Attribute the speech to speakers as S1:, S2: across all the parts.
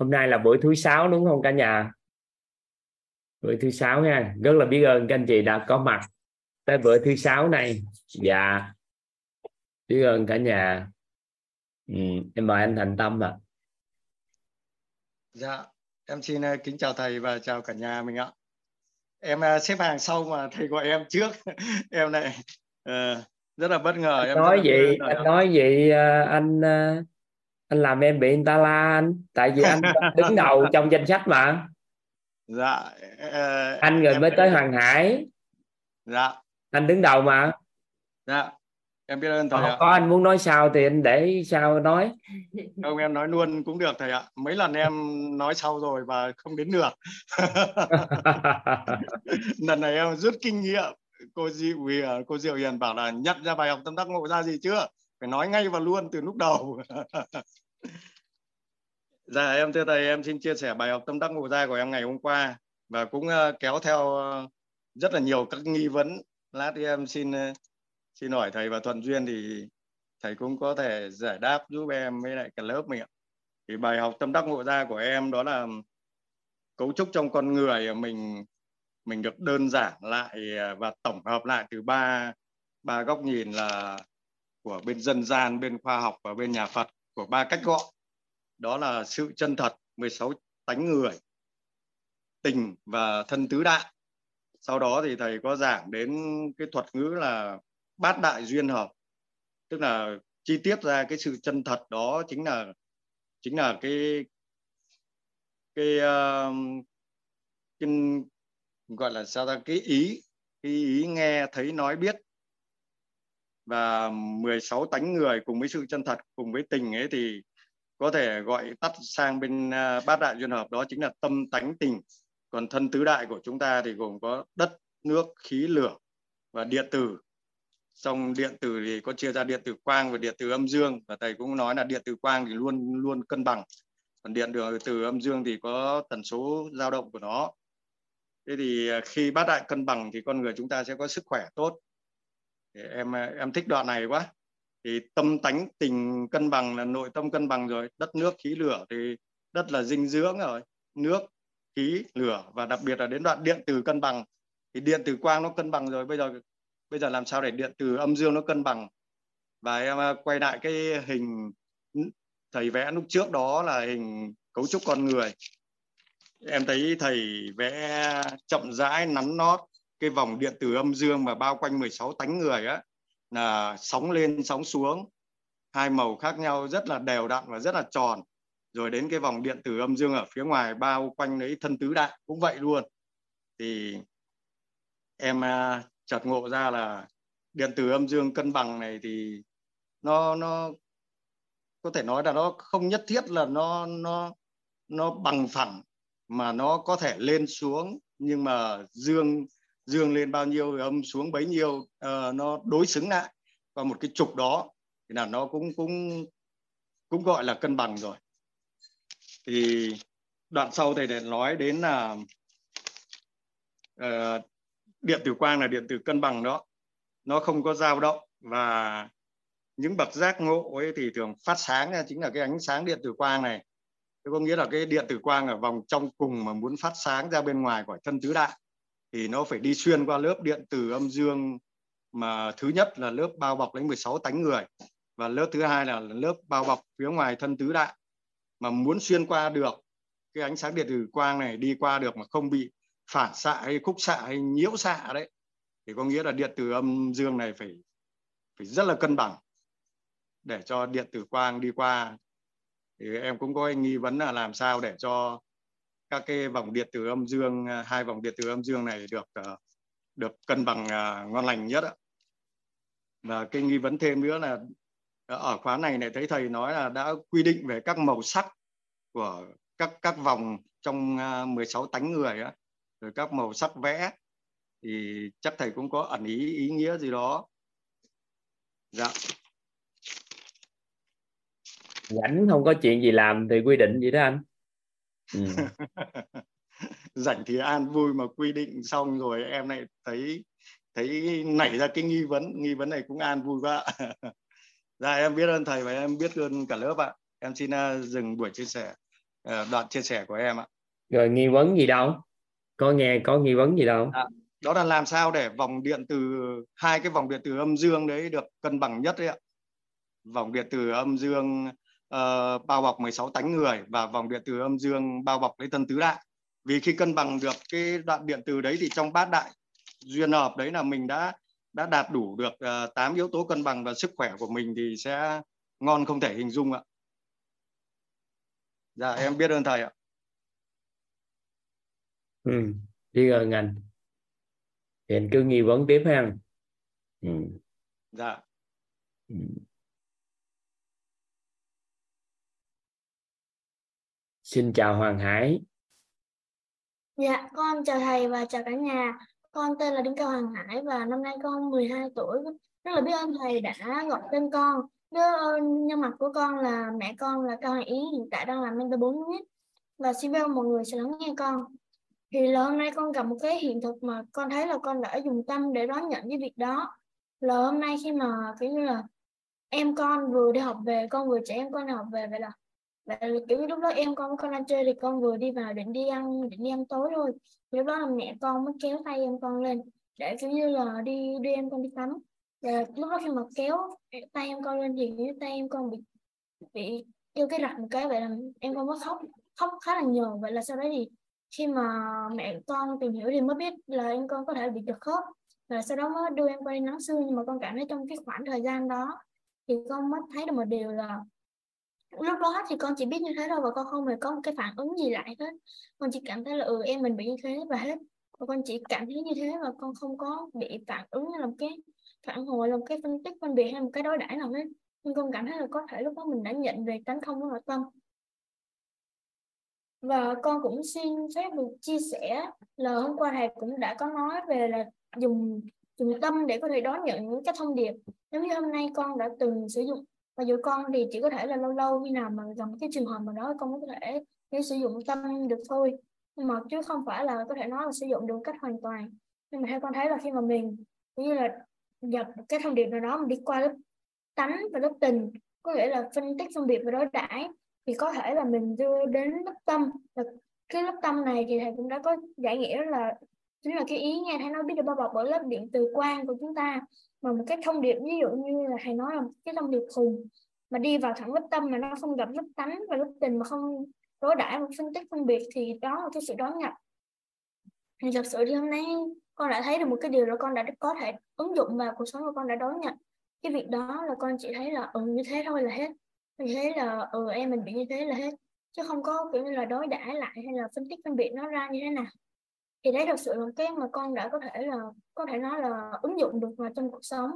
S1: hôm nay là buổi thứ sáu đúng không cả nhà? Buổi thứ sáu nha. Rất là biết ơn các anh chị đã có mặt tới bữa thứ sáu này. Dạ. Biết ơn cả nhà. Ừ, em mời anh thành tâm ạ. À.
S2: dạ em xin uh, kính chào thầy và chào cả nhà mình ạ. Em uh, xếp hàng sau mà thầy gọi em trước. Em này uh, rất là bất ngờ.
S1: Anh
S2: em
S1: nói gì anh nói gì anh anh làm em bị người ta la anh. Tại vì anh đứng đầu trong danh sách mà.
S2: Dạ
S1: uh, anh rồi mới tới hoàng hải.
S2: Dạ.
S1: Anh đứng đầu mà.
S2: Dạ em biết ơn thầy
S1: ạ. có anh muốn nói sao thì anh để sao nói.
S2: Không em nói luôn cũng được thầy ạ. Mấy lần em nói sau rồi và không đến được. Lần này em rút kinh nghiệm. Cô diệu cô diệu hiền bảo là nhận ra bài học tâm đắc ngộ ra gì chưa? Phải nói ngay và luôn từ lúc đầu dạ em thưa thầy em xin chia sẻ bài học tâm đắc ngộ ra của em ngày hôm qua và cũng uh, kéo theo uh, rất là nhiều các nghi vấn. Lát thì em xin uh, xin hỏi thầy và thuận duyên thì thầy cũng có thể giải đáp giúp em với lại cả lớp mình ạ. Thì bài học tâm đắc ngộ ra của em đó là cấu trúc trong con người mình mình được đơn giản lại và tổng hợp lại từ ba ba góc nhìn là của bên dân gian bên khoa học và bên nhà Phật của ba cách gọi. Đó là sự chân thật 16 tánh người tình và thân tứ đại. Sau đó thì thầy có giảng đến cái thuật ngữ là bát đại duyên hợp tức là chi tiết ra cái sự chân thật đó chính là chính là cái cái, ờ, cái gọi là sao ta? Cái ý cái ý nghe thấy nói biết và 16 tánh người cùng với sự chân thật cùng với tình ấy thì có thể gọi tắt sang bên uh, bát đại duyên hợp đó chính là tâm tánh tình. Còn thân tứ đại của chúng ta thì gồm có đất nước khí lửa và điện tử. Trong điện tử thì có chia ra điện tử quang và điện tử âm dương. Và thầy cũng nói là điện tử quang thì luôn luôn cân bằng. Còn điện tử âm dương thì có tần số dao động của nó. Thế thì à, khi bát đại cân bằng thì con người chúng ta sẽ có sức khỏe tốt thì em à, em thích đoạn này quá. Thì tâm tánh, tình cân bằng là nội tâm cân bằng rồi. Đất nước, khí, lửa thì đất là dinh dưỡng rồi. Nước, khí, lửa và đặc biệt là đến đoạn điện từ cân bằng. Thì điện từ quang nó cân bằng rồi. Bây giờ bây giờ làm sao để điện từ âm dương nó cân bằng? Và em à, quay lại cái hình thầy vẽ lúc trước đó là hình cấu trúc con người. Em thấy thầy vẽ chậm rãi, nắn nót cái vòng điện từ âm dương mà bao quanh 16 tánh người á, là sóng lên, sóng xuống. Hai màu khác nhau, rất là đều đặn và rất là tròn. Rồi đến cái vòng điện tử âm dương ở phía ngoài bao quanh lấy thân tứ đại cũng vậy luôn. Thì em à, chợt ngộ ra là điện tử âm dương cân bằng này thì nó nó có thể nói là nó không nhất thiết là nó nó nó bằng phẳng mà nó có thể lên xuống. Nhưng mà dương dương lên bao nhiêu âm xuống bấy nhiêu uh, nó đối xứng lại và một cái trục đó thì là nó cũng cũng cũng gọi là cân bằng rồi. Thì đoạn sau thầy để nói đến là uh, điện tử quang là điện tử cân bằng đó. Nó không có dao động và những bậc giác ngộ ấy thì thường phát sáng ra chính là cái ánh sáng điện tử quang này. Thế có nghĩa là cái điện tử quang ở vòng trong cùng mà muốn phát sáng ra bên ngoài của thân tứ đại thì nó phải đi xuyên qua lớp điện tử âm dương mà thứ nhất là lớp bao bọc lấy 16 tánh người và lớp thứ hai là lớp bao bọc phía ngoài thân tứ đại mà muốn xuyên qua được cái ánh sáng điện tử quang này, đi qua được mà không bị phản xạ hay khúc xạ hay nhiễu xạ đấy, thì có nghĩa là điện tử âm dương này phải phải rất là cân bằng để cho điện tử quang đi qua. Thì em cũng có nghi vấn là làm sao để cho các cái vòng điện tử âm dương à, hai vòng điện tử âm dương này được à, được cân bằng à, ngon lành nhất ạ. và cái nghi vấn thêm nữa là ở khóa này này thấy thầy nói là đã quy định về các màu sắc của các các vòng trong 16 tánh người á, rồi các màu sắc vẽ, thì chắc thầy cũng có ẩn ý ý nghĩa gì đó. Dạ.
S1: Rảnh không có chuyện gì làm thì quy định gì đó anh
S2: ừ. rảnh thì an vui mà quy định xong rồi em này thấy thấy nảy ra cái nghi vấn nghi vấn này cũng an vui quá. Dạ em biết ơn thầy và em biết ơn cả lớp ạ. Em xin uh, dừng buổi chia sẻ uh, đoạn chia sẻ của em ạ.
S1: Rồi nghi vấn gì đâu? Có nghe có nghi vấn gì đâu?
S2: À, đó là làm sao để vòng điện từ hai cái vòng điện từ âm dương đấy được cân bằng nhất đấy ạ. Vòng điện từ âm dương uh, bao bọc 16 tánh người và vòng điện từ âm dương bao bọc lấy thân tứ đại. Vì khi cân bằng được cái đoạn điện từ đấy thì trong bát đại duyên hợp đấy là mình đã đã đạt đủ được uh, ờ, 8 yếu tố cân bằng và sức khỏe của mình thì sẽ ngon không thể hình dung ạ. Dạ em biết ơn thầy ạ.
S1: Ừ biết ơn anh. Thì anh cứ nghi vấn tiếp ha. Ừ.
S2: dạ. Ừ.
S1: xin chào Hoàng Hải
S3: Dạ, con chào thầy và chào cả nhà. Con tên là Đinh Cao Hoàng Hải và năm nay con 12 tuổi. Rất là biết ơn thầy đã gọi tên con. Nhớ nhân mặt của con là mẹ con là Cao Hoàng Ý hiện tại đang làm mentor 4 nhất và xin biết mọi người sẽ lắng nghe con. Thì là hôm nay con gặp một cái hiện thực mà con thấy là con đã dùng tâm để đón nhận cái việc đó. Là hôm nay khi mà kiểu như là em con vừa đi học về, con vừa trẻ em con đi học về vậy là và kiểu như lúc đó em con con ăn chơi thì con vừa đi vào định đi ăn, định đi ăn tối thôi thì lúc đó là mẹ con mới kéo tay em con lên, để kiểu như là đi, đưa em con đi tắm. Và lúc đó khi mà kéo tay em con lên thì như tay em con bị bị kêu cái rạch một cái, vậy là em con mới khóc khóc khá là nhiều vậy là sau đấy thì khi mà mẹ con tìm hiểu thì mới biết là em con có thể bị trật khớp. Và sau đó mới đưa em con đi nắng xương nhưng mà con cảm thấy trong cái khoảng thời gian đó thì con mới thấy được một điều là lúc đó thì con chỉ biết như thế thôi và con không hề có một cái phản ứng gì lại hết. Con chỉ cảm thấy là ừ em mình bị như thế và hết. Và con chỉ cảm thấy như thế và con không có bị phản ứng hay là một cái phản hồi, là một cái phân tích phân biệt hay một cái đối đãi nào hết. Nhưng con cảm thấy là có thể lúc đó mình đã nhận về tánh không của nội tâm. Và con cũng xin phép được chia sẻ là hôm qua thầy cũng đã có nói về là dùng dùng tâm để có thể đón nhận những cái thông điệp. Giống như hôm nay con đã từng sử dụng và dù con thì chỉ có thể là lâu lâu, khi nào mà gặp cái trường hợp mà đó, con có thể để sử dụng tâm được thôi. Nhưng mà chứ không phải là có thể nói là sử dụng được cách hoàn toàn. Nhưng mà theo con thấy là khi mà mình như là nhập cái thông điệp nào đó, mình đi qua lớp tánh và lớp tình, có nghĩa là phân tích phân biệt và đối đãi, thì có thể là mình đưa đến lớp tâm. Và cái lớp tâm này thì thầy cũng đã có giải nghĩa là, chính là cái ý nghe thấy nó biết được bao bọc bởi lớp điện từ quan của chúng ta mà một cái thông điệp ví dụ như là thầy nói là cái thông điệp khùng mà đi vào thẳng lớp tâm mà nó không gặp lớp tánh và lớp tình mà không đối đãi một phân tích phân biệt thì đó là cái sự đón nhập thì thật sự thì hôm nay con đã thấy được một cái điều là con đã có thể ứng dụng vào cuộc sống của con đã đón nhận. Cái việc đó là con chỉ thấy là ừ như thế thôi là hết. Như thế là ừ em mình bị như thế là hết. Chứ không có kiểu như là đối đãi lại hay là phân tích phân biệt nó ra như thế nào thì đấy thật sự là cái mà con đã có thể là, có thể nói là ứng dụng được vào trong cuộc sống.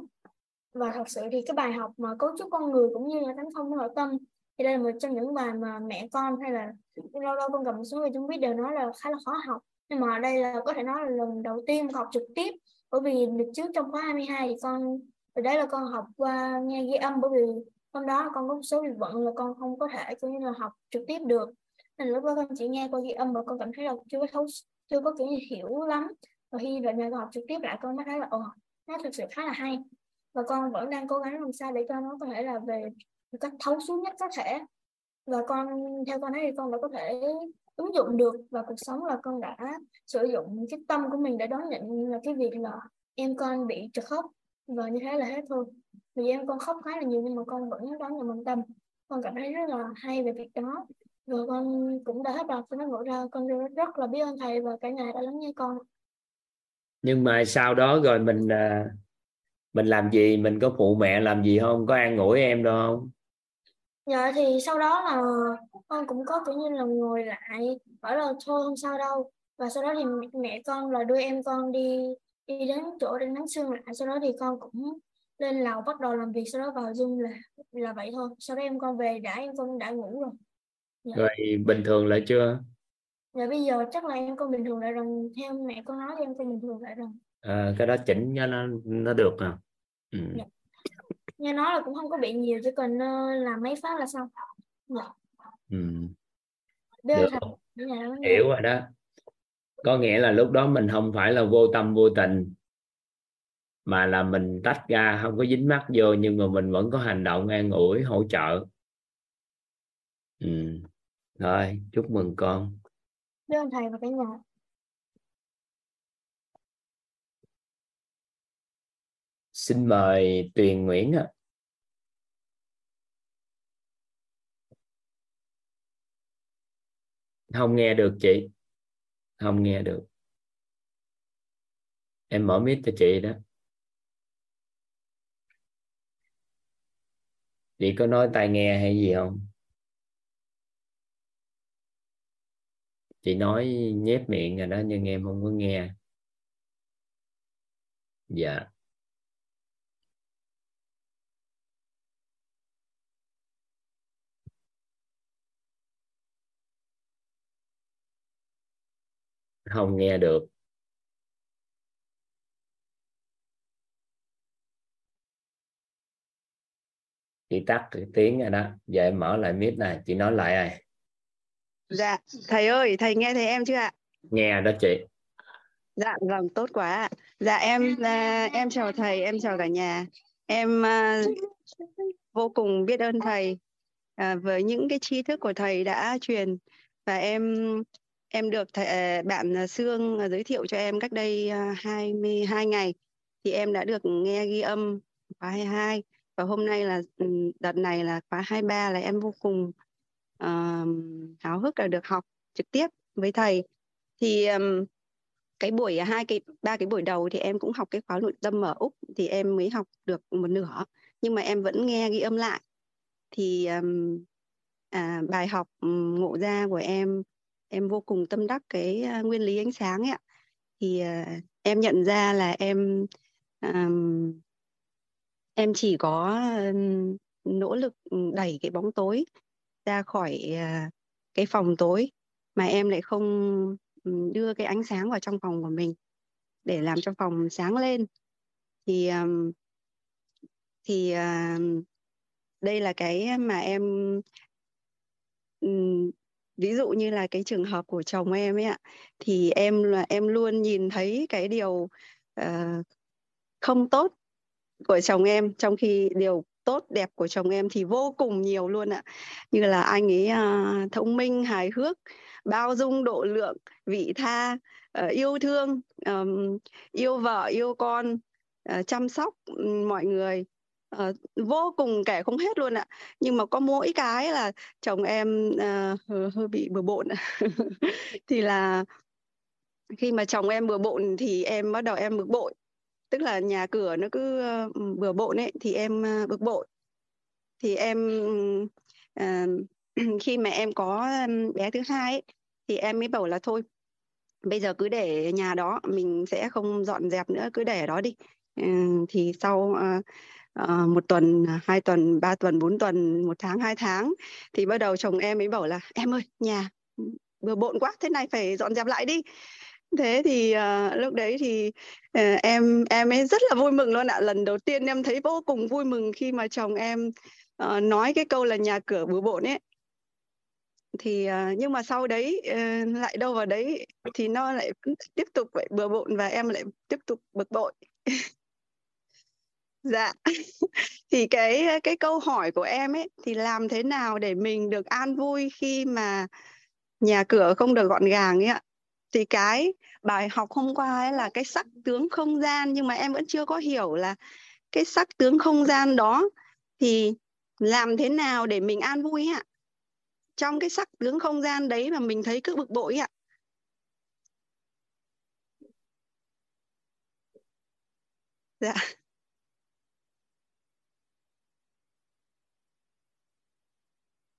S3: Và thật sự thì cái bài học mà cấu trúc con người cũng như là tánh không nội tâm, thì đây là một trong những bài mà mẹ con hay là lâu lâu con gặp một số người chúng biết đều nói là khá là khó học. Nhưng mà đây là có thể nói là lần đầu tiên học trực tiếp, bởi vì được trước trong khóa 22 thì con ở đấy là con học qua nghe ghi âm, bởi vì hôm đó con có một số việc bận là con không có thể cũng như là, học trực tiếp được. Nên lúc đó con chỉ nghe qua ghi âm và con cảm thấy là chưa có thấu chưa có kiểu như hiểu lắm. Và khi về nhà con học trực tiếp lại, con mới thấy là, ồ, nó thực sự khá là hay. Và con vẫn đang cố gắng làm sao để cho nó có thể là về một cách thấu suốt nhất có thể. Và con, theo con thấy thì con đã có thể ứng dụng được vào cuộc sống là con đã sử dụng cái tâm của mình để đón nhận là cái việc là em con bị trật khóc và như thế là hết thôi. Vì em con khóc khá là nhiều nhưng mà con vẫn đón nhận bằng tâm. Con cảm thấy rất là hay về việc đó rồi con cũng đã hết đọc cho nó ngộ ra con rất là biết ơn thầy và cả nhà đã lắng nghe con.
S1: Nhưng mà sau đó rồi mình à, mình làm gì? Mình có phụ mẹ làm gì không? Có an ủi em đâu không?
S3: Dạ thì sau đó là con cũng có kiểu như là ngồi lại hỏi là thôi không sao đâu. Và sau đó thì mẹ con là đưa em con đi đi đến chỗ để nắng xương lại. Sau đó thì con cũng lên lầu bắt đầu làm việc sau đó vào zoom là là vậy thôi. Sau đó em con về đã em con đã ngủ rồi
S1: dạ. rồi bình thường lại chưa
S3: dạ bây giờ chắc là em con bình thường lại rồi theo mẹ con nói thì em con bình thường lại rồi
S1: à, cái đó chỉnh cho nó nó được à ừ. dạ.
S3: nghe nói là cũng không có bị nhiều chỉ cần uh, làm mấy phát là xong dạ.
S1: ừ. được. hiểu rồi đó có nghĩa là lúc đó mình không phải là vô tâm vô tình mà là mình tách ra không có dính mắt vô nhưng mà mình vẫn có hành động an ủi hỗ trợ ừ. Rồi chúc mừng con.
S3: Biết ơn thầy và cả nhà.
S1: Xin mời Tuyền Nguyễn ạ. Không nghe được chị. Không nghe được. Em mở mic cho chị đó. Chị có nói tai nghe hay gì không chị nói nhép miệng rồi đó, nhưng em không có nghe. Dạ. Không nghe được. Chị tắt cái tiếng rồi đó. Giờ em mở lại mic này. Chị nói lại ai?
S4: Dạ, thầy ơi, thầy nghe thấy em chưa ạ?
S1: nghe đó chị
S4: Dạ, vâng, tốt quá ạ. Dạ, em à, em chào thầy, em chào cả nhà. Em à, vô cùng biết ơn thầy à, với những cái tri thức của thầy đã truyền và em em được thầy, bạn Sương giới thiệu cho em cách đây à, 22 ngày thì em đã được nghe ghi âm khóa 22 và hôm nay là ừ, đợt này là khóa 23 là em vô cùng uh, háo hức là được học trực tiếp với thầy. Thì um, cái buổi à, hai cái ba cái buổi đầu thì em cũng học cái khóa nội tâm ở úc thì em mới học được một nửa nhưng mà em vẫn nghe ghi âm lại. Thì um, à, bài học um, ngộ ra của em em vô cùng tâm đắc cái uh, nguyên lý ánh sáng ấy ạ. Thì uh, em nhận ra là em um, em chỉ có um, nỗ lực đẩy cái bóng tối ra khỏi à, cái phòng tối mà em lại không ừ, đưa cái ánh sáng vào trong phòng của mình để làm cho phòng sáng lên. Thì thì à, đây là cái mà em ừ, ví dụ như là cái trường hợp của chồng em ấy ạ thì em là em luôn nhìn thấy cái điều uh, không tốt của chồng em trong khi điều tốt đẹp của chồng em thì vô cùng nhiều luôn ạ. Như là anh ấy uh, thông minh hài hước bao dung độ lượng vị tha uh, yêu thương um, yêu vợ yêu con uh, chăm sóc mọi người. Uh, vô cùng kể không hết luôn ạ. Nhưng mà có mỗi cái là chồng em uh, hơi, hơi bị bừa bộn thì là khi mà chồng em bừa bộn thì em bắt đầu em bực bội tức là nhà cửa nó cứ uh, bừa bộn ấy thì em uh, bực bội. Thì em uh, khi mà em có bé thứ hai ấy, thì em mới bảo là thôi bây giờ cứ để nhà đó mình sẽ không dọn dẹp nữa cứ để ở đó đi. Uh, thì sau uh, uh, một tuần hai tuần ba tuần bốn tuần một tháng hai tháng thì bắt đầu chồng em mới bảo là em ơi nhà bừa bộn quá thế này phải dọn dẹp lại đi thế thì uh, lúc đấy thì uh, em em ấy rất là vui mừng luôn ạ. Lần đầu tiên em thấy vô cùng vui mừng khi mà chồng em uh, nói cái câu là nhà cửa bừa bộn ấy. Thì uh, nhưng mà sau đấy uh, lại đâu vào đấy thì nó lại tiếp tục vậy bừa bộn và em lại tiếp tục bực bội. Dạ. Thì cái cái câu hỏi của em ấy thì làm thế nào để mình được an vui khi mà nhà cửa không được gọn gàng ấy ạ? Thì cái bài học hôm qua ấy là cái sắc tướng không gian, nhưng mà em vẫn chưa có hiểu là cái sắc tướng không gian đó thì làm thế nào để mình an vui ạ. Trong cái sắc tướng không gian đấy mà mình thấy cứ bực bội ạ. Dạ.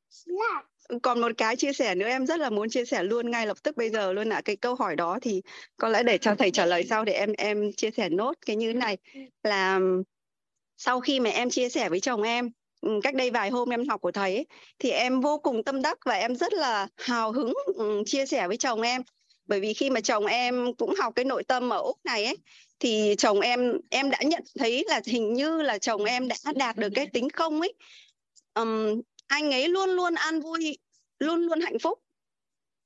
S4: dạ còn một cái chia sẻ nữa em rất là muốn chia sẻ luôn ngay lập tức bây giờ luôn ạ. Cái câu hỏi đó thì có lẽ để cho thầy trả lời sau để em em chia sẻ nốt cái như thế này. Là sau khi mà em chia sẻ với chồng em cách đây vài hôm em học của thầy ấy, thì em vô cùng tâm đắc và em rất là hào hứng chia sẻ với chồng em. Bởi vì khi mà chồng em cũng học cái nội tâm ở úc này ấy thì chồng em em đã nhận thấy là hình như là chồng em đã đạt được cái tính không ấy. Um, anh ấy luôn luôn an vui luôn luôn hạnh phúc.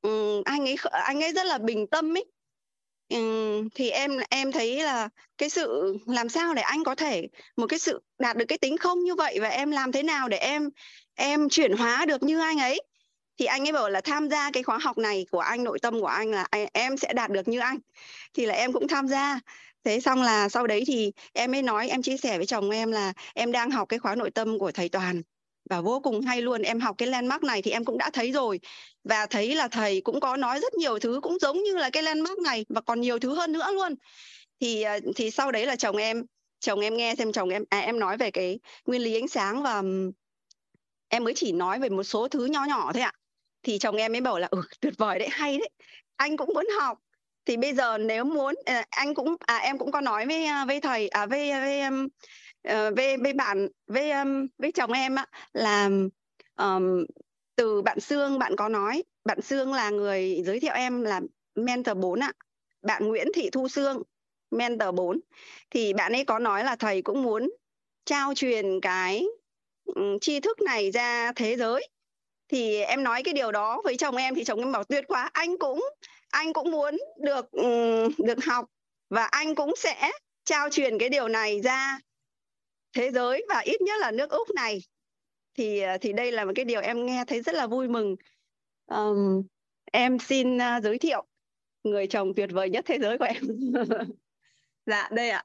S4: Ừ, anh ấy anh ấy rất là bình tâm ấy ừ, thì em em thấy là cái sự làm sao để anh có thể một cái sự đạt được cái tính không như vậy và em làm thế nào để em em chuyển hóa được như anh ấy? Thì anh ấy bảo là tham gia cái khóa học này của anh nội tâm của anh là em sẽ đạt được như anh. Thì là em cũng tham gia. Thế xong là sau đấy thì em mới nói em chia sẻ với chồng em là em đang học cái khóa nội tâm của thầy toàn và vô cùng hay luôn em học cái landmark này thì em cũng đã thấy rồi. Và thấy là thầy cũng có nói rất nhiều thứ cũng giống như là cái landmark này và còn nhiều thứ hơn nữa luôn. Thì ờ, thì sau đấy là chồng em chồng em nghe xem chồng em à, em nói về cái nguyên lý ánh sáng và em mới chỉ nói về một số thứ nhỏ nhỏ thôi ạ. Thì chồng em mới bảo là ừ tuyệt vời đấy hay đấy anh cũng muốn học. Thì bây giờ nếu muốn ờ, anh cũng à em cũng có nói với ờ, với thầy à với với uh, với, với bạn với um, với chồng em á là um, từ bạn Sương bạn có nói bạn Sương là người giới thiệu em là mentor 4 ạ. Bạn Nguyễn Thị Thu Sương mentor 4 thì bạn ấy có nói là thầy cũng muốn trao truyền cái um, tri thức này ra thế giới. Thì em nói cái điều đó với chồng em thì chồng em bảo tuyệt quá anh cũng anh cũng muốn được um, được học và anh cũng sẽ trao truyền cái điều này ra thế giới và ít nhất là nước úc này. Thì ờ, thì đây là một cái điều em nghe thấy rất là vui mừng. Um, em xin uh, giới thiệu người chồng tuyệt vời nhất thế giới của em. Dạ đây ạ.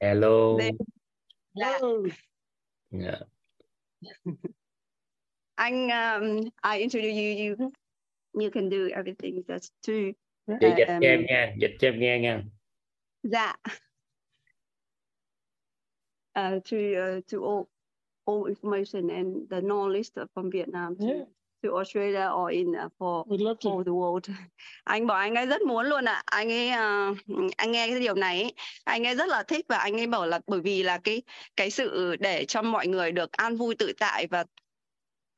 S1: Hello.
S4: Đây. dạ. Yeah. Dạ. anh um, I introduce you. You you can do everything just to
S1: dịch um, cho em nha dịch cho em nghe nha.
S4: Dạ uh, to uh, to all all information and the knowledge from Vietnam to, yeah. to Australia or in uh, for for the world. Anh bảo anh ấy rất muốn luôn ạ. À. Anh ấy uh, anh nghe cái điều này ấy, anh ấy rất là thích và anh ấy bảo là bởi vì là cái cái sự để cho mọi người được an vui tự tại và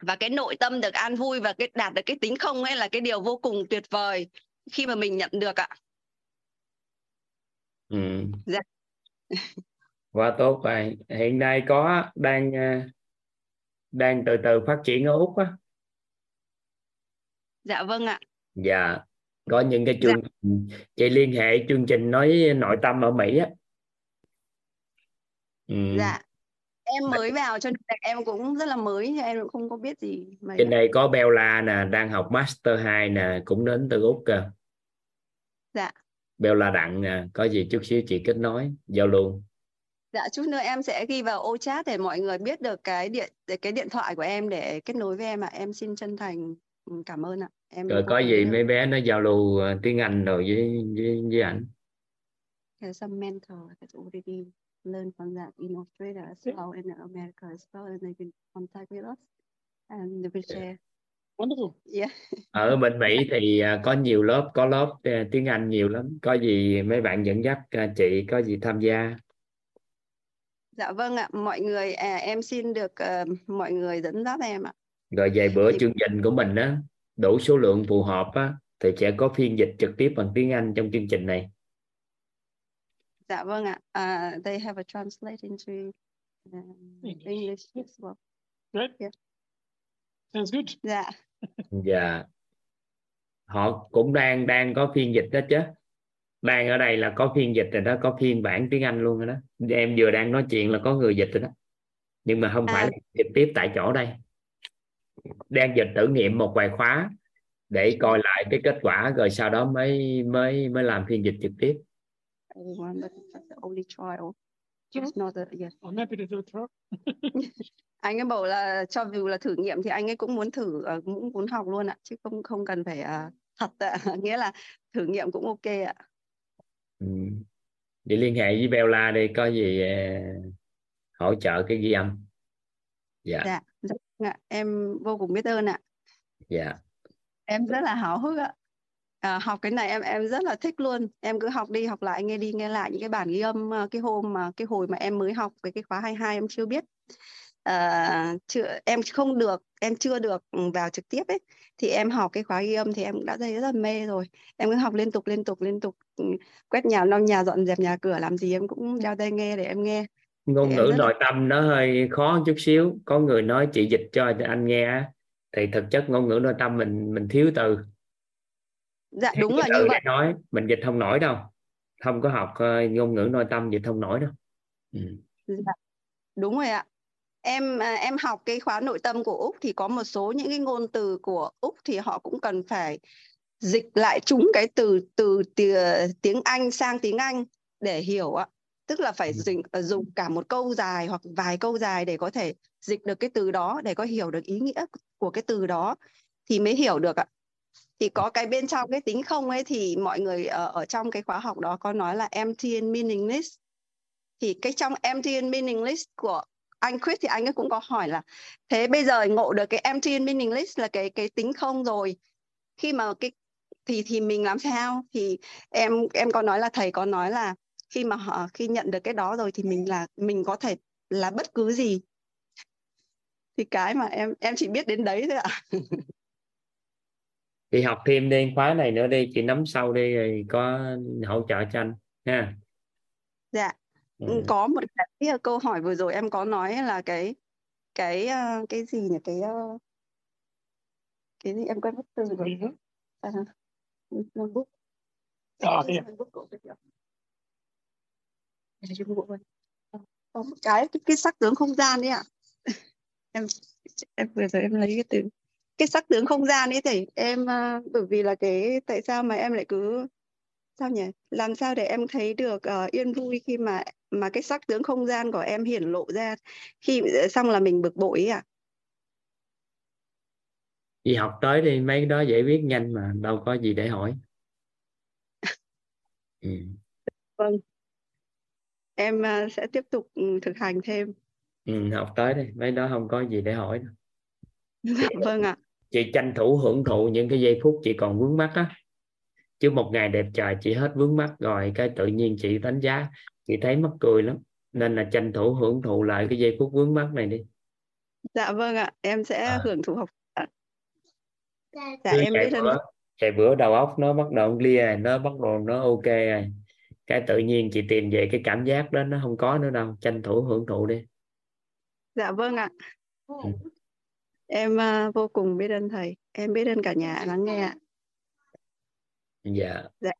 S4: và cái nội tâm được an vui và cái đạt được cái tính không ấy là cái điều vô cùng tuyệt vời khi mà mình nhận được ạ.
S1: Ừ. Dạ quá tốt rồi. Hiện nay có đang ờ, đang từ từ phát triển ở úc á.
S4: Dạ vâng ạ.
S1: Dạ có những cái chương dạ. chị liên hệ chương trình nói nội tâm ở mỹ á.
S4: Ừ. dạ. Em mới vào cho nên em cũng rất là mới em cũng không có biết gì
S1: Mấy trên đây có Bella nè đang học master 2 nè cũng đến từ úc cơ.
S4: Dạ.
S1: Bella đặng nè có gì chút xíu chị kết nối giao lưu
S4: Dạ chút nữa em sẽ ghi vào ô chat để mọi người biết được cái điện cái điện thoại của em để kết nối với em ạ. À. Em xin chân thành ừ, cảm ơn ạ. Em
S1: Rồi có gì mấy bé nó giao lưu ờ, tiếng Anh rồi với với, với ảnh.
S4: There's some mentor that already learned from that in Australia as well in America as well and they can contact with us and they will share.
S3: Wonderful.
S4: Yeah.
S1: Ở bên Mỹ thì ờ, có nhiều lớp, có lớp ờ, tiếng Anh nhiều lắm. Có gì mấy bạn dẫn dắt chị có gì tham gia.
S4: Dạ vâng ạ, mọi người à, em xin được uh, mọi người dẫn dắt em ạ.
S1: Rồi vài bữa chương trình của mình á đủ số lượng phù hợp á thì sẽ có phiên dịch trực tiếp bằng tiếng Anh trong chương trình này.
S4: Dạ vâng ạ. Uh, they have a translate into um, English as well.
S3: Great. Yeah. Sounds good.
S4: Dạ.
S1: dạ. Họ cũng đang đang có phiên dịch đó chứ đang ở đây là có phiên dịch rồi đó có phiên bản tiếng Anh luôn rồi đó. Em vừa đang nói chuyện là có người dịch rồi đó. Nhưng mà không à. phải là trực tiếp tại chỗ đây. Đang dịch thử nghiệm một vài khóa để coi lại cái kết quả rồi sau đó mới mới mới làm phiên dịch trực tiếp.
S4: Anh ấy bảo là cho dù là thử nghiệm thì anh ấy cũng muốn thử ờ, cũng muốn học luôn ạ chứ không không cần phải uh, thật ạ. Nghĩa là thử nghiệm cũng ok ạ
S1: ừ. Vậy liên hệ với Bella đi có gì uh, hỗ trợ cái ghi âm.
S4: Dạ. Dạ, dạ em vô cùng biết ơn ạ.
S1: Dạ.
S4: Em rất là háo hức ạ. À, học cái này em em rất là thích luôn. Em cứ học đi học lại nghe đi nghe lại những cái bản ghi âm ờ, cái hôm mà cái hồi mà em mới học cái cái khóa 22 em chưa biết à, chưa em không được em chưa được ừ, vào trực tiếp ấy. Thì em học cái khóa ghi âm thì em đã thấy rất là mê rồi. Em cứ học liên tục liên tục liên tục. Ừ, quét nhà lau nhà dọn dẹp nhà cửa làm gì em cũng đeo tai nghe để em nghe.
S1: Ngôn ngữ nội là... tâm nó hơi khó chút xíu. Có người nói chị dịch cho anh nghe thì thực chất ngôn ngữ nội tâm mình mình thiếu từ.
S4: Dạ đúng là như vậy.
S1: nói mình dịch không nổi đâu. Không có học uh, ngôn ngữ nội tâm dịch không nổi đâu.
S4: Ừ. dạ, đúng rồi ạ em à, em học cái khóa nội tâm của úc thì có một số những cái ngôn từ của úc thì họ cũng cần phải dịch lại chúng cái từ từ tiếng anh sang tiếng anh để hiểu ạ. Tức là phải dùng, ờ, dùng cả một câu dài hoặc vài câu dài để có thể dịch được cái từ đó để có hiểu được ý nghĩa của cái từ đó thì mới hiểu được ạ. Thì có cái bên trong cái tính không ấy thì mọi người ở, ở trong cái khóa học đó có nói là empty and meaningless. Thì cái trong empty and meaningless của anh Chris thì anh ấy cũng có hỏi là thế bây giờ ngộ được cái empty and meaningless là cái cái tính không rồi? Khi mà cái thì thì mình làm sao? Thì em em có nói là thầy có nói là khi mà họ khi nhận được cái đó rồi thì mình là mình có thể là bất cứ gì. Thì cái mà em em chỉ biết đến đấy thôi ạ.
S1: Chị học thêm đi khóa này nữa đi chị nắm sau đi rồi có hỗ trợ cho anh ha.
S4: Dạ ừ. có một cái câu hỏi vừa rồi em có nói là cái cái ờ, cái gì nhỉ? Cái ờ, cái gì em quên mất từ rồi. À, notebook
S5: à,
S4: có một cái cái, cái sắc tướng không gian đấy ạ. Em em vừa rồi em lấy cái từ cái sắc tướng không gian ấy thì em bởi vì là cái tại sao mà em lại cứ sao nhỉ? Làm sao để em thấy được uh, yên vui khi mà mà cái sắc tướng không gian của em hiển lộ ra khi xong là mình bực bội ấy à
S1: chị học tới đi mấy cái đó dễ biết nhanh mà đâu có gì để hỏi.
S4: Ừ. vâng. Em uh, sẽ tiếp tục um, thực hành thêm.
S1: Ừ, học tới đi mấy đó không có gì để hỏi đâu.
S4: Vâng ạ.
S1: Chị tranh thủ hưởng thụ những cái giây phút chị còn vướng mắt á chứ một ngày đẹp trời chị hết vướng mắt rồi cái tự nhiên chị đánh giá chị thấy mắc cười lắm. Nên là tranh thủ hưởng thụ lại cái giây phút vướng mắt này đi.
S4: Dạ vâng ạ em sẽ à. hưởng thụ học
S1: dạ Cứ em biết bữa, chạy bữa đầu óc nó bắt đầu clear nó bắt đầu nó ok rồi. Cái tự nhiên chị tìm về cái cảm giác đó nó không có nữa đâu tranh thủ hưởng thụ đi.
S4: Dạ vâng ạ. Ừ. em uh, vô cùng biết ơn thầy em biết ơn cả nhà lắng nghe ạ
S1: dạ.
S4: Dạ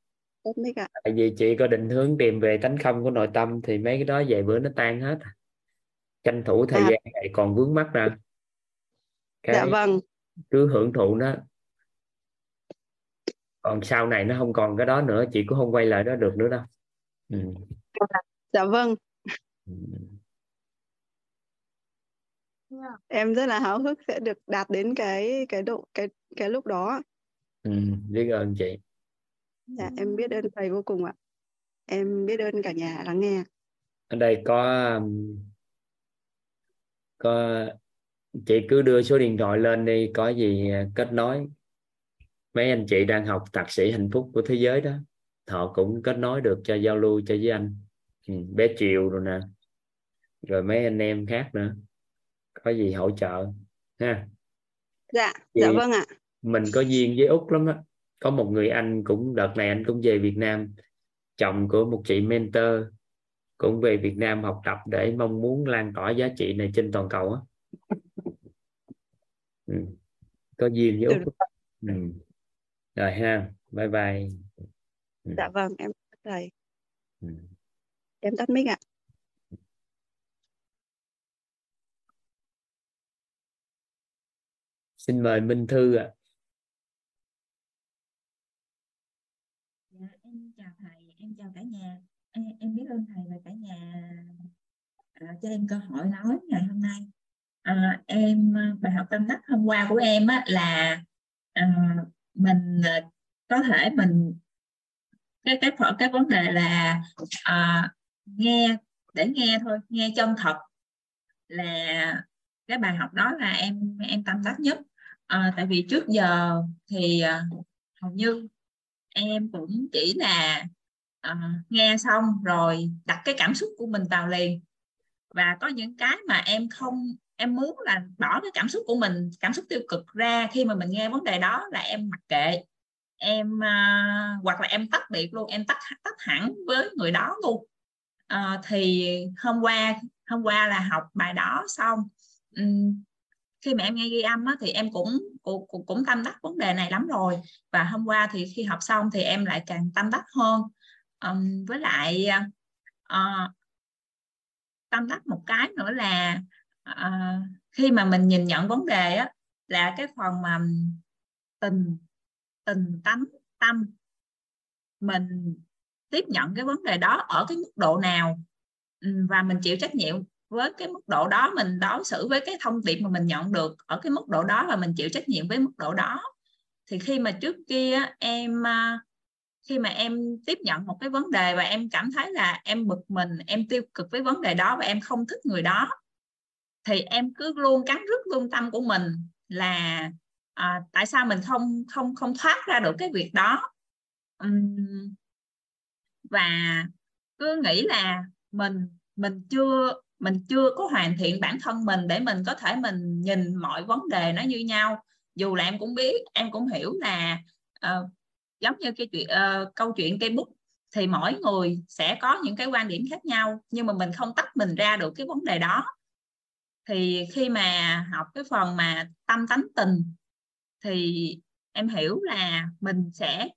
S4: tốt
S1: tại vì chị có định hướng tìm về tánh không của nội tâm thì mấy cái đó vài bữa nó tan hết. Tranh thủ thời à. gian này còn vướng mắt ra.
S4: Cái dạ vâng.
S1: cứ hưởng thụ nó. Còn sau này nó không còn cái đó nữa chị cũng không quay lại đó được nữa đâu. Ừ.
S4: dạ vâng. Ừ. em rất là háo hức sẽ được đạt đến cái cái độ cái cái lúc đó.
S1: Ừ, biết ơn chị
S4: dạ em biết ơn thầy vô cùng ạ. Em biết ơn cả nhà lắng nghe.
S1: Ở đây có có chị cứ đưa số điện thoại lên đi có gì kết nối. Mấy anh chị đang học thạc sĩ hạnh phúc của thế giới đó họ cũng kết nối được cho giao lưu cho với anh. Ừ, bé triều rồi nè. Rồi mấy anh em khác nữa. Có gì hỗ trợ ha?
S4: Dạ Thì dạ vâng ạ.
S1: mình có duyên với úc lắm á có một người anh cũng đợt này anh cũng về Việt Nam. Chồng của một chị mentor cũng về Việt Nam học tập để mong muốn lan tỏa giá trị này trên toàn cầu á. Ừ. có duyên với úc. Ừ. rồi ha. Bye bye.
S4: Ừ. dạ vâng em thầy. Ừ. em tắt mic ạ.
S1: Xin mời Minh Thư ạ.
S6: dạ, em chào thầy em chào cả nhà em, em biết ơn thầy và cả nhà à, cho em cơ hội nói ngày hôm nay. À, em à, bài học tâm đắc hôm qua của em á, là à, mình à, có thể mình cái cái cái vấn đề là à, nghe để nghe thôi nghe chân thật là cái bài học đó là em em tâm đắc nhất. À, tại vì trước giờ thì à, hầu như em cũng chỉ là à, nghe xong rồi đặt cái cảm xúc của mình vào liền. Và có những cái mà em không em muốn là bỏ cái cảm xúc của mình cảm xúc tiêu cực ra khi mà mình nghe vấn đề đó là em mặc kệ. Em à, hoặc là em tách biệt luôn em tách tách hẳn với người đó luôn. À, thì hôm qua hôm qua là học bài đó xong um, khi mà em nghe ghi âm á, thì em cũng, cũng cũng tâm đắc vấn đề này lắm rồi. Và hôm qua thì khi học xong thì em lại càng tâm đắc hơn um, với lại uh, tâm đắc một cái nữa là uh, khi mà mình nhìn nhận vấn đề á là cái phần mà tình tình tánh tâm mình tiếp nhận cái vấn đề đó ở cái mức độ nào và mình chịu trách nhiệm với cái mức độ đó mình đối xử với cái thông điệp mà mình nhận được ở cái mức độ đó và mình chịu trách nhiệm với mức độ đó. Thì khi mà trước kia em ờ, khi mà em tiếp nhận một cái vấn đề và em cảm thấy là em bực mình em tiêu cực với vấn đề đó và em không thích người đó thì em cứ luôn cắn rứt lương tâm của mình là à, tại sao mình không không không thoát ra được cái việc đó? Uhm, và cứ nghĩ là mình mình chưa mình chưa có hoàn thiện bản thân mình để mình có thể mình nhìn mọi vấn đề nó như nhau. Dù là em cũng biết em cũng hiểu là uh, giống như cái chuyện uh, câu chuyện cây bút thì mỗi người sẽ có những cái quan điểm khác nhau nhưng mà mình không tách mình ra được cái vấn đề đó. Thì khi mà học cái phần mà tâm tánh tình thì em hiểu là mình sẽ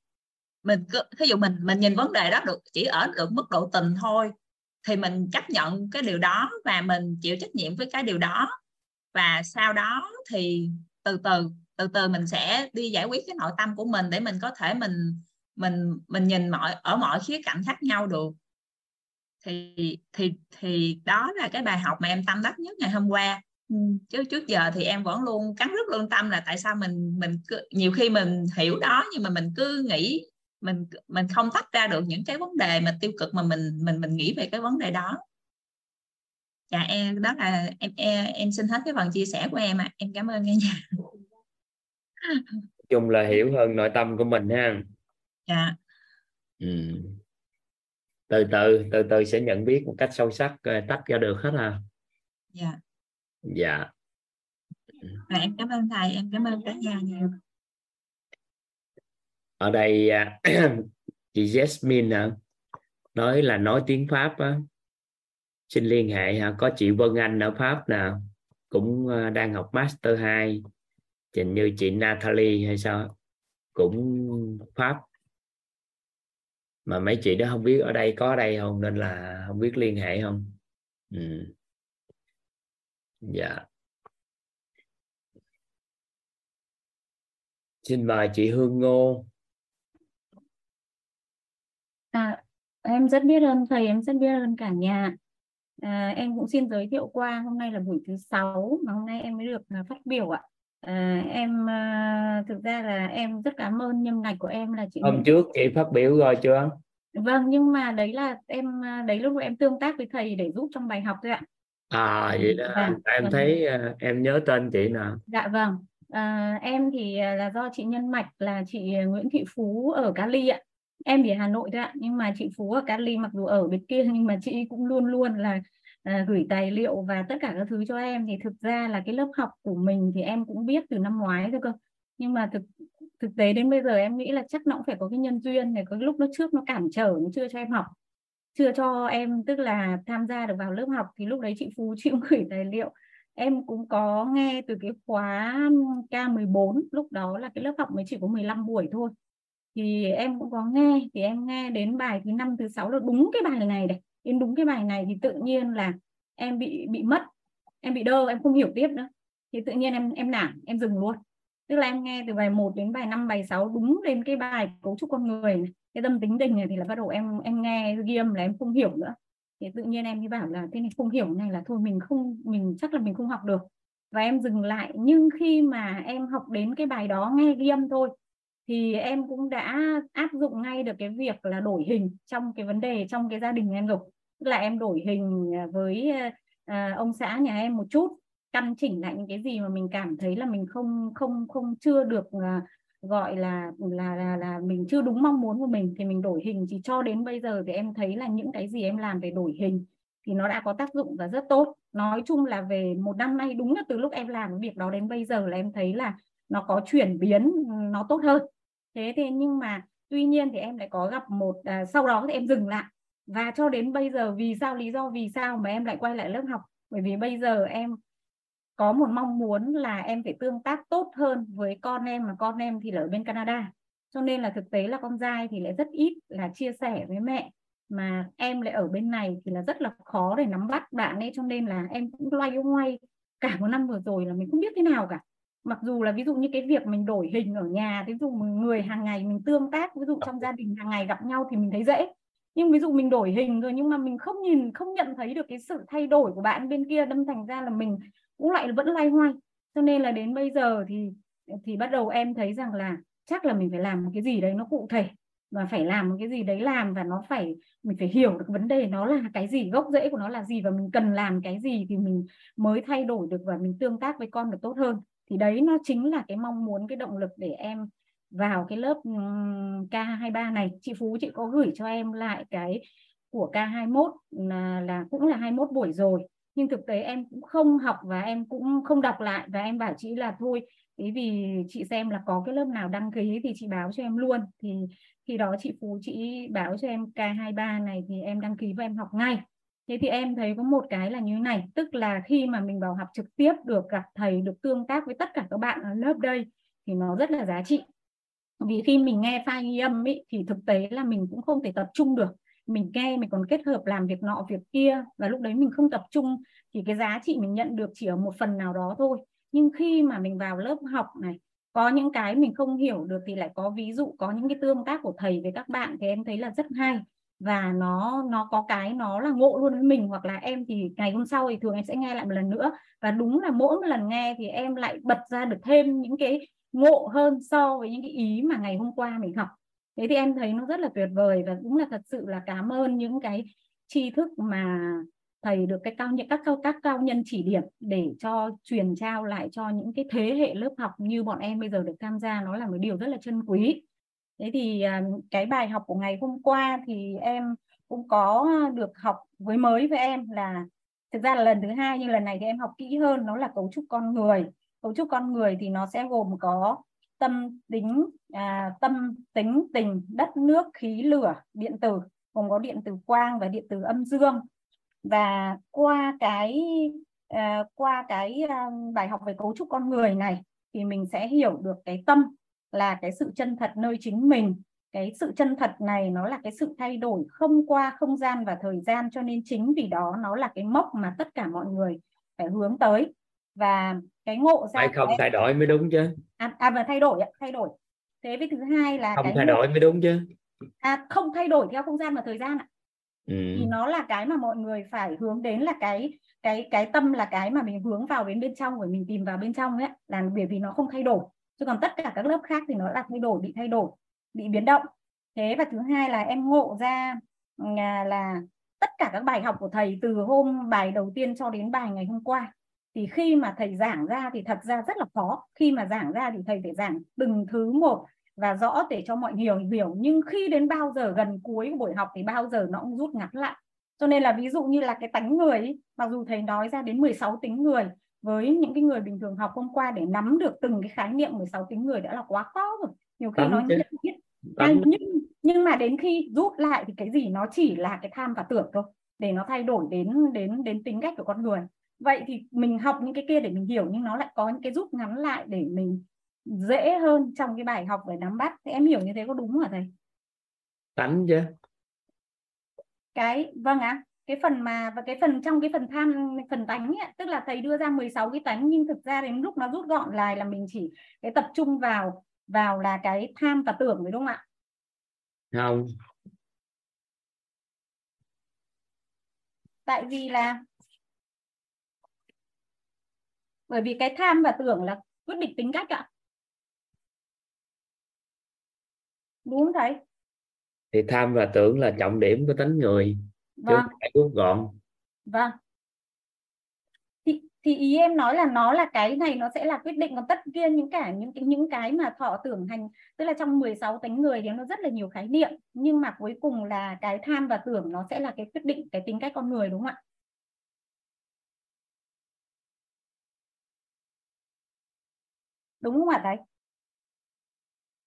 S6: mình cứ ví dụ mình mình nhìn vấn đề đó được chỉ ở được mức độ tình thôi thì mình chấp nhận cái điều đó và mình chịu trách nhiệm với cái điều đó. Và sau đó thì từ từ từ từ mình sẽ đi giải quyết cái nội tâm của mình để mình có thể mình mình mình nhìn mọi ở mọi khía cạnh khác nhau được. Thì thì thì đó là cái bài học mà em tâm đắc nhất ngày hôm qua. Ừ, chứ trước giờ thì em vẫn luôn cắn rất lương tâm là tại sao mình mình cứ, nhiều khi mình hiểu đó nhưng mà mình cứ nghĩ mình mình không tách ra được những cái vấn đề mà tiêu cực mà mình mình mình nghĩ về cái vấn đề đó. Dạ em đó là em em, em xin hết cái phần chia sẻ của em ạ. À. em cảm ơn nghe nhà
S1: chung là hiểu hơn nội tâm của mình ha.
S6: Dạ.
S1: Ừ. từ từ từ từ sẽ nhận biết một cách sâu sắc tách ra được hết à
S6: dạ.
S1: Dạ.
S6: À, em cảm ơn thầy em cảm ơn cả nhà nhiều.
S1: Ở đây à, chị Jasmine nói là nói tiếng Pháp á. xin liên hệ ha có chị Vân Anh ở Pháp nè cũng à, đang học master 2 trình như chị Natalie hay sao cũng Pháp mà mấy chị đó không biết ở đây có ở đây không nên là không biết liên hệ không ừ. dạ xin mời chị Hương Ngô
S5: À, em rất biết ơn thầy, em rất biết ơn cả nhà. À, em cũng xin giới thiệu qua hôm nay là buổi thứ sáu mà hôm nay em mới được à, phát biểu ạ. À, em à, thực ra là em rất cảm ơn nhân ngạch của em là chị.
S1: Hôm trước chị phát biểu rồi chưa?
S5: Vâng, nhưng mà đấy là em à, đấy lúc em tương tác với thầy để giúp trong bài học thôi ạ.
S1: À vậy đó, dạ, em vâng. thấy uh, em nhớ tên chị nào?
S5: Dạ vâng. À, em thì là do chị nhân mạch là chị Nguyễn Thị Phú ở Cali ạ em thì Hà Nội thôi ạ nhưng mà chị Phú ở Cali mặc dù ở bên kia nhưng mà chị cũng luôn luôn là à, gửi tài liệu và tất cả các thứ cho em. Thì thực ra là cái lớp học của mình thì em cũng biết từ năm ngoái rồi cơ. Nhưng mà thực thực tế đến bây giờ em nghĩ là chắc nó cũng phải có cái nhân duyên này có lúc nó trước nó cản trở nó chưa cho em học. Chưa cho em tức là tham gia được vào lớp học thì lúc đấy chị Phú chị cũng gửi tài liệu. Em cũng có nghe từ cái khóa K14 lúc đó là cái lớp học mới chỉ có 15 buổi thôi. Thì em cũng có nghe thì em nghe đến bài thứ năm thứ sáu là đúng cái bài này này đến đúng cái bài này thì tự nhiên là em bị bị mất em bị đơ em không hiểu tiếp nữa. Thì tự nhiên em em nản em dừng luôn. Tức là em nghe từ bài 1 đến bài 5 bài 6 đúng đến cái bài cấu trúc con người này, cái tâm tính tình này thì là bắt đầu em em nghe ghi âm là em không hiểu nữa. Thì tự nhiên em đi bảo là thế này không hiểu này là thôi mình không mình chắc là mình không học được. Và em dừng lại nhưng khi mà em học đến cái bài đó nghe ghi âm thôi thì em cũng đã áp dụng ngay được cái việc là đổi hình trong cái vấn đề trong cái gia đình em rồi. Tức là em đổi hình à, với à, à, ông xã nhà em một chút căn chỉnh lại những cái gì mà mình cảm thấy là mình không không không chưa được à, gọi là là là là mình chưa đúng mong muốn của mình thì mình đổi hình. Chỉ cho đến bây giờ thì em thấy là những cái gì em làm về đổi hình thì nó đã có tác dụng và rất tốt. Nói chung là về một năm nay đúng là từ lúc em làm việc đó đến bây giờ là em thấy là nó có chuyển biến ừ, nó tốt hơn. Thế thì nhưng mà tuy nhiên thì em lại có gặp một à, sau đó thì em dừng lại. Và cho đến bây giờ vì sao lý do vì sao mà em lại quay lại lớp học? Bởi vì bây giờ em có một mong muốn là em phải tương tác tốt hơn với con em mà con em thì ở bên Canada. Cho nên là thực tế là con trai thì lại rất ít là chia sẻ với mẹ mà em lại ở bên này thì là rất là khó để nắm bắt bạn ấy. Cho nên là em cũng loay hoay. Cả một năm vừa rồi là mình không biết thế nào cả mặc dù là ví dụ như cái việc mình đổi hình ở nhà ví dụ người hàng ngày mình tương tác ví dụ trong gia đình hàng ngày gặp nhau thì mình thấy dễ. Nhưng ví dụ mình đổi hình rồi nhưng mà mình không nhìn không nhận thấy được cái sự thay đổi của bạn bên kia đâm thành ra là mình cũng lại vẫn lay hoay. Cho nên là đến bây giờ thì thì bắt đầu em thấy rằng là chắc là mình phải làm một cái gì đấy nó cụ thể và phải làm một cái gì đấy làm và nó phải mình phải hiểu được vấn đề nó là cái gì gốc rễ của nó là gì và mình cần làm cái gì thì mình mới thay đổi được và mình tương tác với con được tốt hơn thì đấy nó chính là cái mong muốn cái động lực để em vào cái lớp K23 này. Chị Phú chị có gửi cho em lại cái của K21 là, là cũng là 21 buổi rồi. Nhưng thực tế em cũng không học và em cũng không đọc lại. Và em bảo chị là thôi ý vì chị xem là có cái lớp nào đăng ký thì chị báo cho em luôn. Thì khi đó chị Phú chị báo cho em K23 này thì em đăng ký và em học ngay thế thì em thấy có một cái là như này tức là khi mà mình vào học trực tiếp được gặp thầy được tương tác với tất cả các bạn ở lớp đây thì nó rất là giá trị. Vì khi mình nghe file ghi âm ý, thì thực tế là mình cũng không thể tập trung được. Mình nghe mình còn kết hợp làm việc nọ việc kia và lúc đấy mình không tập trung thì cái giá trị mình nhận được chỉ ở một phần nào đó thôi. Nhưng khi mà mình vào lớp học này có những cái mình không hiểu được thì lại có ví dụ có những cái tương tác của thầy với các bạn thì em thấy là rất hay và nó nó có cái nó là ngộ luôn với mình, hoặc là em thì ngày hôm sau thì thường em sẽ nghe lại một lần nữa. Và đúng là mỗi một lần nghe thì em lại bật ra được thêm những cái ngộ hơn so với những cái ý mà ngày hôm qua mình học. Thế thì em thấy nó rất là tuyệt vời và cũng là thật sự là cảm ơn những cái tri thức mà thầy được cái cao những các cao các cao nhân chỉ điểm để cho truyền trao lại cho những cái thế hệ lớp học như bọn em bây giờ được tham gia. Nó là một điều rất là chân quý thế thì à, cái bài học của ngày hôm qua thì em cũng có được học với mới với em là thực ra là lần thứ hai nhưng lần này thì em học kỹ hơn nó là cấu trúc con người. Cấu trúc con người thì nó sẽ gồm có tâm tính à, tâm tính tình đất nước khí lửa điện tử gồm có điện tử quang và điện tử âm dương. Và qua cái à, qua cái à, bài học về cấu trúc con người này thì mình sẽ hiểu được cái tâm là cái sự chân thật nơi chính mình. Cái sự chân thật này nó là cái sự thay đổi không qua không gian và thời gian cho nên chính vì đó nó là cái mốc mà tất cả mọi người phải hướng tới. Và cái ngộ
S1: ra phải không thay đổi mới đúng chứ?
S5: À, à và thay đổi thay đổi. Thế với thứ hai là
S1: không cái thay ngộ... đổi mới đúng chứ?
S5: À không thay đổi theo không gian và thời gian ạ. Ừ. thì nó là cái mà mọi người phải hướng đến là cái cái cái tâm là cái mà mình hướng vào đến bên trong của mình tìm vào bên trong ấy là bởi vì nó không thay đổi chứ còn tất cả các lớp khác thì nó là thay đổi bị thay đổi bị biến động. Thế và thứ hai là em ngộ ra à, là, tất cả các bài học của thầy từ hôm bài đầu tiên cho đến bài ngày hôm qua thì khi mà thầy giảng ra thì thật ra rất là khó. Khi mà giảng ra thì thầy phải giảng từng thứ một và rõ để cho mọi người hiểu nhưng khi đến bao giờ gần cuối của buổi học thì bao giờ nó cũng rút ngắn lại. Cho nên là ví dụ như là cái tánh người ấy, mặc dù thầy nói ra đến 16 tính người với những cái người bình thường học hôm qua để nắm được từng cái khái niệm 16 tính người đã là quá khó rồi. Nhiều khi nó nhận biết. Nhưng nhưng mà đến khi rút lại thì cái gì nó chỉ là cái tham và tưởng thôi để nó thay đổi đến đến đến tính cách của con người. Vậy thì mình học những cái kia để mình hiểu nhưng nó lại có những cái rút ngắn lại để mình dễ hơn trong cái bài học về nắm bắt. Thì em hiểu như thế có đúng không thầy?
S1: Tánh chứ.
S5: Cái vâng ạ. à, cái phần mà và cái phần trong cái phần tham phần tánh ấy, tức là thầy đưa ra 16 cái tánh nhưng thực ra đến lúc nó rút gọn lại là mình chỉ cái tập trung vào vào là cái tham và tưởng đúng không ạ?
S1: Không.
S5: Tại vì là bởi vì cái tham và tưởng là quyết định tính cách ạ. Đúng không thầy?
S1: Thì tham và tưởng là trọng điểm của tính người vâng. rút gọn.
S5: Vâng. Thì, thì ý em nói là nó là cái này nó sẽ là quyết định còn tất kia những cả những cái những cái mà thọ tưởng hành tức là trong 16 tính người thì nó rất là nhiều khái niệm nhưng mà cuối cùng là cái tham và tưởng nó sẽ là cái quyết định cái tính cách con người đúng không ạ? Đúng không ạ thầy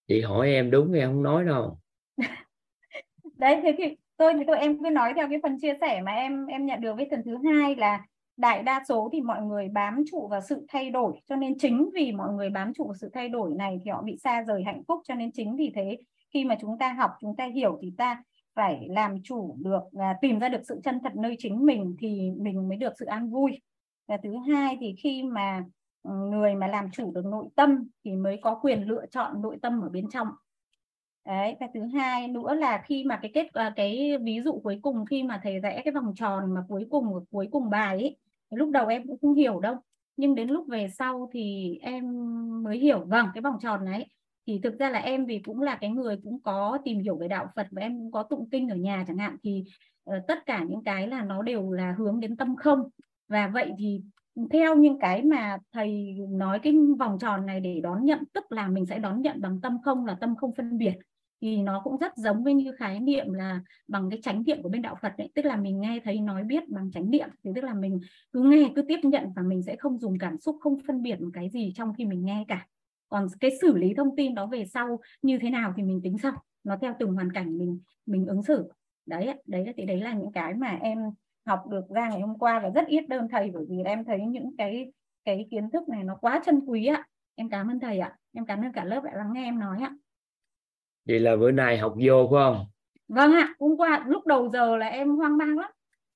S1: chị hỏi em đúng em không nói đâu.
S5: Đấy thế thì tôi thì tôi em cứ nói theo cái phần chia sẻ mà em em nhận được với phần thứ hai là đại đa số thì mọi người bám trụ vào sự thay đổi. Cho nên chính vì mọi người bám trụ vào sự thay đổi này thì họ bị xa rời hạnh phúc. Cho nên chính vì thế khi mà chúng ta học chúng ta hiểu thì ta phải làm chủ được à, tìm ra được sự chân thật nơi chính mình thì mình mới được sự an vui. Và thứ hai thì khi mà ừ, người mà làm chủ được nội tâm thì mới có quyền lựa chọn nội tâm ở bên trong đấy và thứ hai nữa là khi mà cái kết à, cái ví dụ cuối cùng khi mà thầy vẽ cái vòng tròn mà cuối cùng ở cuối cùng bài ấy lúc đầu em cũng không hiểu đâu. Nhưng đến lúc về sau thì em mới hiểu vâng cái vòng tròn này thì thực ra là em vì cũng là cái người cũng có tìm hiểu về đạo Phật và em cũng có tụng kinh ở nhà chẳng hạn thì uh, tất cả những cái là nó đều là hướng đến tâm không. Và vậy thì theo những cái mà thầy nói cái vòng tròn này để đón nhận tức là mình sẽ đón nhận bằng tâm không là tâm không phân biệt thì nó cũng rất giống với như khái niệm là bằng cái chánh niệm của bên đạo Phật đấy tức là mình nghe thấy nói biết bằng chánh niệm. Thì tức là mình cứ nghe, cứ tiếp nhận và mình sẽ không dùng cảm xúc, không phân biệt một cái gì trong khi mình nghe cả. Còn cái xử lý thông tin đó về sau như thế nào thì mình tính sau. Nó theo từng hoàn cảnh mình mình ứng xử. Đấy đấy thì đấy là những cái mà em học được ra ngày hôm qua và rất ít đơn thầy, bởi vì em thấy những cái cái kiến thức này nó quá chân quý ạ. Em cảm ơn thầy ạ. Em cảm ơn cả lớp đã lắng nghe em nói ạ
S1: vậy là bữa nay học vô phải không?
S5: Vâng ạ hôm qua lúc đầu giờ là em hoang mang lắm.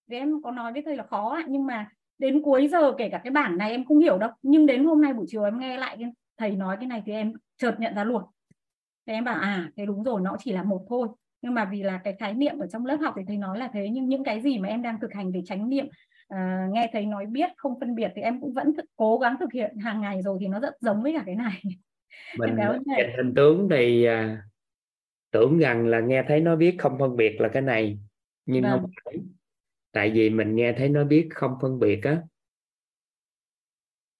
S5: Vì em có nói với thầy là khó ạ nhưng mà đến cuối giờ kể cả cái bản này em không hiểu đâu. Nhưng đến hôm nay buổi chiều em nghe lại cái thầy nói cái này thì em chợt nhận ra luôn. Thế em bảo à thế đúng rồi nó chỉ là một thôi. Nhưng mà vì là cái khái niệm ở trong lớp học thì thầy nói là thế nhưng những cái gì mà em đang thực hành về chánh niệm à, nghe thầy nói biết không phân biệt thì em cũng vẫn cố gắng thực hiện hàng ngày rồi thì nó rất giống với cả cái này.
S1: Mình nhìn hình tướng thì à, tưởng rằng là nghe thấy nó biết không phân biệt là cái này nhưng vâng. không phải tại vì mình nghe thấy nó biết không phân biệt á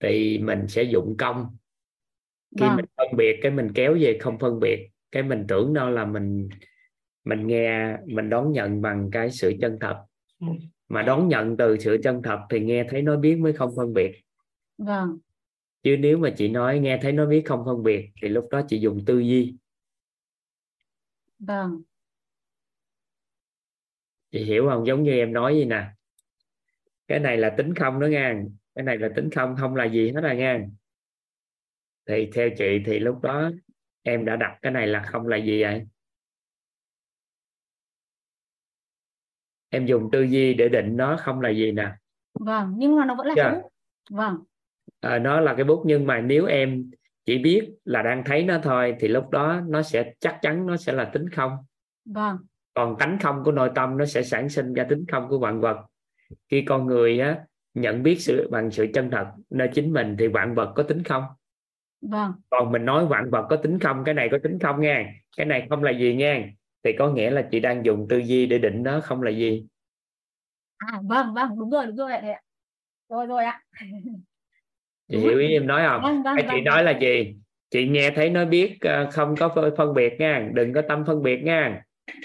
S1: thì mình sẽ dụng công khi vâng. mình phân biệt cái mình kéo về không phân biệt cái mình tưởng đâu là mình mình nghe mình đón nhận bằng cái sự chân thật ừ. mà đón nhận từ sự chân thật thì nghe thấy nói biết mới không phân biệt
S5: vâng
S1: chứ nếu mà chị nói nghe thấy nói biết không phân biệt thì lúc đó chị dùng tư duy
S5: vâng.
S1: Chị hiểu không? Giống như em nói vậy nè. Cái này là tính không đó nha cái này là tính không không là gì hết là nha thì theo chị thì lúc đó em đã đặt cái này là không là gì vậy? Em dùng tư duy để định nó không là gì nè.
S5: Vâng nhưng mà nó vẫn là yeah. cái bút. Vâng.
S1: À, nó là cái bút nhưng mà nếu em chỉ biết là đang thấy nó thôi thì lúc đó nó sẽ chắc chắn nó sẽ là tính không.
S5: Vâng.
S1: Còn tánh không của nội tâm nó sẽ sản sinh ra tính không của vạn vật. Khi con người á, nhận biết sự bằng sự chân thật nơi chính mình thì vạn vật có tính không?
S5: Vâng.
S1: Còn mình nói vạn vật có tính không cái này có tính không nha cái này không là gì nha thì có nghĩa là chị đang dùng tư duy để định nó không là gì.
S5: À vâng vâng đúng rồi đúng rồi ạ. Rồi rồi ạ
S1: chị hiểu ý em nói không? Vâng, vâng, chị vâng, nói vâng. là gì? Chị nghe thấy nó biết ờ, không có phân biệt nha. Đừng có tâm phân biệt nha.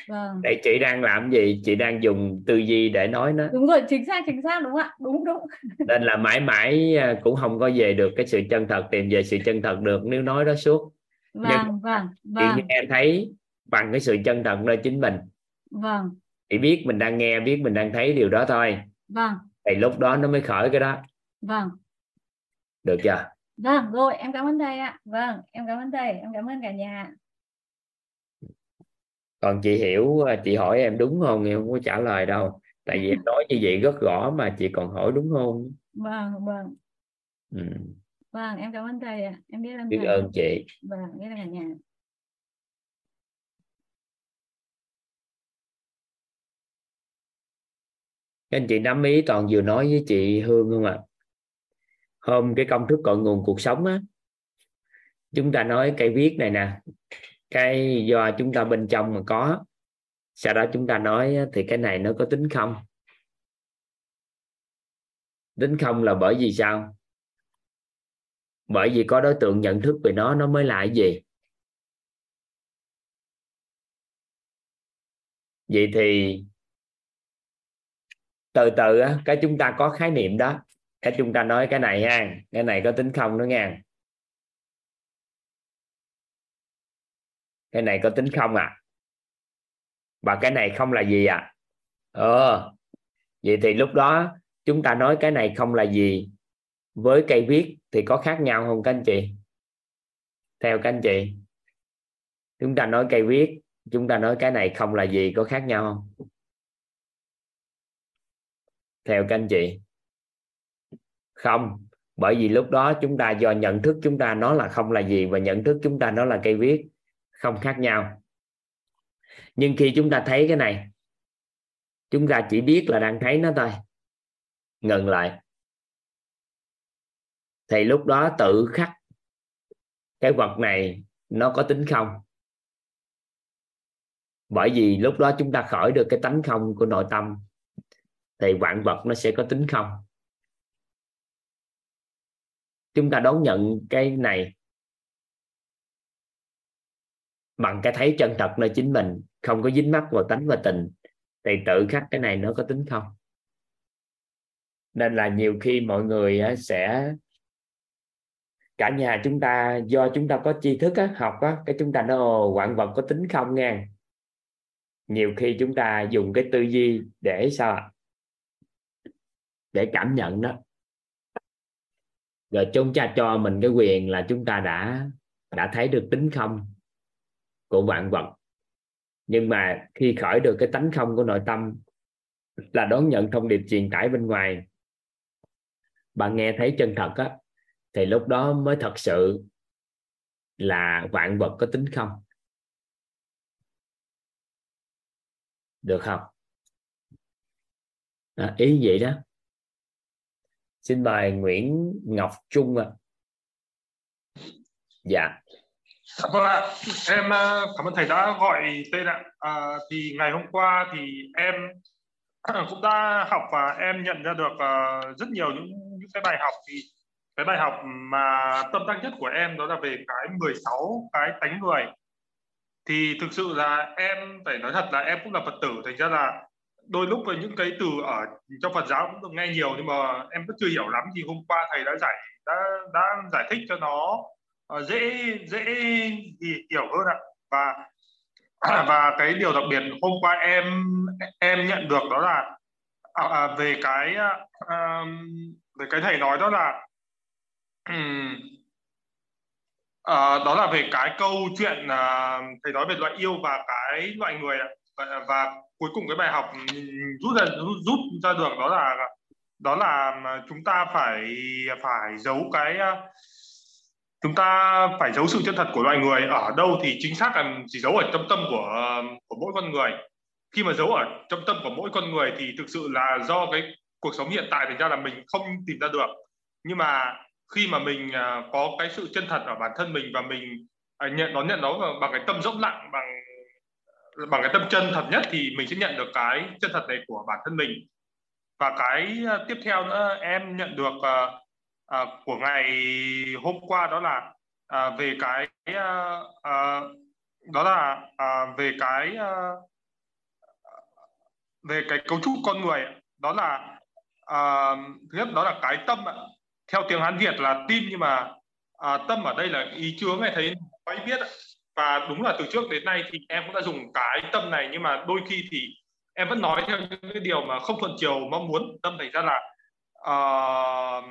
S5: Vâng.
S1: để chị đang làm gì? Chị đang dùng tư duy để nói nó.
S5: Đúng rồi chính xác chính xác đúng ạ. Đúng đúng.
S1: Nên là mãi mãi ờ, cũng không có về được cái sự chân thật tìm về sự chân thật được nếu nói đó suốt.
S5: Vâng Nhưng vâng vâng
S1: chị nghe thấy bằng cái sự chân thật nơi chính mình.
S5: Vâng.
S1: Chỉ biết mình đang nghe biết mình đang thấy điều đó thôi.
S5: Vâng.
S1: Thì lúc đó nó mới khởi cái đó.
S5: Vâng
S1: được chưa?
S5: Vâng rồi em cảm ơn thầy ạ. Vâng em cảm ơn thầy em cảm ơn cả nhà
S1: còn chị hiểu chị hỏi em đúng không? Em không có trả lời đâu. Tại vì em nói như vậy rất rõ mà chị còn hỏi đúng không?
S5: Vâng vâng.
S1: Ừ.
S5: vâng em cảm ơn thầy ạ. Em biết ơn
S1: biết ơn chị.
S5: Vâng biết ơn cả nhà.
S1: Các anh chị nắm ý toàn vừa nói với chị Hương không ạ? à? Hôm cái công thức cội nguồn cuộc sống á chúng ta nói cây viết này nè cái do chúng ta bên trong mà có sau đó chúng ta nói thì cái này nó có tính không? Tính không là bởi vì sao? Bởi vì có đối tượng nhận thức về nó nó mới lại gì? Vậy thì từ từ á, cái chúng ta có khái niệm đó cái chúng ta nói cái này ha. Cái này có tính không đó nha. Cái này có tính không à? Và cái này không là gì à? Ờ vậy thì lúc đó chúng ta nói cái này không là gì? Với cây viết thì có khác nhau không các anh chị? Theo các anh chị. Chúng ta nói cây viết, chúng ta nói cái này không là gì có khác nhau không? Theo các anh chị không, bởi vì lúc đó chúng ta do nhận thức chúng ta nó là không là gì và nhận thức chúng ta nó là cây viết, không khác nhau. Nhưng khi chúng ta thấy cái này, chúng ta chỉ biết là đang thấy nó thôi. Ngừng lại. Thì lúc đó tự khắc cái vật này nó có tính không? Bởi vì lúc đó chúng ta khỏi được cái tánh không của nội tâm, thì vạn vật nó sẽ có tính không? Chúng ta đón nhận cái này bằng cái thấy chân thật nơi chính mình không có dính mắc vào tánh và tình thì tự khắc cái này nó có tính không? Nên là nhiều khi mọi người sẽ cả nhà chúng ta do chúng ta có tri thức á, học á, cái chúng ta nó vạn vật có tính không nha nhiều khi chúng ta dùng cái tư duy để sao để cảm nhận đó rồi chúng ta cho mình cái quyền là chúng ta đã đã thấy được tính không của vạn vật. Nhưng mà khi khởi được cái tánh không của nội tâm là đón nhận thông điệp truyền tải bên ngoài. Bạn nghe thấy chân thật á thì lúc đó mới thật sự là vạn vật có tính không. Được không? À, ý vậy đó xin mời Nguyễn Ngọc Trung ạ. À. dạ.
S7: Vâng ạ. Em ờ, cảm ơn thầy đã gọi tên ạ. À, thì ngày hôm qua thì em cũng đã học và em nhận ra được uh, rất nhiều những những cái bài học. Thì cái bài học mà tâm đắc nhất của em đó là về cái 16 cái tánh người. Thì thực sự là em phải nói thật là em cũng là phật tử thành ra là đôi lúc với những cái từ ở trong Phật giáo cũng được nghe nhiều nhưng mà em vẫn chưa hiểu lắm thì hôm qua thầy đã giải đã đã giải thích cho nó uh, dễ dễ hiểu hơn ạ. Và và cái điều đặc biệt hôm qua em em nhận được đó là à, à, về cái à, về cái thầy nói đó là à, đó là về cái câu chuyện à, thầy nói về loại yêu và cái loại người và, và cuối cùng cái bài học rút ra rút, rút ra được đó là đó là chúng ta phải phải giấu cái à, chúng ta phải giấu sự chân thật của loài người ở đâu thì chính xác là chỉ giấu ở trong tâm của của mỗi con người. Khi mà giấu ở trong tâm của mỗi con người thì thực sự là do cái cuộc sống hiện tại thành ra là mình không tìm ra được. Nhưng mà khi mà mình à, có cái sự chân thật ở bản thân mình và mình à, nhận nó nhận nó bằng cái tâm rỗng lặng bằng bằng cái tâm chân thật nhất thì mình sẽ nhận được cái chân thật này của bản thân mình. Và cái ờ, tiếp theo nữa em nhận được uh, uh, của ngày hôm qua đó là uh, về cái uh, uh, đó là uh, về cái uh, về cái cấu trúc con người đó là uh, thứ nhất đó là cái tâm theo tiếng hán việt là tim nhưng mà uh, tâm ở đây là ý chướng này thấy nói biết và đúng là từ trước đến nay thì em cũng đã dùng cái tâm này nhưng mà đôi khi thì em vẫn nói theo những cái điều mà không thuận chiều mong muốn. Tâm thành ra là uh,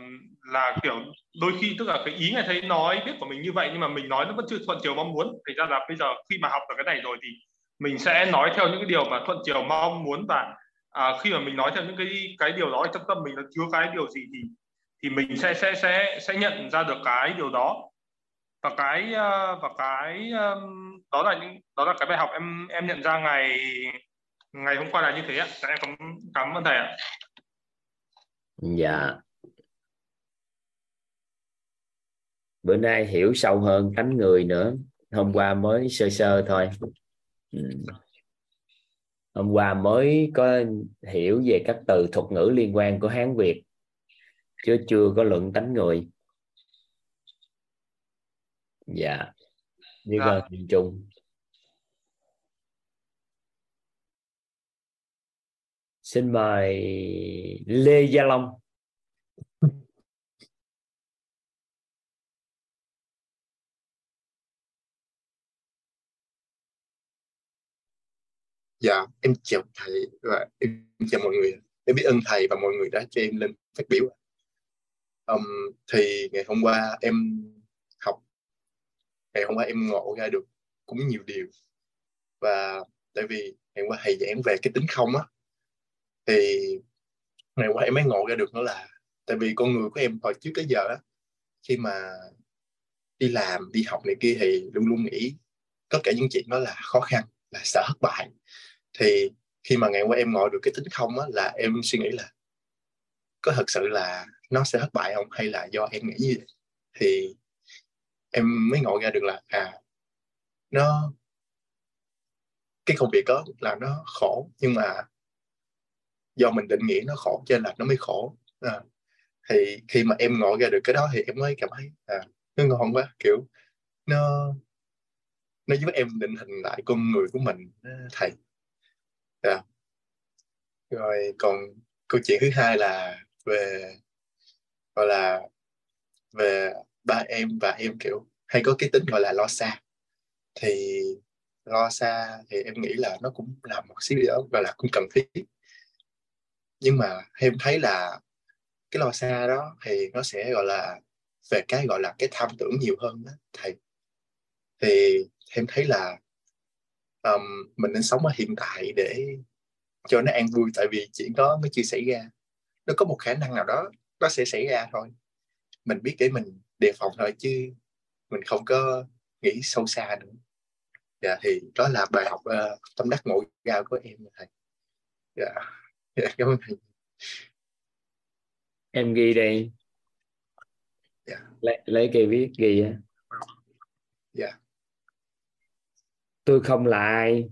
S7: là kiểu đôi khi tức là cái ý ngày thấy nói biết của mình như vậy nhưng mà mình nói nó vẫn chưa thuận chiều mong muốn. Thành ra là bây giờ khi mà học được cái này rồi thì mình sẽ nói theo những cái điều mà thuận chiều mong muốn và à, khi mà mình nói theo những cái cái điều đó trong tâm mình nó chứa cái điều gì thì thì mình sẽ sẽ sẽ sẽ nhận ra được cái điều đó và cái ờ, và cái đó là những, đó là cái bài học em em nhận ra ngày ngày hôm qua là như thế ạ. Dạ, em cảm cảm ơn thầy ạ.
S1: Dạ. Bữa nay hiểu sâu hơn tánh người nữa. Hôm qua mới sơ sơ thôi. Ừ. hôm qua mới có hiểu về các từ thuật ngữ liên quan của hán việt, chứ chưa có luận tánh người dạ như
S7: Dạ.
S1: ơn miền trung xin mời lê gia long
S8: Dạ, em chào thầy và em chào mọi người. Em biết ơn thầy và mọi người đã cho em lên phát biểu. Um, thì ngày hôm qua em ngày hôm qua em ngộ ra được cũng nhiều điều. Và tại vì ngày hôm qua thầy giảng về cái tính không á, thì ngày hôm qua em mới ngộ ra được nữa là tại tại vì con người của em hồi trước tới giờ á khi mà đi làm đi học này kia thì luôn luôn nghĩ tất cả những chuyện đó là khó khăn là sợ thất bại. Thì khi mà ngày qua em ngồi được cái tính không á là em suy nghĩ là có thật sự là nó sẽ thất bại không? Hay là do em nghĩ như vậy? Thì em mới ngộ ra được là à nó cái công việc đó là nó khổ nhưng mà do mình định nghĩa nó khổ cho nên là nó mới khổ à, thì khi mà em ngộ ra được cái đó thì em mới cảm thấy à nó ngon quá kiểu nó nó giúp em định hình lại con người của mình thầy à. Rồi còn câu chuyện thứ hai là về gọi là về ba em và em kiểu hay có cái tính gọi là lo xa. Thì lo xa thì em nghĩ là nó cũng là một xíu gì đó gọi là cũng cần thiết. Nhưng mà em thấy là cái lo xa đó thì nó sẽ gọi là về cái gọi là cái tham tưởng nhiều hơn đó thầy. Thì em thấy là um, mình nên sống ở hiện tại để cho nó an vui tại vì chuyện đó mới chưa xảy ra. Nó có một khả năng nào đó nó sẽ xảy ra thôi. Mình biết để mình đề phòng thôi chứ mình không có nghĩ sâu xa nữa. Dạ thì đó là bài học uh, tâm đắc ngộ ra của em thầy. Dạ dạ cảm ơn thầy.
S1: Em ghi đây
S8: dạ.
S1: Lấy lấy cây viết ghi á.
S8: Dạ.
S1: Tôi không là ai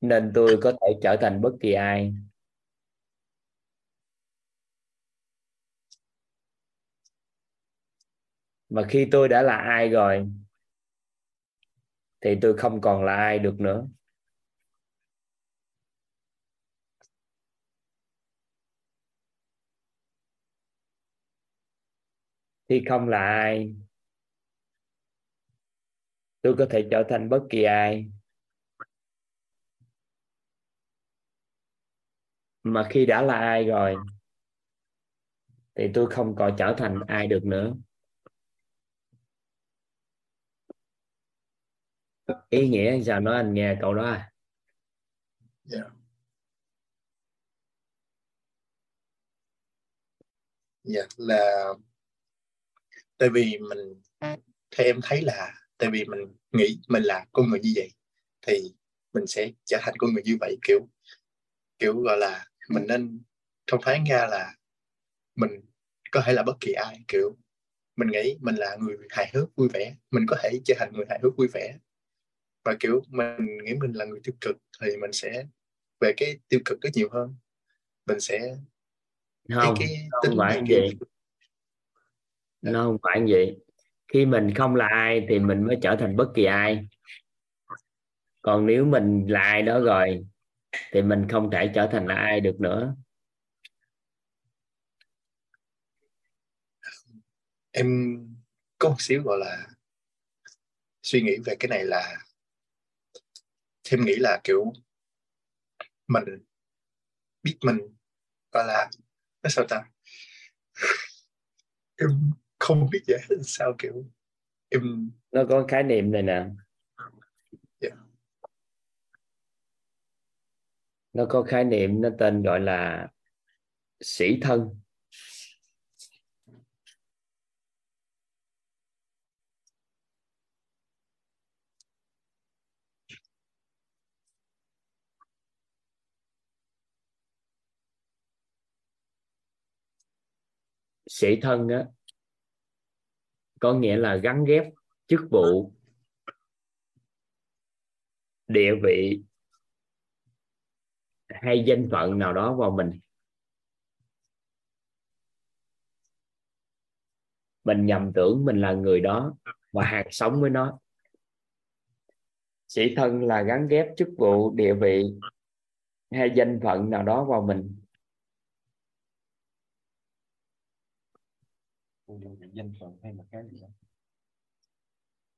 S1: nên tôi có thể trở thành bất kỳ ai. Mà khi tôi đã là ai rồi, thì tôi không còn là ai được nữa. Khi không là ai, tôi có thể trở thành bất kỳ ai. Mà khi đã là ai rồi thì tôi không còn trở thành ai được nữa ý nghĩa sao nói anh nghe câu đó à
S8: yeah. Dạ. dạ là tại vì mình theo em thấy là tại vì mình nghĩ mình là con người như vậy thì mình sẽ trở thành con người như vậy kiểu kiểu gọi là mình nên thông thoáng ra là mình có thể là bất kỳ ai kiểu mình nghĩ mình là người hài hước vui vẻ mình có thể trở thành người hài hước vui vẻ. Và kiểu mình nghĩ mình là người tiêu cực thì mình sẽ về cái tiêu cực đó nhiều hơn. Mình sẽ
S1: không cái không phải vậy. Nó không phải vậy. Khi mình không là ai thì mình mới trở thành bất kỳ ai. Còn nếu mình là ai đó rồi thì mình không thể trở thành là ai được nữa.
S8: Em có một xíu gọi là suy nghĩ về cái này là thêm nghĩ là kiểu mình biết mình gọi là nó sao ta? Em không biết giải sao kiểu em
S1: nó có khái niệm này nè yeah.
S8: Dạ
S1: nó có khái niệm, nó tên gọi là sĩ thân. Sĩ thân á, có nghĩa là gắn ghép chức vụ, địa vị hay danh phận nào đó vào mình. Mình nhầm tưởng mình là người đó và hạt sống với nó. Sĩ thân là gắn ghép chức vụ, địa vị hay danh phận nào đó vào mình.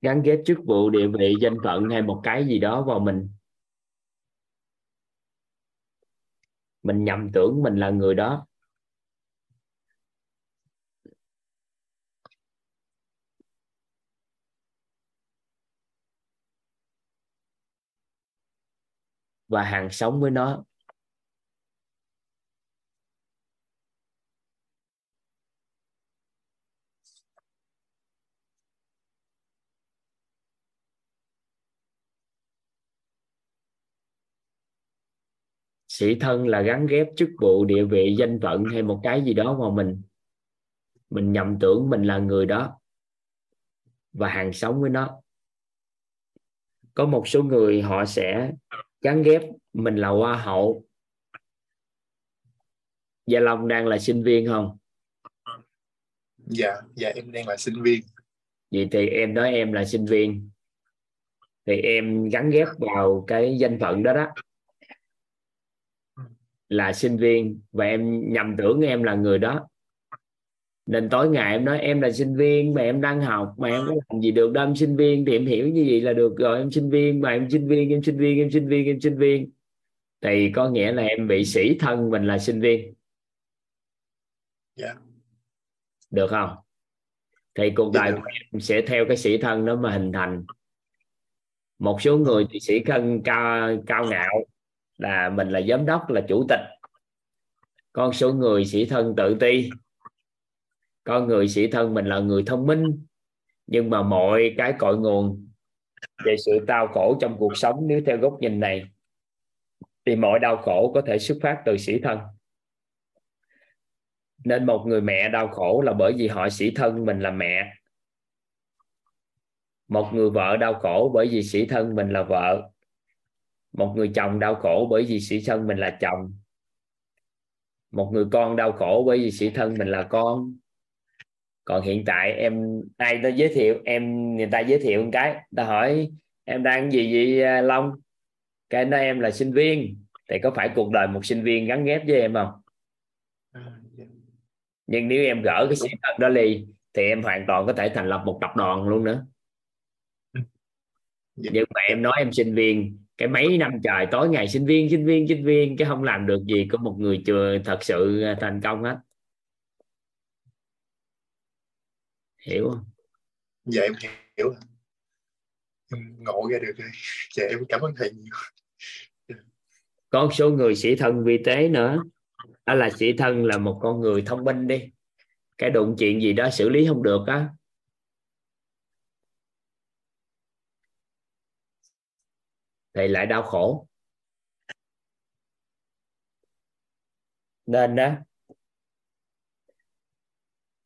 S1: Gắn ghép chức vụ, địa vị, danh phận hay một cái gì đó vào mình. Mình nhầm tưởng mình là người đó. Và hàng sống với nó. Sĩ thân là gắn ghép chức vụ địa vị danh phận hay một cái gì đó mà mình mình nhầm tưởng mình là người đó và hàng sống với nó có một số người họ sẽ gắn ghép mình là hoa hậu Gia Long đang là sinh viên không?
S8: Dạ, dạ em đang là sinh viên.
S1: Vậy thì em nói em là sinh viên thì em gắn ghép vào cái danh phận đó đó là sinh viên và em nhầm tưởng em là người đó. Nên tối ngày em nói em là sinh viên mà em đang học mà em có làm gì được đâu em sinh viên. Thì em hiểu như vậy là được rồi em sinh viên mà em sinh viên em sinh viên em sinh viên em sinh viên. Thì có nghĩa là em bị sĩ thân mình là sinh viên.
S8: Dạ.
S1: Được không? Thì cuộc
S8: Dạ
S1: đời
S8: được.
S1: của em sẽ theo cái sĩ thân đó mà hình thành. Một số người thì sĩ thân cao cao ngạo là mình là giám đốc, là chủ tịch. Con số người sĩ thân tự ti. Con người sĩ thân mình là người thông minh, nhưng mà mọi cái cội nguồn về sự đau khổ trong cuộc sống nếu theo góc nhìn này, thì mọi đau khổ có thể xuất phát từ sĩ thân. Nên một người mẹ đau khổ là bởi vì họ sĩ thân mình là mẹ. Một người vợ đau khổ bởi vì sĩ thân mình là vợ một người chồng đau khổ bởi vì sĩ thân mình là chồng. Một người con đau khổ bởi vì sĩ thân mình là con. Còn hiện tại em ai ta giới thiệu em người ta giới thiệu một cái. Ta hỏi em đang gì vậy à, Long? Cái nói em là sinh viên. Thì có phải cuộc đời một sinh viên gắn ghép với em không?
S8: À, dạ.
S1: nhưng nếu em gỡ cái sĩ thân đó đi thì em hoàn toàn có thể thành lập một tập đoàn luôn nữa.
S8: Dạ.
S1: nhưng mà em nói em sinh viên cái mấy năm trời tối ngày sinh viên sinh viên sinh viên cái không làm được gì có một người chưa thật sự thành công hết. Hiểu không?
S8: Dạ em hiểu. Em ngộ ra được rồi. Dạ em cảm ơn thầy nhiều.
S1: Có số người sĩ thân vi tế nữa. Đó là sĩ thân là một con người thông minh đi. Cái đụng chuyện gì đó xử lý không được á thì lại đau khổ. Nên đó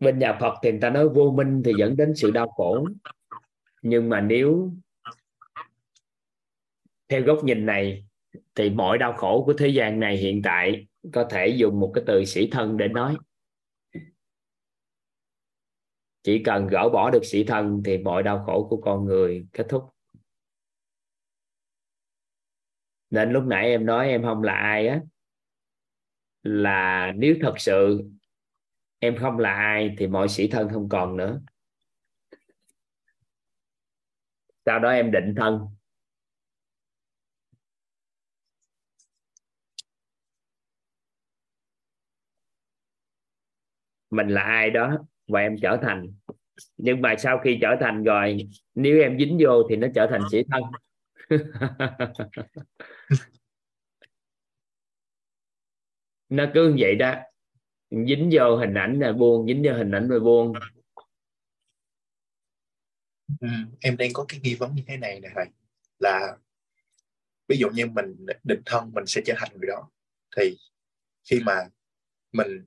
S1: bên nhà Phật thì người ta nói vô minh thì dẫn đến sự đau khổ. Nhưng mà nếu theo góc nhìn này thì mọi đau khổ của thế gian này hiện tại có thể dùng một cái từ sĩ thân để nói. Chỉ cần gỡ bỏ được sĩ thân thì mọi đau khổ của con người kết thúc. Nên lúc nãy em nói em không là ai á, là nếu thật sự em không là ai thì mọi sĩ thân không còn nữa. Sau đó em định thân. Mình là ai đó và em trở thành. Nhưng mà sau khi trở thành rồi, nếu em dính vô thì nó trở thành sĩ thân nó cứ như vậy đó. Dính vô hình ảnh là buông dính vô hình ảnh rồi buông.
S8: Ừ, em đang có cái nghi vấn như thế này nè thầy. Là ví dụ như mình định thân mình sẽ trở thành người đó. Thì khi mà mình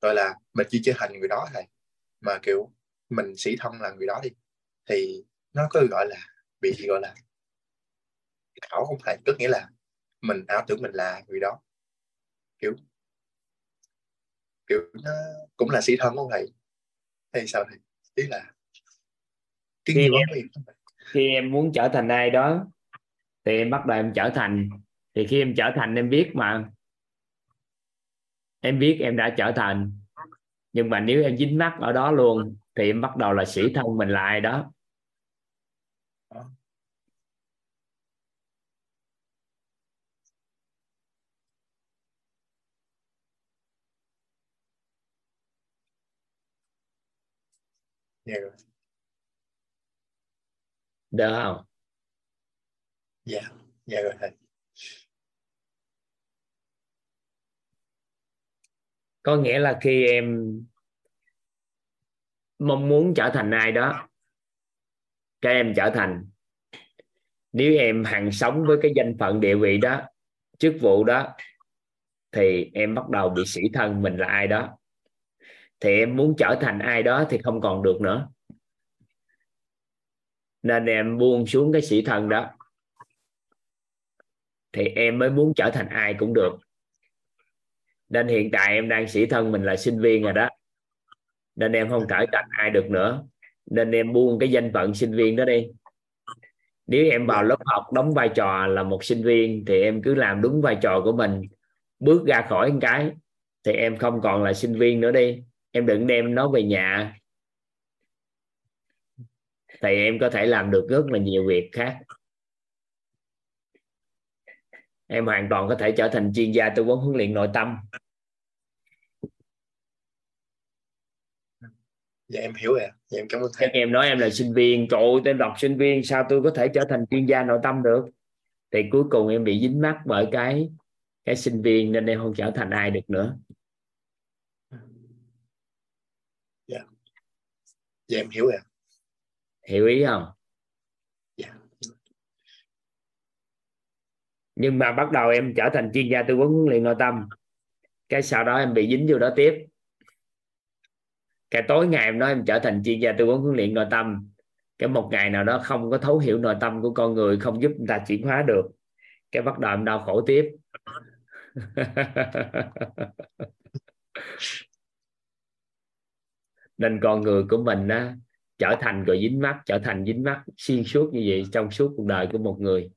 S8: gọi là mình chỉ trở thành người đó thầy mà kiểu mình sĩ thân là người đó đi thì nó có gọi là bị gọi là ảo không thầy tức nghĩa là mình ảo tưởng mình là người đó. Kiểu kiểu nó cũng là sĩ thân không thầy. Hay sao thầy? Ý là cái
S1: Khi em- khi em muốn trở thành ai đó thì em bắt đầu em trở thành. Thì khi em trở thành em biết mà. Em biết em đã trở thành. Nhưng mà nếu em dính mắc ở đó luôn thì em bắt đầu là sĩ thân mình là ai đó
S8: dạ.
S1: Được không?
S8: Dạ dạ rồi thầy.
S1: Có nghĩa là khi em mong muốn trở thành ai đó cho em trở thành nếu em hàng sống với cái danh phận địa vị đó chức vụ đó thì em bắt đầu bị sĩ thân mình là ai đó thì em muốn trở thành ai đó thì không còn được nữa. Nên em buông xuống cái sĩ thần đó. Thì em mới muốn trở thành ai cũng được. Nên hiện tại em đang sĩ thân mình là sinh viên rồi đó. Nên em không trở thành ai được nữa. Nên em buông cái danh phận sinh viên đó đi. Nếu em vào lớp học đóng vai trò là một sinh viên thì em cứ làm đúng vai trò của mình. Bước ra khỏi cái thì em không còn là sinh viên nữa đi em đừng đem nó về nhà. Thì em có thể làm được rất là nhiều việc khác. Em hoàn toàn có thể trở thành chuyên gia tư vấn huấn luyện nội tâm.
S8: Dạ em hiểu rồi dạ, em cảm ơn
S1: thầy. Em nói em là sinh viên. Trời ơi em đọc sinh viên sao tôi có thể trở thành chuyên gia nội tâm được? Thì cuối cùng em bị dính mắc bởi cái cái sinh viên nên em không trở thành ai được nữa
S8: dạ dạ em hiểu rồi
S1: hiểu ý không?
S8: Dạ.
S1: Nhưng mà bắt đầu em trở thành chuyên gia tư vấn huấn luyện nội tâm. Cái sau đó em bị dính vô đó tiếp. Cái tối ngày em nói em trở thành chuyên gia tư vấn huấn luyện nội tâm cái một ngày nào đó không có thấu hiểu nội tâm của con người không giúp người ta chuyển hóa được cái bắt đầu em đau khổ tiếp nên con người của mình á, trở thành rồi dính mắt trở thành dính mắt xuyên suốt như vậy, trong suốt cuộc đời của một người.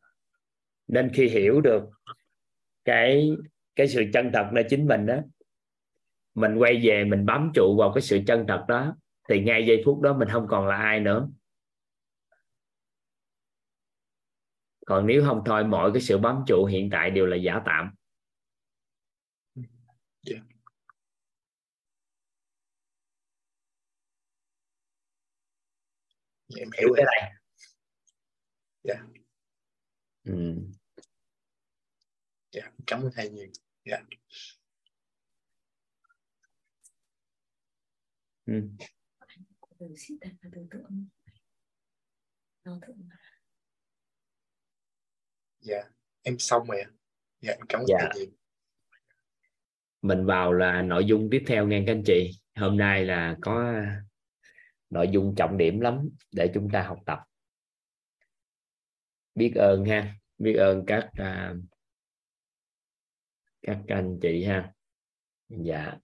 S1: Nên khi hiểu được cái cái sự chân thật là chính mình đó mình quay về mình bám trụ vào cái sự chân thật đó, thì ngay giây phút đó mình không còn là ai nữa. Còn nếu không thôi, mọi cái sự bám trụ hiện tại đều là giả tạm.
S8: Yeah. Em hiểu
S1: cái này.
S8: Dạ.
S1: Ừ.
S8: dạ cảm ơn thầy nhiều. Dạ.
S1: Ừ.
S6: nó thượng
S8: dạ em xong rồi dạ em cảm ơn
S1: dạ.
S8: thầy nhiều.
S1: Mình vào là nội dung tiếp theo nghe các anh chị. Hôm nay là có nội dung trọng điểm lắm để chúng ta học tập. Biết ơn ha biết ơn các uh, các anh chị ha. Dạ.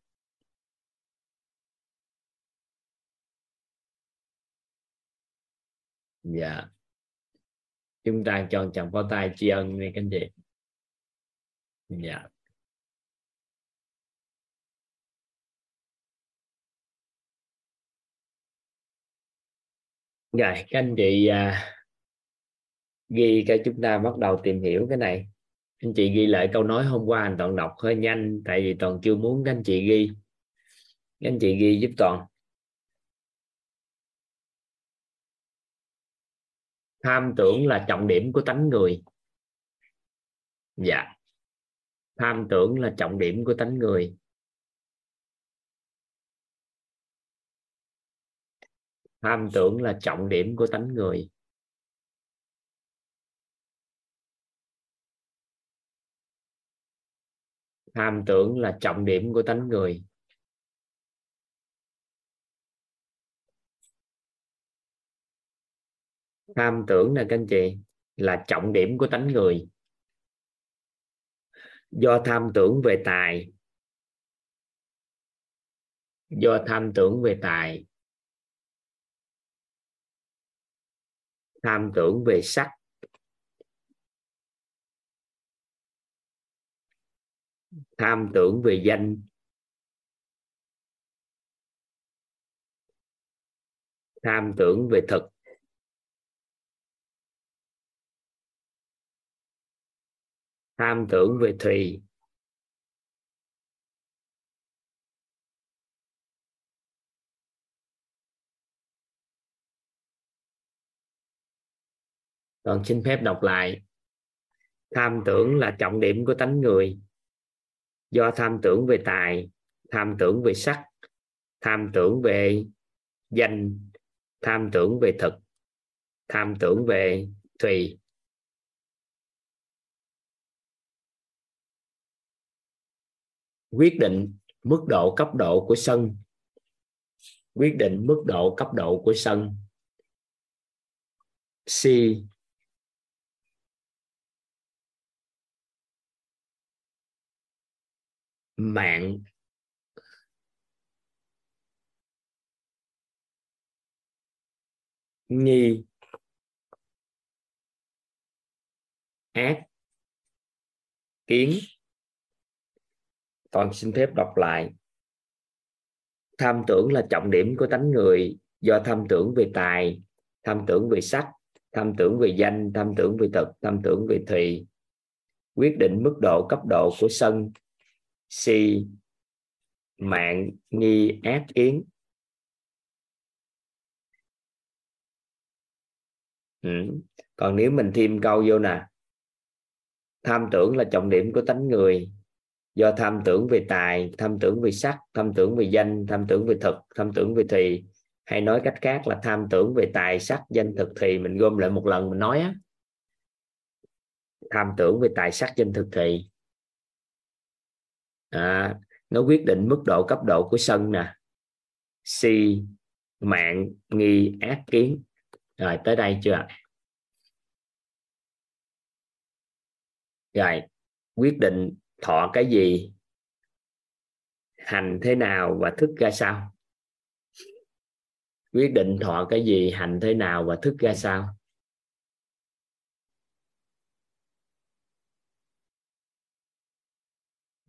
S1: Dạ. Chúng ta cho chồng có tay tri ân nghe các anh chị. Dạ. Rồi các anh chị à, ghi cái chúng ta bắt đầu tìm hiểu cái này. Anh chị ghi lại câu nói hôm qua anh toàn đọc hơi nhanh tại vì toàn chưa muốn các anh chị ghi. Các anh chị ghi giúp toàn. Tham tưởng là trọng điểm của tánh người. Dạ. Tham tưởng là trọng điểm của tánh người. Tham tưởng là trọng điểm của tánh người. Tham tưởng là trọng điểm của tánh người. Tham tưởng nè, các anh chị, là trọng điểm của tánh người. Do tham tưởng về tài. Do tham tưởng về tài tham tưởng về sắc. Tham tưởng về danh. Tham tưởng về thực. Tham tưởng về thùy. Còn xin phép đọc lại. Tham tưởng là trọng điểm của tánh người. Do tham tưởng về tài, tham tưởng về sắc, tham tưởng về danh, tham tưởng về thực, tham tưởng về thùy. Quyết định mức độ cấp độ của sân. Quyết định mức độ cấp độ của sân. Si mạng. Nghi ác. Kiến. Toàn xin phép đọc lại. Tham tưởng là trọng điểm của tánh người. Do tham tưởng về tài, tham tưởng về sắc, tham tưởng về danh, tham tưởng về thực, tham tưởng về thùy quyết định mức độ cấp độ của sân si, mạng, nghi, ác kiến ừ. còn nếu mình thêm câu vô nè. Tham tưởng là trọng điểm của tánh người. Do tham tưởng về tài, tham tưởng về sắc, tham tưởng về danh, tham tưởng về thực, tham tưởng về thùy. Hay nói cách khác là tham tưởng về tài, sắc, danh, thực thì mình gom lại một lần mình nói á. Tham tưởng về tài, sắc, danh, thực thì à, nó quyết định mức độ cấp độ của sân nè. Si mạng nghi ác kiến. Rồi tới đây chưa rồi quyết định thọ cái gì? Hành thế nào và thức ra sao? Quyết định thọ cái gì hành thế nào và thức ra sao?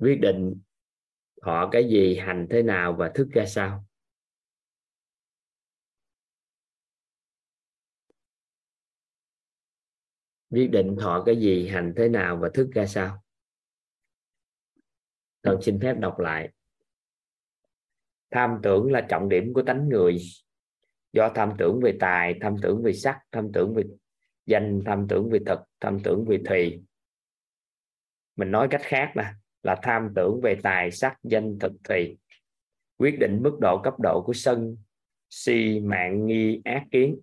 S1: Quyết định thọ cái gì, hành thế nào và thức ra sao? Quyết định thọ cái gì, hành thế nào và thức ra sao? Thần xin phép đọc lại. Tham tưởng là trọng điểm của tánh người. Do tham tưởng về tài, tham tưởng về sắc, tham tưởng về danh, tham tưởng về thực, tham tưởng về thùy. Mình nói cách khác nè là tham tưởng về tài sắc danh thực thùy quyết định mức độ cấp độ của sân, si mạng nghi ác kiến.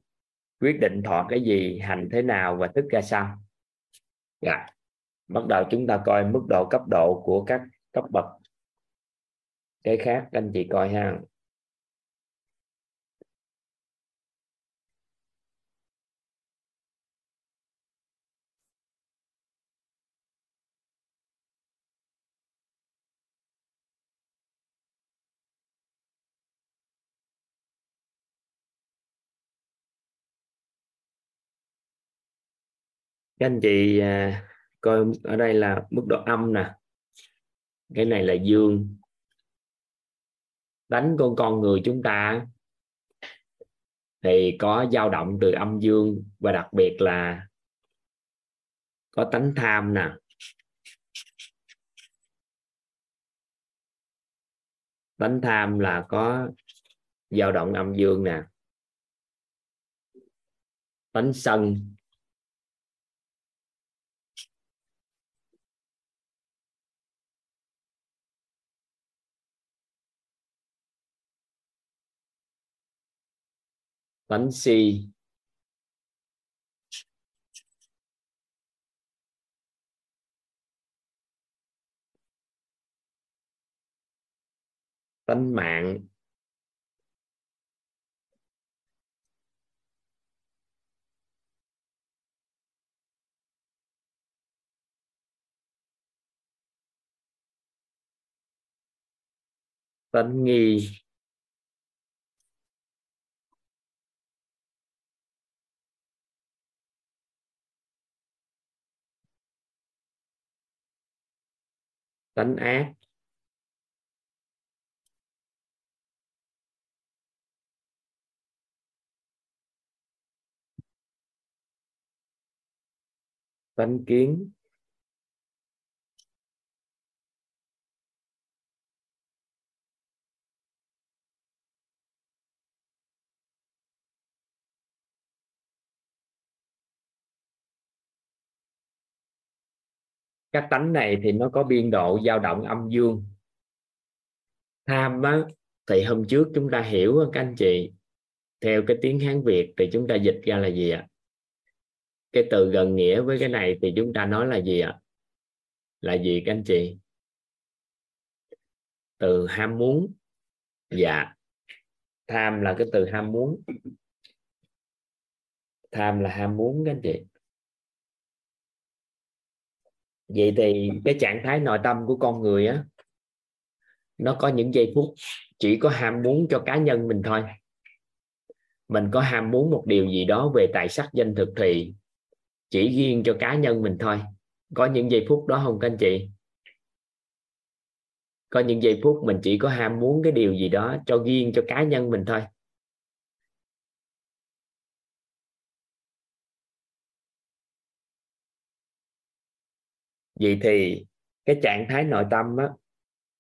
S1: Quyết định thọ cái gì, hành thế nào và thức ra sao. Dạ. bắt đầu chúng ta coi mức độ cấp độ của các cấp bậc. Cái khác anh chị coi ha. Các anh chị à, coi ở đây là mức độ âm nè. Cái này là dương. Đánh con con người chúng ta thì có dao động từ âm dương và đặc biệt là có tánh tham nè. Tánh tham là có dao động âm dương nè. Tánh sân. Bánh xì. Tánh mạng tánh nghi. Tánh ác. Tánh kiến. Các tánh này thì nó có biên độ dao động âm dương. Tham á, thì hôm trước chúng ta hiểu các anh chị, theo cái tiếng Hán Việt thì chúng ta dịch ra là gì ạ? Cái từ gần nghĩa với cái này thì chúng ta nói là gì ạ? Là gì các anh chị? Từ ham muốn. Dạ. Tham là cái từ ham muốn. Tham là ham muốn các anh chị vậy thì cái trạng thái nội tâm của con người á, nó có những giây phút chỉ có ham muốn cho cá nhân mình thôi. Mình có ham muốn một điều gì đó về tài sắc danh thực thì chỉ riêng cho cá nhân mình thôi. Có những giây phút đó không các anh chị? Có những giây phút mình chỉ có ham muốn cái điều gì đó cho riêng cho cá nhân mình thôi. Vậy thì cái trạng thái nội tâm á,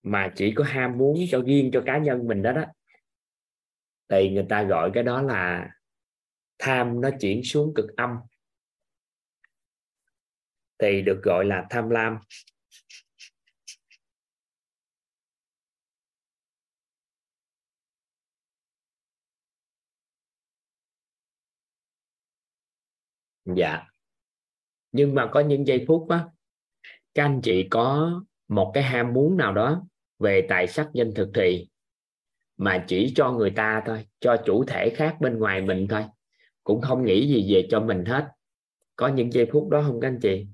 S1: mà chỉ có ham muốn cho riêng cho cá nhân mình đó đó thì người ta gọi cái đó là tham nó chuyển xuống cực âm. Thì được gọi là tham lam. Dạ. Nhưng mà có những giây phút á các anh chị có một cái ham muốn nào đó về tài sắc danh thực thì mà chỉ cho người ta thôi, cho chủ thể khác bên ngoài mình thôi. Cũng không nghĩ gì về cho mình hết. Có những giây phút đó không các anh chị?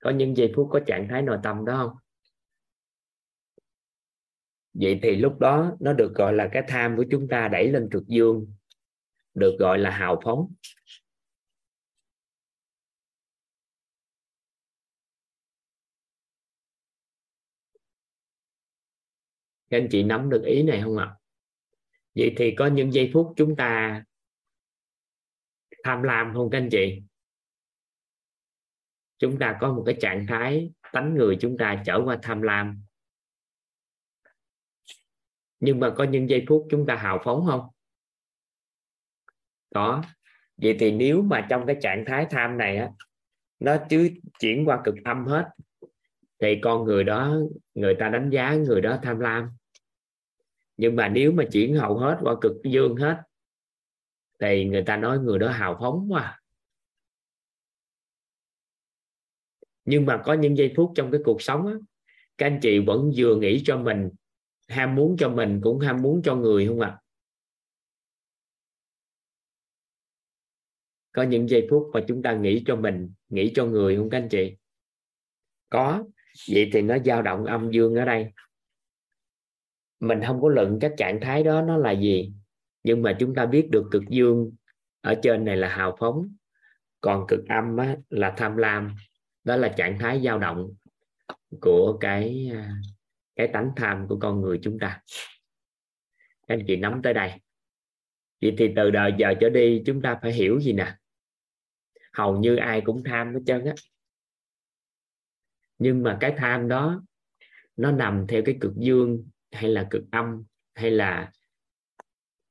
S1: Có những giây phút có trạng thái nội tâm đó không? Vậy thì lúc đó nó được gọi là cái tham của chúng ta đẩy lên cực dương, được gọi là hào phóng. Các anh chị nắm được ý này không ạ? Vậy thì có những giây phút chúng ta tham lam không các anh chị? Chúng ta có một cái trạng thái tánh người chúng ta trở qua tham lam. Nhưng mà có những giây phút chúng ta hào phóng không? Có. Vậy thì nếu mà trong cái trạng thái tham này á, nó chứ chuyển qua cực âm hết, thì con người đó, người ta đánh giá người đó tham lam nhưng mà nếu mà chuyển hầu hết qua cực dương hết thì người ta nói người đó hào phóng quá à. nhưng mà có những giây phút trong cái cuộc sống á, các anh chị vẫn vừa nghĩ cho mình ham muốn cho mình cũng ham muốn cho người không ạ? À? có những giây phút mà chúng ta nghĩ cho mình nghĩ cho người không các anh chị? Có. Vậy thì nó dao động âm dương ở đây mình không có luận các trạng thái đó nó là gì nhưng mà chúng ta biết được cực dương ở trên này là hào phóng còn cực âm á, là tham lam. Đó là trạng thái dao động của cái à, cái tánh tham của con người chúng ta. Các anh chị nắm tới đây. Vậy thì từ đời giờ trở đi chúng ta phải hiểu gì nè? Hầu như ai cũng tham hết trơn á. Nhưng mà cái tham đó nó nằm theo cái cực dương hay là cực âm, hay là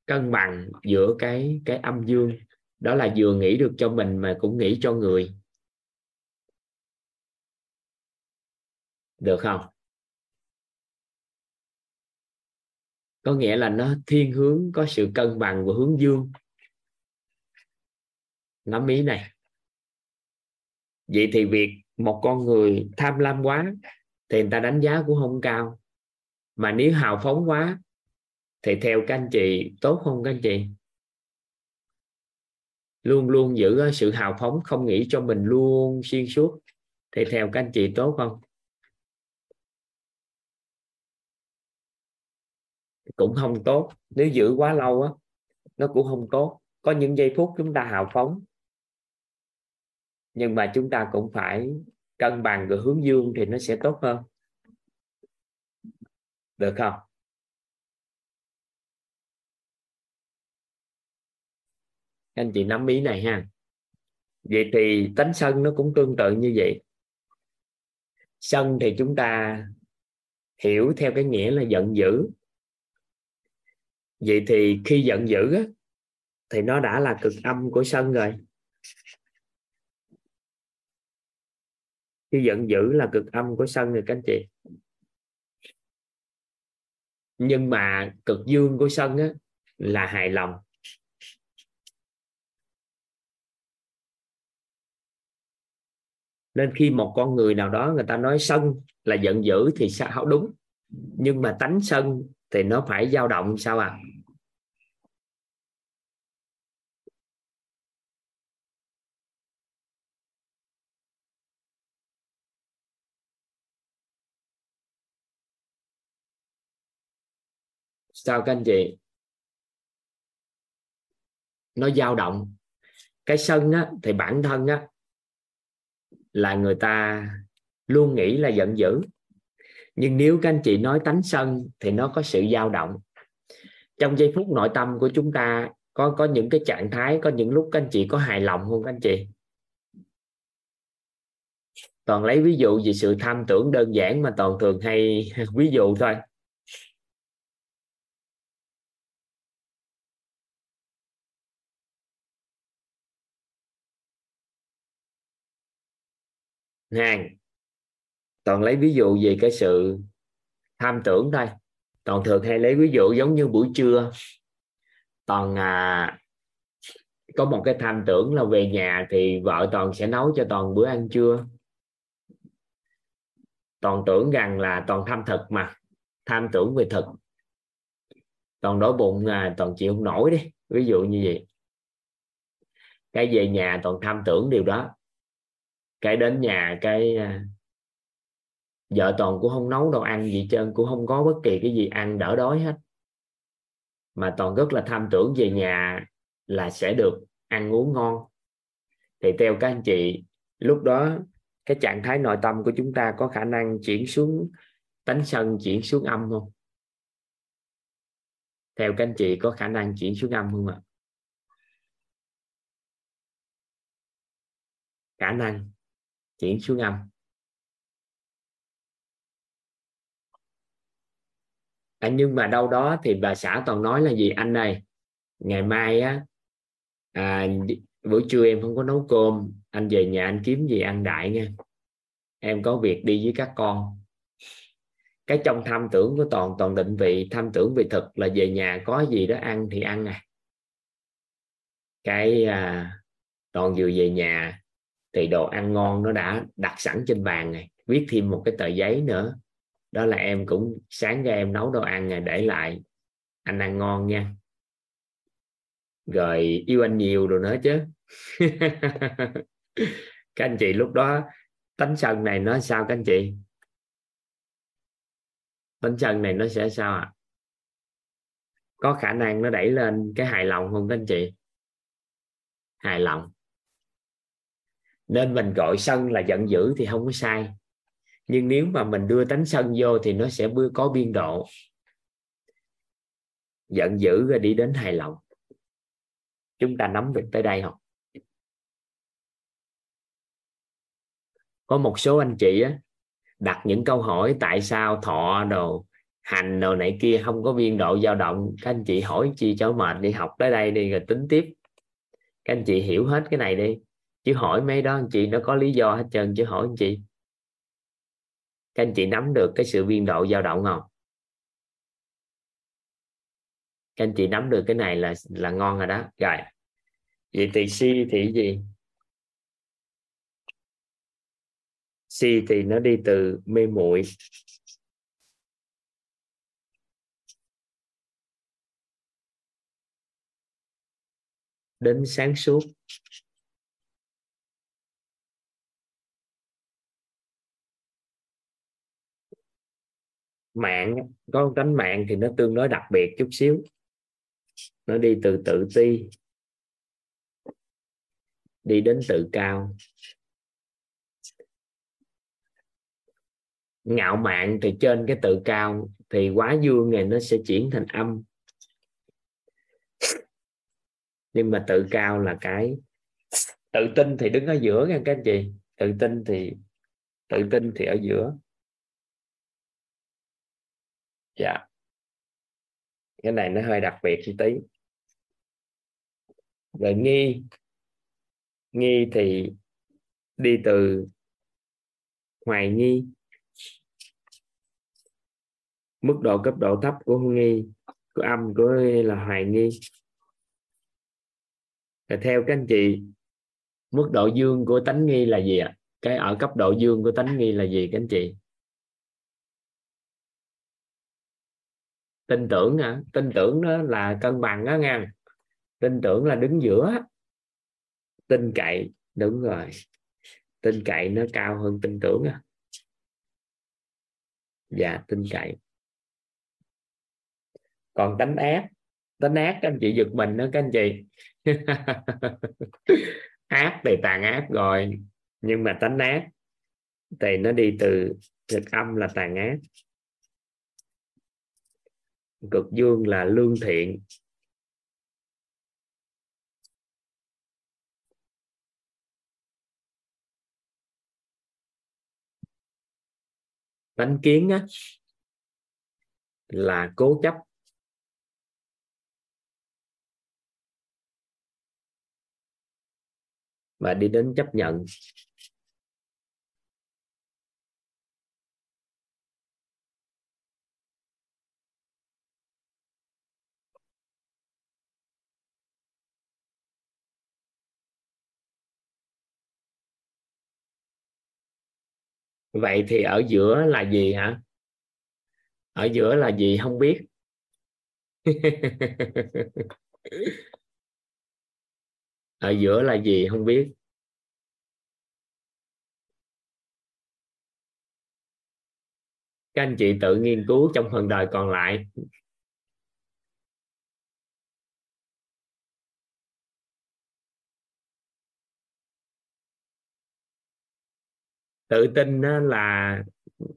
S1: cân bằng giữa cái cái âm dương. Đó là vừa nghĩ được cho mình mà cũng nghĩ cho người. Được không? Có nghĩa là nó thiên hướng, có sự cân bằng của hướng dương. Nắm ý này. Vậy thì việc một con người tham lam quá thì người ta đánh giá cũng không cao mà nếu hào phóng quá, thì theo các anh chị, tốt không các anh chị? Luôn luôn giữ ờ, sự hào phóng, không nghĩ cho mình luôn xuyên suốt, thì theo các anh chị tốt không? Cũng không tốt. Nếu giữ quá lâu á, nó cũng không tốt. Có những giây phút chúng ta hào phóng, nhưng mà chúng ta cũng phải cân bằng rồi hướng dương thì nó sẽ tốt hơn được không? Anh chị nắm ý này ha. Vậy thì tánh sân nó cũng tương tự như vậy. Sân thì chúng ta hiểu theo cái nghĩa là giận dữ. Vậy thì khi giận dữ á, thì nó đã là cực âm của sân rồi. Khi giận dữ là cực âm của sân rồi các anh chị nhưng mà cực dương của sân á, là hài lòng. Nên khi một con người nào đó người ta nói sân là giận dữ thì sao? Đúng. Nhưng mà tánh sân thì nó phải dao động sao à sao các anh chị? Nó dao động. Cái sân á, thì bản thân á, là người ta luôn nghĩ là giận dữ. Nhưng nếu các anh chị nói tánh sân thì nó có sự dao động. Trong giây phút nội tâm của chúng ta có có những cái trạng thái có những lúc các anh chị có hài lòng không các anh chị? Toàn lấy ví dụ về sự tham tưởng đơn giản mà toàn thường hay ví dụ thôi. Hàng toàn lấy ví dụ về cái sự tham tưởng thôi. Toàn thường hay lấy ví dụ giống như buổi trưa. Toàn à, có một cái tham tưởng là về nhà thì vợ toàn sẽ nấu cho toàn bữa ăn trưa. Toàn tưởng rằng là toàn tham thực mà tham tưởng về thực. Toàn đói bụng à, toàn chịu không nổi đi ví dụ như vậy. Cái về nhà toàn tham tưởng điều đó cái đến nhà, cái à, vợ toàn cũng không nấu đồ ăn gì trơn, cũng không có bất kỳ cái gì ăn đỡ đói hết. Mà toàn rất là tham tưởng về nhà là sẽ được ăn uống ngon. Thì theo các anh chị, lúc đó cái trạng thái nội tâm của chúng ta có khả năng chuyển xuống, tánh sân chuyển xuống âm không? Theo các anh chị có khả năng chuyển xuống âm không ạ? Khả năng chuyển xuống âm. À, nhưng mà đâu đó thì bà xã toàn nói là gì? Anh này ngày mai á à, buổi trưa em không có nấu cơm. Anh về nhà anh kiếm gì ăn đại nha. Em có việc đi với các con. Cái trong tham tưởng của toàn toàn định vị tham tưởng về thực là về nhà có gì đó ăn thì ăn à. Cái à, toàn vừa về nhà thì đồ ăn ngon nó đã đặt sẵn trên bàn này, viết thêm một cái tờ giấy nữa. Đó là em cũng sáng ra em nấu đồ ăn này để lại. Anh ăn ngon nha. Rồi, yêu anh nhiều rồi nữa chứ. Các anh chị lúc đó, tánh sân này nó sao các anh chị? Tánh sân này nó sẽ sao ạ? À? có khả năng nó đẩy lên cái hài lòng không các anh chị? Hài lòng nên mình gọi sân là giận dữ thì không có sai. Nhưng nếu mà mình đưa tánh sân vô thì nó sẽ có biên độ. Giận dữ rồi đi đến hài lòng. Chúng ta nắm được tới đây không? Có một số anh chị á, đặt những câu hỏi tại sao thọ đồ hành đồ này kia không có biên độ dao động. Các anh chị hỏi chi cho mệt đi học tới đây đi rồi tính tiếp. Các anh chị hiểu hết cái này đi chứ hỏi mấy đó anh chị, nó có lý do hết trơn, chứ hỏi anh chị. Các anh chị nắm được cái sự biên độ dao động không? Các anh chị nắm được cái này là là ngon rồi đó. Rồi. Vậy thì si thì gì? Si thì nó đi từ mê muội. Đến sáng suốt. Mạng, có tánh mạng thì nó tương đối đặc biệt chút xíu. Nó đi từ tự ti, đi đến tự cao. Ngạo mạn thì trên cái tự cao thì quá dương này nó sẽ chuyển thành âm. Nhưng mà tự cao là cái tự tin thì đứng ở giữa nha các anh chị. Tự tin thì, tự tin thì ở giữa dạ. Cái này nó hơi đặc biệt chi tí. Rồi nghi nghi thì đi từ hoài nghi, mức độ cấp độ thấp của nghi, của âm, của là hoài nghi. Rồi theo các anh chị, mức độ dương của tánh nghi là gì ạ? Cái ở cấp độ dương của tánh nghi là gì các anh chị? Tin tưởng hả? Tin tưởng đó là cân bằng đó nha tin tưởng là đứng giữa. Tin cậy, đúng rồi. Tin cậy nó cao hơn tin tưởng à dạ tin cậy. Còn tánh ác tánh ác các anh chị giật mình đó các anh chị. Ác thì tàn ác rồi, nhưng mà tánh ác thì nó đi từ thực âm là tàn ác cực dương là lương thiện. Tánh kiến á, là cố chấp. Và đi đến chấp nhận. Vậy thì ở giữa là gì hả? Ở giữa là gì không biết. Ở giữa là gì không biết. Các anh chị tự nghiên cứu trong phần đời còn lại. Tự tin là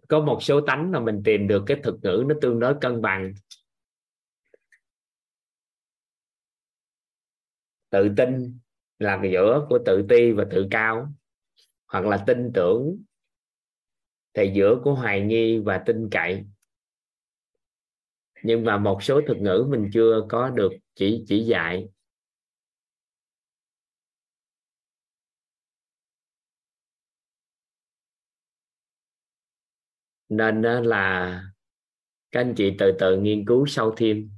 S1: có một số tánh là mình tìm được cái thực ngữ nó tương đối cân bằng. Tự tin là giữa của tự ti và tự cao, hoặc là tin tưởng thì giữa của hoài nghi và tin cậy. Nhưng mà một số thực ngữ mình chưa có được chỉ chỉ dạy. Nên là các anh chị từ từ nghiên cứu sâu thêm.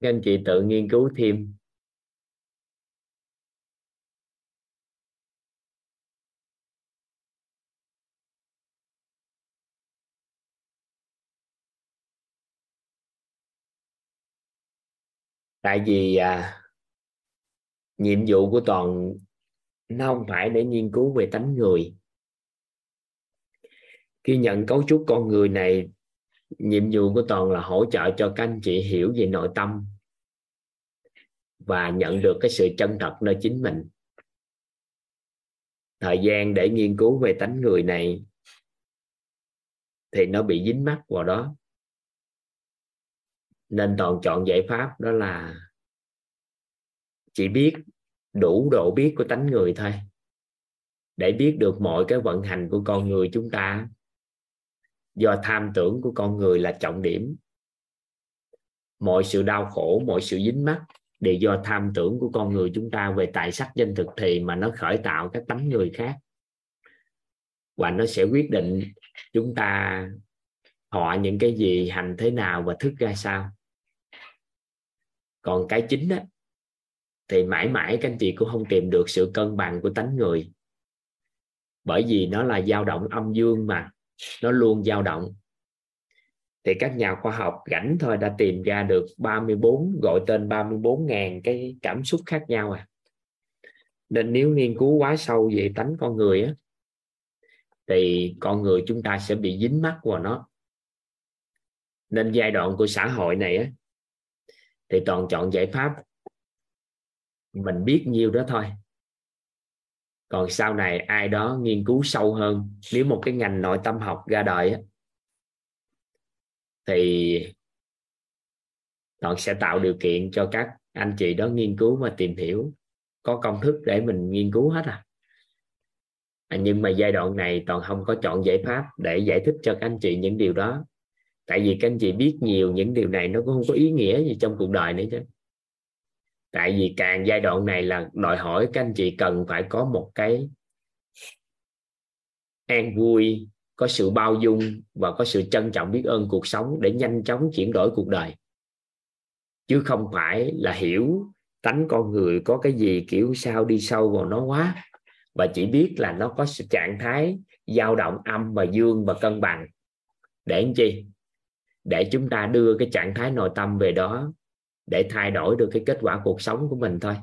S1: Các anh chị tự nghiên cứu thêm. Tại vì à, nhiệm vụ của toàn nó không phải để nghiên cứu về tánh người. Khi nhận cấu trúc con người này nhiệm vụ của toàn là hỗ trợ cho các anh chị hiểu về nội tâm và nhận được cái sự chân thật nơi chính mình. Thời gian để nghiên cứu về tánh người này thì nó bị dính mắc vào đó nên toàn chọn giải pháp đó là chỉ biết đủ độ biết của tánh người thôi. Để biết được mọi cái vận hành của con người chúng ta, do tham tưởng của con người là trọng điểm. Mọi sự đau khổ, mọi sự dính mắc đều do tham tưởng của con người chúng ta về tài sắc danh thực thì mà nó khởi tạo các tánh người khác. Và nó sẽ quyết định chúng ta họ những cái gì, hành thế nào và thức ra sao còn cái chính á, thì mãi mãi các anh chị cũng không tìm được sự cân bằng của tánh người. Bởi vì nó là dao động âm dương mà, nó luôn dao động. Thì các nhà khoa học rảnh thôi đã tìm ra được 34 gọi tên 34.000 cái cảm xúc khác nhau à. Nên nếu nghiên cứu quá sâu về tánh con người á, thì con người chúng ta sẽ bị dính mắc vào nó. Nên giai đoạn của xã hội này á thì toàn chọn giải pháp mình biết nhiêu đó thôi còn sau này ai đó nghiên cứu sâu hơn nếu một cái ngành nội tâm học ra đời á, thì toàn sẽ tạo điều kiện cho các anh chị đó nghiên cứu và tìm hiểu có công thức để mình nghiên cứu hết à. à nhưng mà giai đoạn này toàn không có chọn giải pháp để giải thích cho các anh chị những điều đó tại vì các anh chị biết nhiều những điều này, nó cũng không có ý nghĩa gì trong cuộc đời nữa chứ. Tại vì càng giai đoạn này là đòi hỏi các anh chị cần phải có một cái an vui, có sự bao dung và có sự trân trọng biết ơn cuộc sống để nhanh chóng chuyển đổi cuộc đời. Chứ không phải là hiểu tánh con người có cái gì kiểu sao đi sâu vào nó quá, và chỉ biết là nó có sự trạng thái dao động âm và dương và cân bằng. Để làm chi? Để chúng ta đưa cái trạng thái nội tâm về đó để thay đổi được cái kết quả cuộc sống của mình thôi.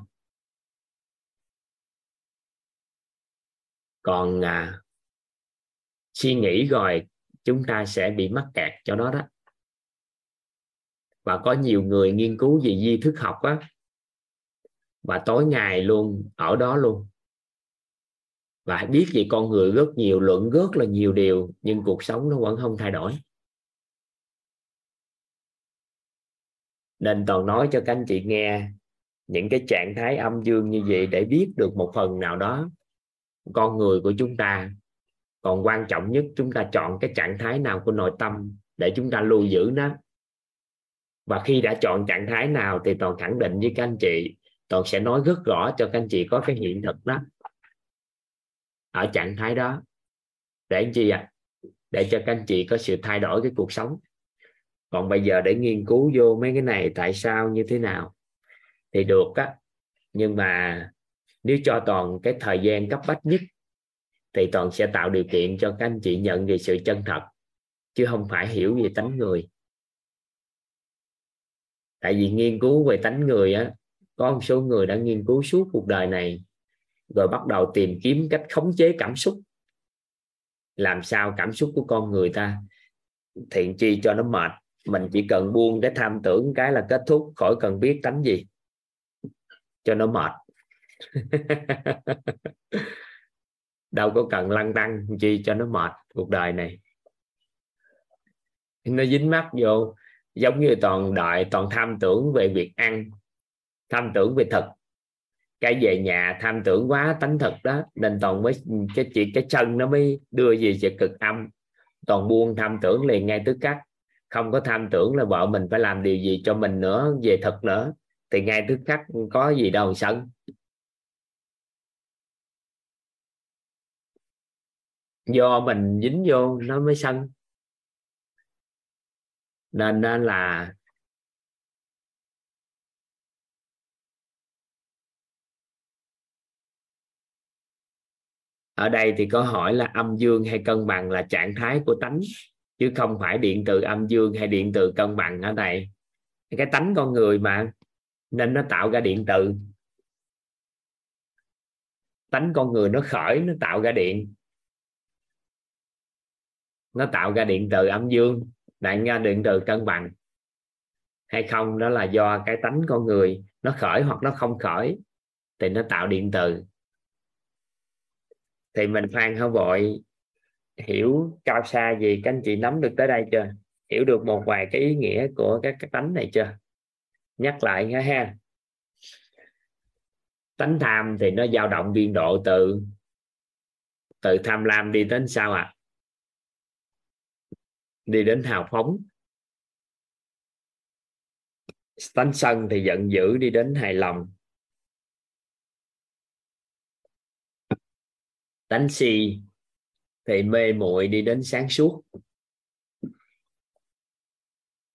S1: Còn à, suy nghĩ rồi chúng ta sẽ bị mắc kẹt cho nó đó. Và có nhiều người nghiên cứu về di thức học á và tối ngày luôn ở đó luôn. Và biết về con người rất nhiều luận rất là nhiều điều nhưng cuộc sống nó vẫn không thay đổi. Nên toàn nói cho các anh chị nghe những cái trạng thái âm dương như vậy để biết được một phần nào đó. Con người của chúng ta, còn quan trọng nhất, chúng ta chọn cái trạng thái nào của nội tâm để chúng ta lưu giữ nó. Và khi đã chọn trạng thái nào thì toàn khẳng định với các anh chị, toàn sẽ nói rất rõ cho các anh chị có cái hiện thực đó. Ở trạng thái đó, để anh chị ạ? À? để cho các anh chị có sự thay đổi cái cuộc sống còn bây giờ để nghiên cứu vô mấy cái này tại sao như thế nào thì được á. Nhưng mà nếu cho toàn cái thời gian cấp bách nhất thì toàn sẽ tạo điều kiện cho các anh chị nhận về sự chân thật, chứ không phải hiểu về tánh người. Tại vì nghiên cứu về tánh người á, có một số người đã nghiên cứu suốt cuộc đời này rồi bắt đầu tìm kiếm cách khống chế cảm xúc. Làm sao cảm xúc của con người ta thiện chi cho nó mệt mình chỉ cần buông cái tham tưởng cái là kết thúc, khỏi cần biết tánh gì. Cho nó mệt. Đâu có cần lăn tăng, chi cho nó mệt cuộc đời này. Nó dính mắt vô, giống như toàn đợi toàn tham tưởng về việc ăn, tham tưởng về thực. Cái về nhà tham tưởng quá tánh thực đó, nên toàn mới, cái chuyện cái chân nó mới đưa về về cực âm. Toàn buông tham tưởng liền ngay tức khắc không có tham tưởng là vợ mình phải làm điều gì cho mình nữa, về thực nữa, thì ngay tức khắc có gì đâu sân. Do mình dính vô, nó mới sân. Nên nên là ở đây thì có hỏi là âm dương hay cân bằng là trạng thái của tánh chứ không phải điện từ âm dương hay điện từ cân bằng ở đây cái tánh con người mà, nên nó tạo ra điện từ. Tánh con người nó khởi, nó tạo ra điện. Nó tạo ra điện từ âm dương. Đại ra điện từ cân bằng. Hay không, đó là do cái tánh con người nó khởi hoặc nó không khởi, thì nó tạo điện từ. Thì mình khoan không vội? Hiểu cao xa gì các anh chị nắm được tới đây chưa? Hiểu được một vài cái ý nghĩa của các cái tánh này chưa? Nhắc lại nha ha. Tánh tham thì nó dao động biên độ từ từ tham lam đi đến sao ạ? À? đi đến hào phóng. Tánh sân thì giận dữ đi đến hài lòng. Tánh si thì mê muội đi đến sáng suốt.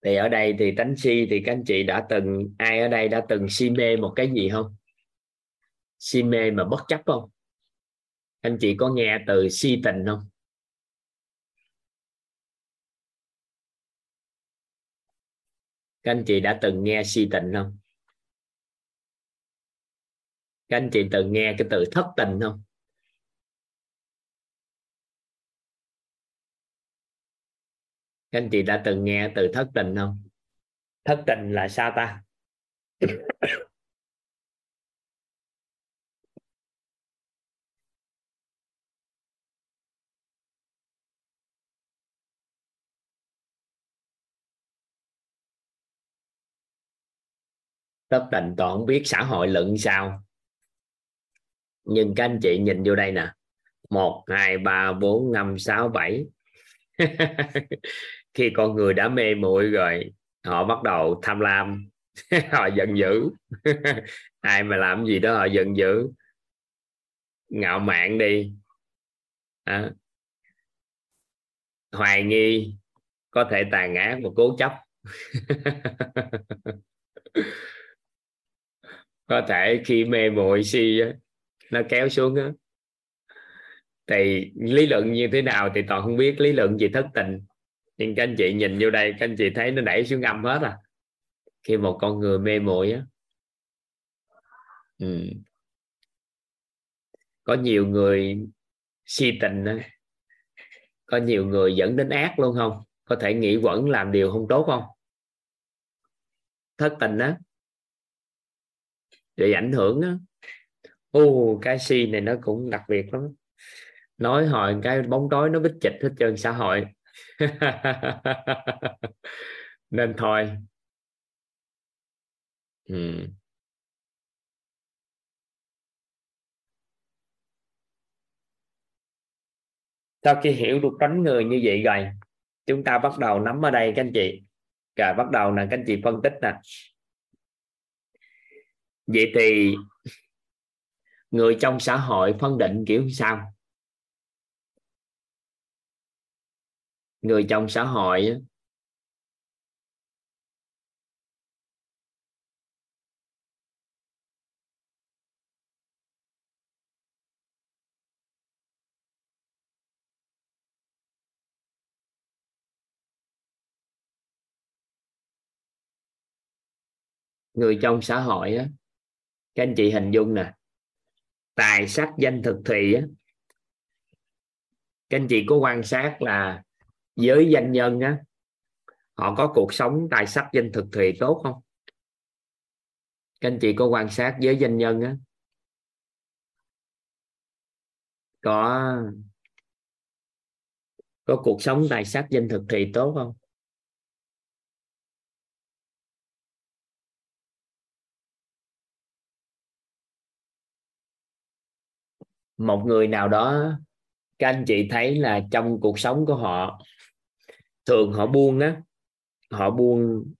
S1: Thì ở đây thì tánh si thì các anh chị đã từng, ai ở đây đã từng si mê một cái gì không? Si mê mà bất chấp không? Anh chị có nghe từ si tình không? Các anh chị đã từng nghe si tình không? Các anh chị từng nghe cái từ thất tình không? Các anh chị đã từng nghe từ thất tình không? Thất tình là sao ta? Thất tình toàn không biết xã hội luận sao. Nhưng các anh chị nhìn vô đây nè. Một, hai, ba, bốn, năm, sáu, bảy. khi con người đã mê muội rồi, họ bắt đầu tham lam. Họ giận dữ. Ai mà làm gì đó họ giận dữ. Ngạo mạn đi. À. hoài nghi, có thể tàn ác và cố chấp. Có thể khi mê muội si nó kéo xuống đó. thì lý luận như thế nào thì toàn không biết, lý luận gì thất tình nhưng các anh chị nhìn vô đây, các anh chị thấy nó đẩy xuống âm hết à? Khi một con người mê muội á. Ừ. có nhiều người si tình á. Có nhiều người dẫn đến ác luôn không? Có thể nghĩ quẩn làm điều không tốt không? Thất tình á. Để ảnh hưởng á. Ô cái si này nó cũng đặc biệt lắm. Nói hồi cái bóng tối nó bích chịch hết trơn, xã hội. nên thôi. Ừ. sau khi hiểu được tránh người như vậy rồi, chúng ta bắt đầu nắm ở đây các anh chị. Rồi bắt đầu là các anh chị phân tích nè. Vậy thì người trong xã hội phân định kiểu sao? Người trong xã hội người trong xã hội á, các anh chị hình dung nè, tài sắc danh thực thùy á. Các anh chị có quan sát là giới doanh nhân á, họ có cuộc sống tài sắc danh thực thì tốt không? Các anh chị có quan sát giới doanh nhân á? Có có cuộc sống tài sắc danh thực thì tốt không? Một người nào đó, các anh chị thấy là trong cuộc sống của họ thường họ buông á, họ buông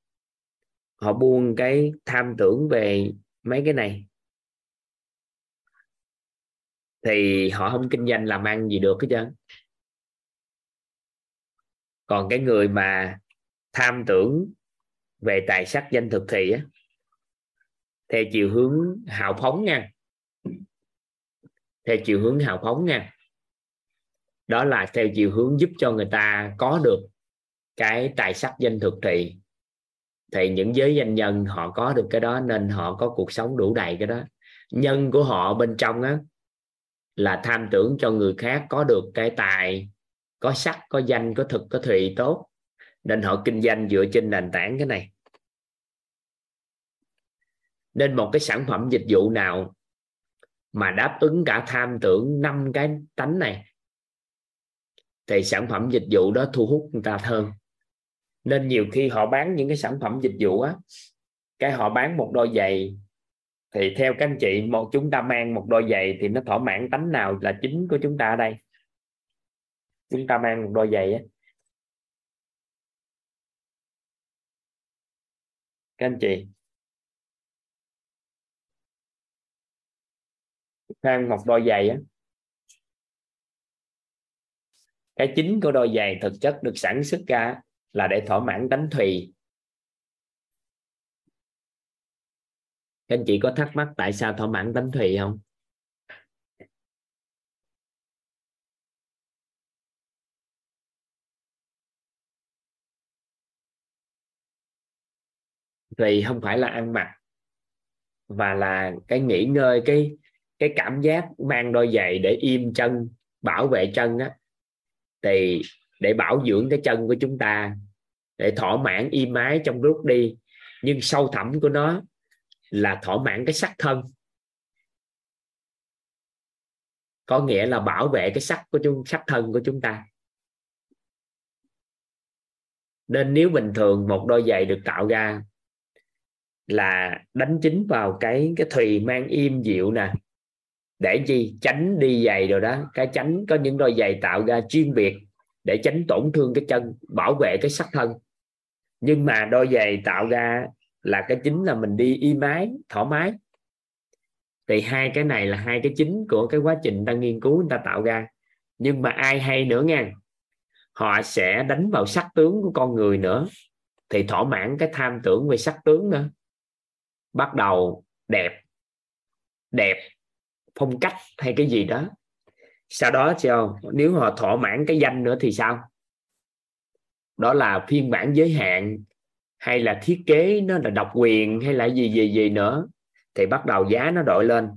S1: họ buông cái tham tưởng về mấy cái này. Thì họ không kinh doanh làm ăn gì được hết trơn. Còn cái người mà tham tưởng về tài sắc danh thực thì á, theo chiều hướng hào phóng nha. Theo chiều hướng hào phóng nha. Đó là theo chiều hướng giúp cho người ta có được cái tài sắc danh thực trị thì những giới danh nhân họ có được cái đó nên họ có cuộc sống đủ đầy cái đó. Nhân của họ bên trong á, là tham tưởng cho người khác có được cái tài, có sắc, có danh, có thực, có thùy tốt. Nên họ kinh doanh dựa trên nền tảng cái này. Nên một cái sản phẩm dịch vụ nào mà đáp ứng cả tham tưởng năm cái tánh này, thì sản phẩm dịch vụ đó thu hút người ta hơn nên nhiều khi họ bán những cái sản phẩm dịch vụ á, cái họ bán một đôi giày, thì theo các anh chị, một chúng ta mang một đôi giày thì nó thỏa mãn tánh nào là chính của chúng ta ở đây? Chúng ta mang một đôi giày á. Các anh chị. Mang một đôi giày á. Cái chính của đôi giày thực chất được sản xuất ra là để thỏa mãn tánh thùy. Các anh chị có thắc mắc tại sao thỏa mãn tánh thùy không? Thì không phải là ăn mặc và là cái nghỉ ngơi, cái cái cảm giác mang đôi giày để im chân, bảo vệ chân á. Thì để bảo dưỡng cái chân của chúng ta, để thỏa mãn y mái trong lúc đi. Nhưng sâu thẳm của nó là thỏa mãn cái sắc thân. Có nghĩa là bảo vệ cái sắc của chúng, sắc thân của chúng ta. Nên nếu bình thường một đôi giày được tạo ra là đánh chính vào cái cái thùy mang im dịu nè, để chi? Tránh đi giày rồi đó. Cái tránh có những đôi giày tạo ra chuyên biệt để tránh tổn thương cái chân, bảo vệ cái sắc thân. Nhưng mà đôi giày tạo ra là cái chính là mình đi y mái, thoải mái. Thì hai cái này là hai cái chính của cái quá trình ta nghiên cứu, người ta tạo ra. Nhưng mà ai hay nữa nha, họ sẽ đánh vào sắc tướng của con người nữa. Thì thỏa mãn cái tham tưởng về sắc tướng nữa. Bắt đầu đẹp đẹp phong cách hay cái gì đó sau đó sao nếu họ thỏa mãn cái danh nữa thì sao? Đó là phiên bản giới hạn, hay là thiết kế nó là độc quyền, hay là gì gì gì nữa? Thì bắt đầu giá nó đội lên.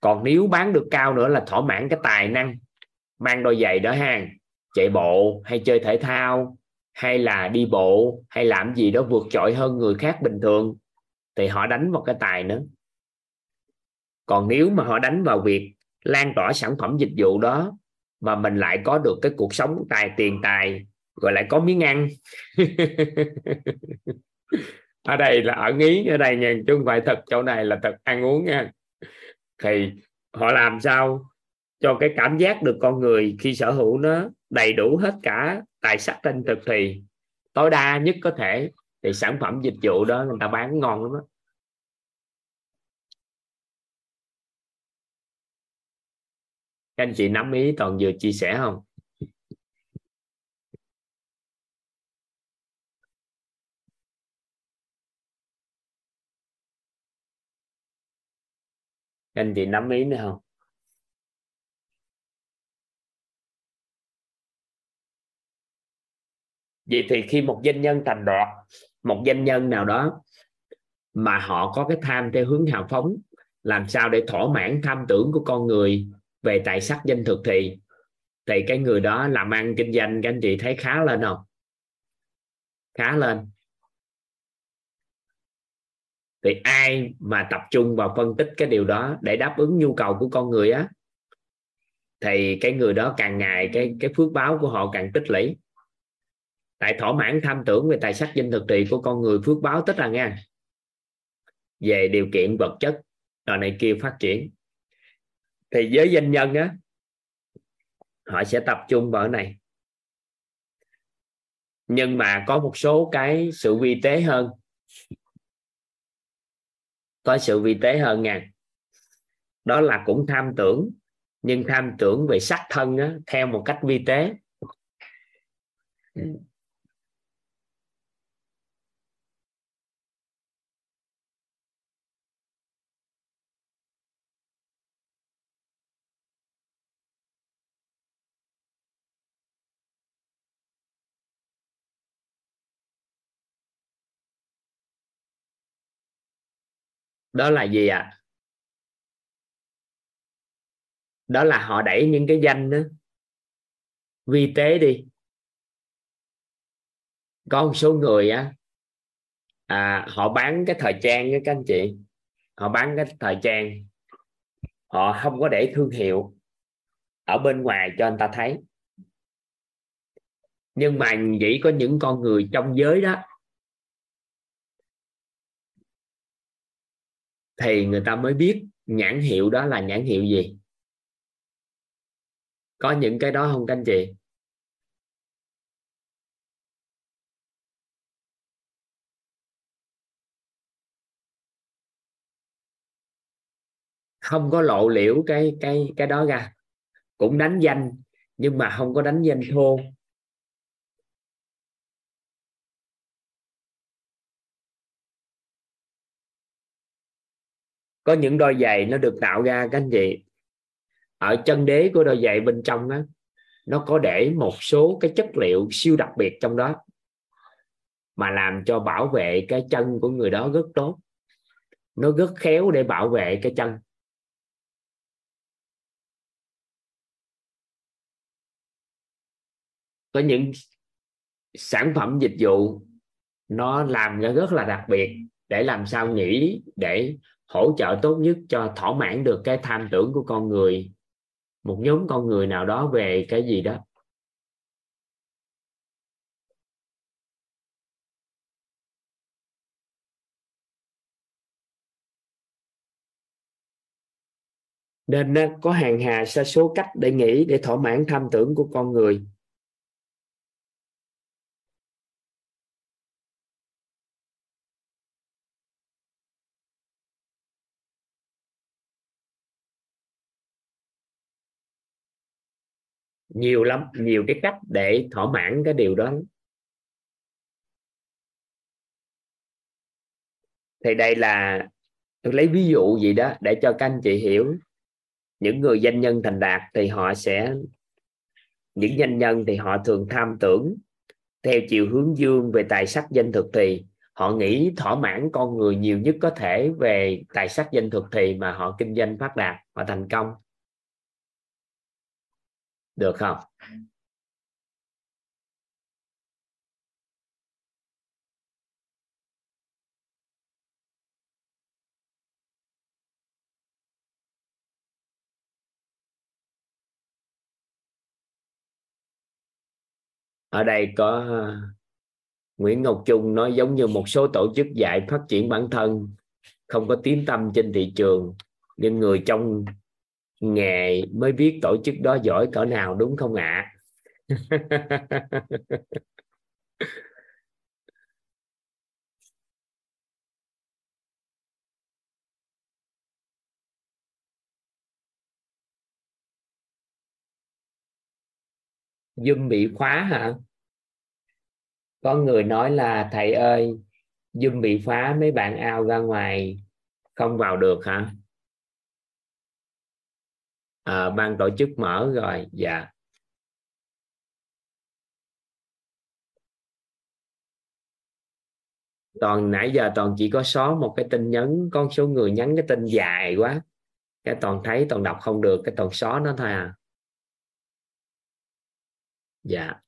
S1: Còn nếu bán được cao nữa là thỏa mãn cái tài năng, mang đôi giày đó ha. Chạy bộ, hay chơi thể thao, hay là đi bộ, hay làm gì đó vượt trội hơn người khác bình thường, thì họ đánh vào cái tài nữa. Còn nếu mà họ đánh vào việc lan tỏa sản phẩm dịch vụ đó mà mình lại có được cái cuộc sống tài tiền tài, gọi lại có miếng ăn ở đây là ở ý, ở đây nha, chứ không phải thật, chỗ này là thật ăn uống nha thì họ làm sao cho cái cảm giác được con người khi sở hữu nó đầy đủ hết cả tài sắc tinh thực thì, tối đa nhất có thể, thì sản phẩm dịch vụ đó người ta bán ngon lắm đó. Các anh chị nắm ý toàn vừa chia sẻ không? Các anh chị nắm ý nữa không? Vậy thì khi một doanh nhân thành đạt, một doanh nhân nào đó mà họ có cái tham theo hướng hào phóng làm sao để thỏa mãn tham tưởng của con người về tài sắc danh thực thì thì cái người đó làm ăn kinh doanh, các anh chị thấy khá lên không? Khá lên. Thì ai mà tập trung vào phân tích cái điều đó để đáp ứng nhu cầu của con người á, thì cái người đó càng ngày cái cái phước báo của họ càng tích lũy. Tại thỏa mãn tham tưởng về tài sắc danh thực trị của con người phước báo tích là nghe. về điều kiện vật chất rồi này kia phát triển thì với doanh nhân á họ sẽ tập trung vào này. Nhưng mà có một số cái sự vi tế hơn. Có sự vi tế hơn nha. Đó là cũng tham tưởng nhưng tham tưởng về sắc thân á, theo một cách vi tế. Ừ. đó là gì ạ? À? đó là họ đẩy những cái danh đó. Vi tế đi. Có một số người á à, họ bán cái thời trang với các anh chị. Họ bán cái thời trang. Họ không có để thương hiệu ở bên ngoài cho anh ta thấy. Nhưng mà chỉ có những con người trong giới đó thì người ta mới biết nhãn hiệu đó là nhãn hiệu gì. Có những cái đó không các anh chị? Không có lộ liễu cái cái cái đó ra. Cũng đánh danh, nhưng mà không có đánh danh thô. Có những đôi giày nó được tạo ra các anh chị. Ở chân đế của đôi giày bên trong đó nó có để một số cái chất liệu siêu đặc biệt trong đó, mà làm cho bảo vệ cái chân của người đó rất tốt. Nó rất khéo để bảo vệ cái chân. Có những sản phẩm dịch vụ nó làm ra rất là đặc biệt để làm sao nghĩ để hỗ trợ tốt nhất cho thỏa mãn được cái tham tưởng của con người, một nhóm con người nào đó về cái gì đó. Nên à, có hàng hà sa số cách để nghĩ, để thỏa mãn tham tưởng của con người. Nhiều lắm, nhiều cái cách để thỏa mãn cái điều đó. Thì đây là, tôi lấy ví dụ gì đó để cho các anh chị hiểu. Những người doanh nhân thành đạt thì họ sẽ, những doanh nhân thì họ thường tham tưởng theo chiều hướng dương về tài sắc danh thực thì. Họ nghĩ thỏa mãn con người nhiều nhất có thể về tài sắc danh thực thì mà họ kinh doanh phát đạt, họ thành công được không? Ở đây có ờ, Nguyễn Ngọc Trung nói giống như một số tổ chức dạy phát triển bản thân, không có tiếng tâm trên thị trường, nhưng người trong nghề mới biết tổ chức đó giỏi cỡ nào, đúng không ạ à? Zoom bị khóa hả có người nói là, thầy ơi Zoom bị khóa, mấy bạn ao ra ngoài không vào được hả à, ban tổ chức mở rồi. Dạ. Toàn nãy giờ toàn chỉ có xóa một cái tin nhắn con số người nhắn cái tin dài quá. Cái toàn thấy toàn đọc không được cái toàn xóa nó thôi à. Dạ.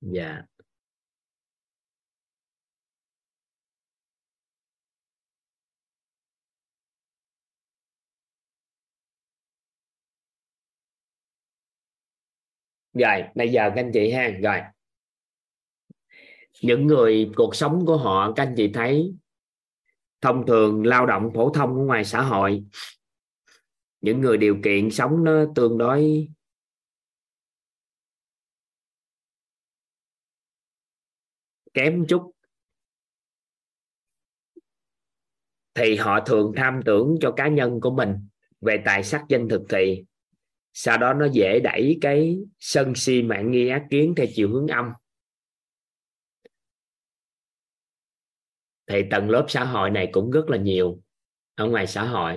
S1: Dạ. Rồi, bây giờ các anh chị ha, rồi. Những người, cuộc sống của họ, các anh chị thấy thông thường lao động phổ thông ở ngoài xã hội, những người điều kiện sống nó tương đối kém chút. Thì họ thường tham tưởng cho cá nhân của mình về tài sắc danh thực thì sau đó nó dễ đẩy cái sân si mạng nghi ác kiến theo chiều hướng âm. Thì tầng lớp xã hội này cũng rất là nhiều ở ngoài xã hội.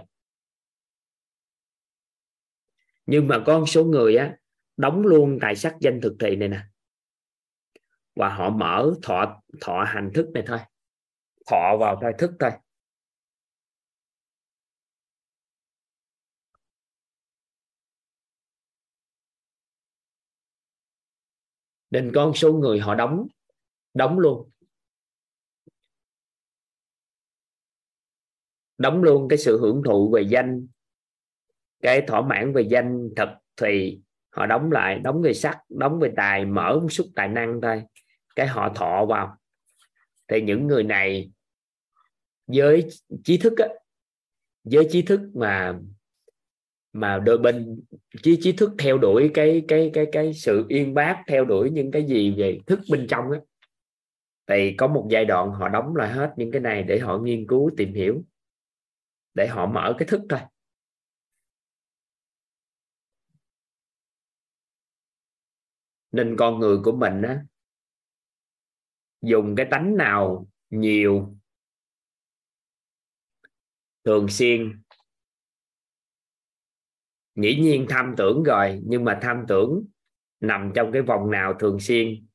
S1: Nhưng mà có một số người á, đóng luôn tài sắc danh thực thị này nè. Và họ mở, thọ thọ hành thức này thôi. Thọ vào thôi, thức thôi. Nên có một số người họ đóng đóng luôn. Đóng luôn cái sự hưởng thụ về danh cái thỏa mãn về danh thật thì họ đóng lại đóng về sắc đóng về tài mở một xúc tài năng thôi. Cái họ thọ vào. Thì những người này với trí thức á, với trí thức mà mà đôi bên trí trí thức theo đuổi cái cái cái cái sự yên bác, theo đuổi những cái gì về thức bên trong á. Thì có một giai đoạn họ đóng lại hết những cái này để họ nghiên cứu, tìm hiểu, để họ mở cái thức thôi. Nên con người của mình á, dùng cái tánh nào nhiều, thường xuyên dĩ nhiên tham tưởng rồi, nhưng mà tham tưởng nằm trong cái vòng nào thường xuyên,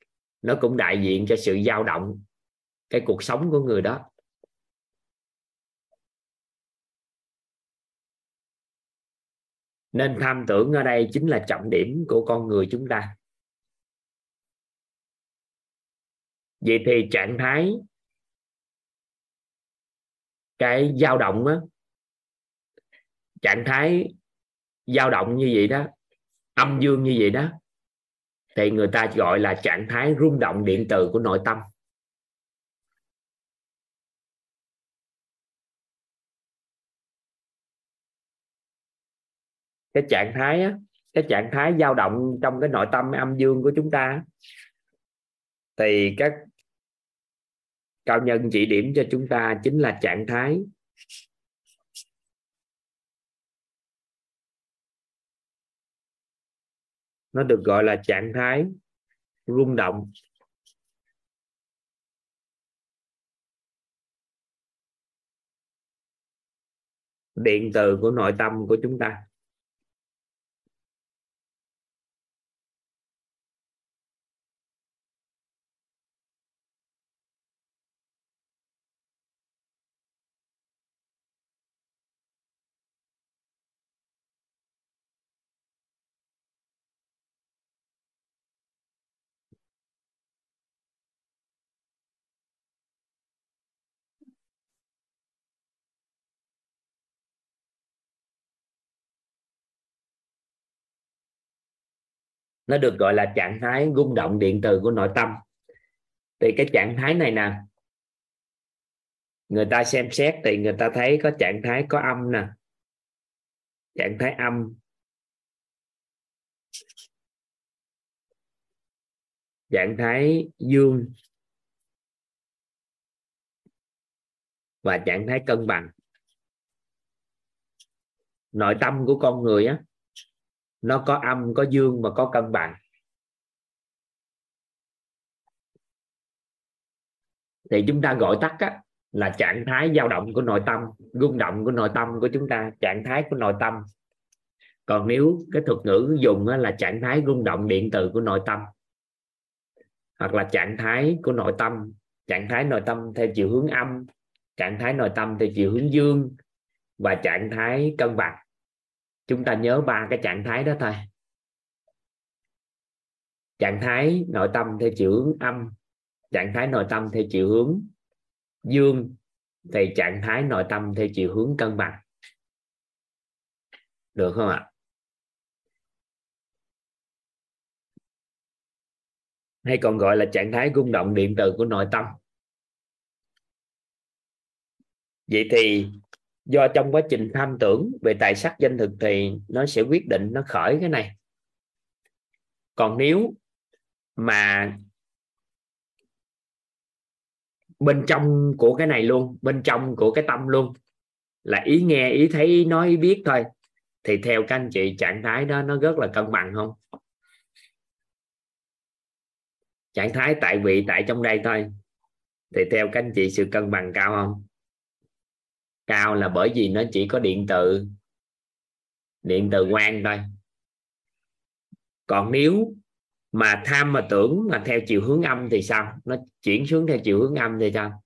S1: nó cũng đại diện cho sự dao động, cái cuộc sống của người đó. Nên tham tưởng ở đây chính là trọng điểm của con người chúng ta. Vậy thì trạng thái cái dao động á, trạng thái dao động như vậy đó, âm dương như vậy đó, thì người ta gọi là trạng thái rung động điện từ của nội tâm. Cái trạng thái á, cái trạng thái dao động trong cái nội tâm âm dương của chúng ta thì các cao nhân chỉ điểm cho chúng ta chính là trạng thái nó được gọi là trạng thái rung động. Điện từ của nội tâm của chúng ta. Nó được gọi là trạng thái rung động điện từ của nội tâm. Thì cái trạng thái này nè, người ta xem xét thì người ta thấy có trạng thái có âm nè. Trạng thái âm. Trạng thái dương. Và trạng thái cân bằng. Nội tâm của con người á nó có âm có dương và có cân bằng. Thì chúng ta gọi tắt á, là trạng thái dao động của nội tâm rung động của nội tâm của chúng ta trạng thái của nội tâm. Còn nếu cái thuật ngữ dùng á, là trạng thái rung động điện từ của nội tâm hoặc là trạng thái của nội tâm trạng thái nội tâm theo chiều hướng âm trạng thái nội tâm theo chiều hướng dương và trạng thái cân bằng chúng ta nhớ ba cái trạng thái đó thôi. Trạng thái nội tâm theo chiều hướng âm, trạng thái nội tâm theo chiều hướng dương, thì trạng thái nội tâm theo chiều hướng cân bằng. Được không ạ? Hay còn gọi là trạng thái rung động điện từ của nội tâm. Vậy thì do trong quá trình tham tưởng về tài sắc danh thực thì nó sẽ quyết định nó khởi cái này. Còn nếu mà bên trong của cái này luôn, bên trong của cái tâm luôn, là ý nghe, ý thấy ý nói, ý biết thôi, thì theo các anh chị, trạng thái đó nó rất là cân bằng không? Trạng thái tại vị, tại trong đây thôi, thì theo các anh chị sự cân bằng cao không? Cao là bởi vì nó chỉ có điện từ điện từ quan thôi. Còn nếu mà tham mà tưởng mà theo chiều hướng âm thì sao? Nó chuyển xuống theo chiều hướng âm thì sao?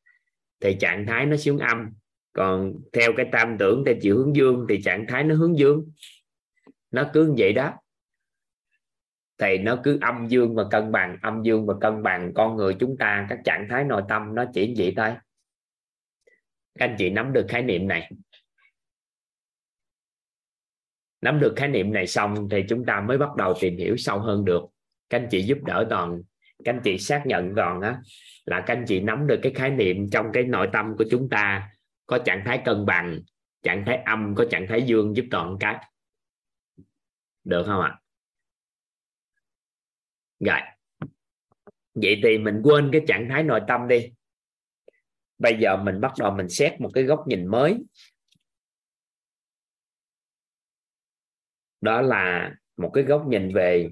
S1: Thì trạng thái nó xuống âm. Còn theo cái tam tưởng theo chiều hướng dương thì trạng thái nó hướng dương. Nó cứ như vậy đó. Thì nó cứ âm dương và cân bằng, âm dương và cân bằng. Con người chúng ta, các trạng thái nội tâm nó chỉ vậy thôi các anh chị nắm được khái niệm này. Nắm được khái niệm này xong thì chúng ta mới bắt đầu tìm hiểu sâu hơn được. Các anh chị giúp đỡ toàn, các anh chị xác nhận toàn á, là các anh chị nắm được cái khái niệm trong cái nội tâm của chúng ta có trạng thái cân bằng, trạng thái âm, có trạng thái dương giúp toàn cái được không ạ? Rồi. Vậy thì mình quên cái trạng thái nội tâm đi bây giờ mình bắt đầu mình xét một cái góc nhìn mới. Đó là một cái góc nhìn về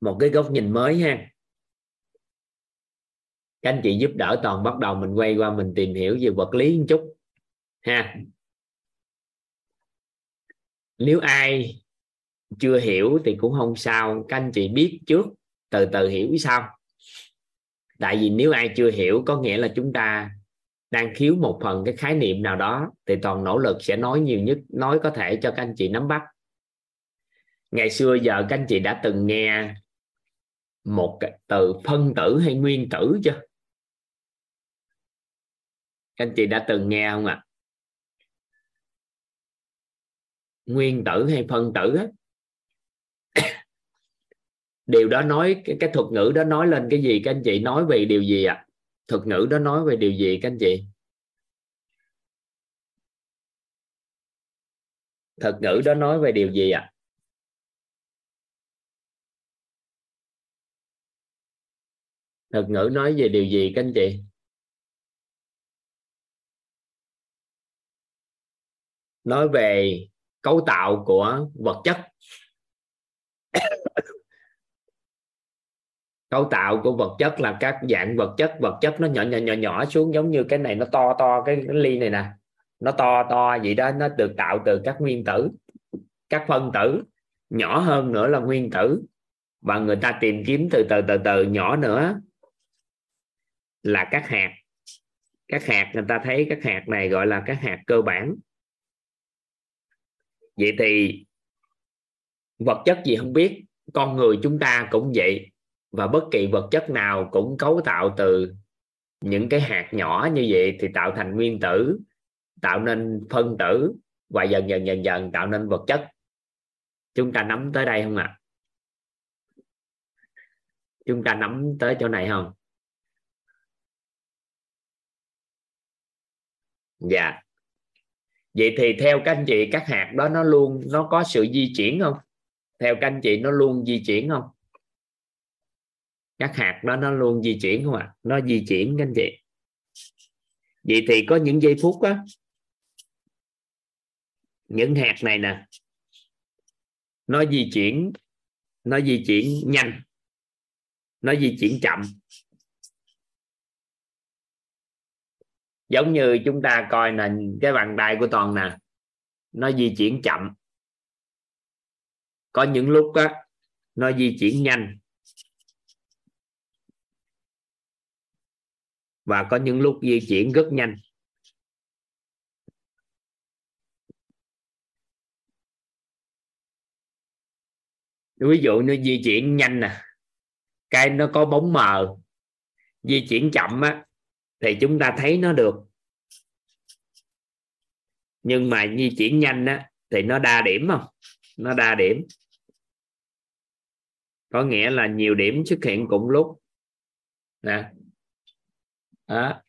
S1: một cái góc nhìn mới ha. Các anh chị giúp đỡ toàn bắt đầu mình quay qua mình tìm hiểu về vật lý một chút ha. Nếu ai chưa hiểu thì cũng không sao. Các anh chị biết trước từ từ hiểu sao tại vì nếu ai chưa hiểu, có nghĩa là chúng ta đang thiếu một phần cái khái niệm nào đó, thì toàn nỗ lực sẽ nói nhiều nhất, nói có thể cho các anh chị nắm bắt. Ngày xưa giờ các anh chị đã từng nghe một cái từ phân tử hay nguyên tử chưa? Các anh chị đã từng nghe không ạ? À? nguyên tử hay phân tử á? Điều đó nói cái, cái thuật ngữ đó nói lên cái gì các anh chị nói về điều gì ạ à? thuật ngữ đó nói về điều gì các anh chị thuật ngữ đó nói về điều gì ạ à? thuật ngữ nói về điều gì các anh chị nói về cấu tạo của vật chất cấu tạo của vật chất là các dạng vật chất vật chất nó nhỏ nhỏ nhỏ nhỏ xuống giống như cái này nó to to cái, cái ly này nè. Nó to to vậy đó nó được tạo từ các nguyên tử các phân tử. Nhỏ hơn nữa là nguyên tử. Và người ta tìm kiếm từ từ từ từ nhỏ nữa là các hạt. Các hạt người ta thấy các hạt này gọi là các hạt cơ bản. Vậy thì vật chất gì không biết con người chúng ta cũng vậy và bất kỳ vật chất nào cũng cấu tạo từ những cái hạt nhỏ như vậy thì tạo thành nguyên tử, tạo nên phân tử và dần dần dần dần tạo nên vật chất. Chúng ta nắm tới đây không ạ? À? chúng ta nắm tới chỗ này không? Dạ. Vậy thì theo các anh chị, các hạt đó nó luôn, nó có sự di chuyển không? Theo các anh chị, nó luôn di chuyển không? Các hạt đó nó luôn di chuyển không ạ? À? nó di chuyển các anh chị. Vậy thì có những giây phút á, những hạt này nè, nó di chuyển, nó di chuyển nhanh, nó di chuyển chậm. Giống như chúng ta coi là cái bàn tay của toàn nè, nó di chuyển chậm. Có những lúc á, nó di chuyển nhanh. Và có những lúc di chuyển rất nhanh. Ví dụ nó di chuyển nhanh nè, cái nó có bóng mờ, di chuyển chậm á, thì chúng ta thấy nó được. Nhưng mà di chuyển nhanh á, thì nó đa điểm không? Nó đa điểm. Có nghĩa là nhiều điểm xuất hiện cùng lúc. Nè đó.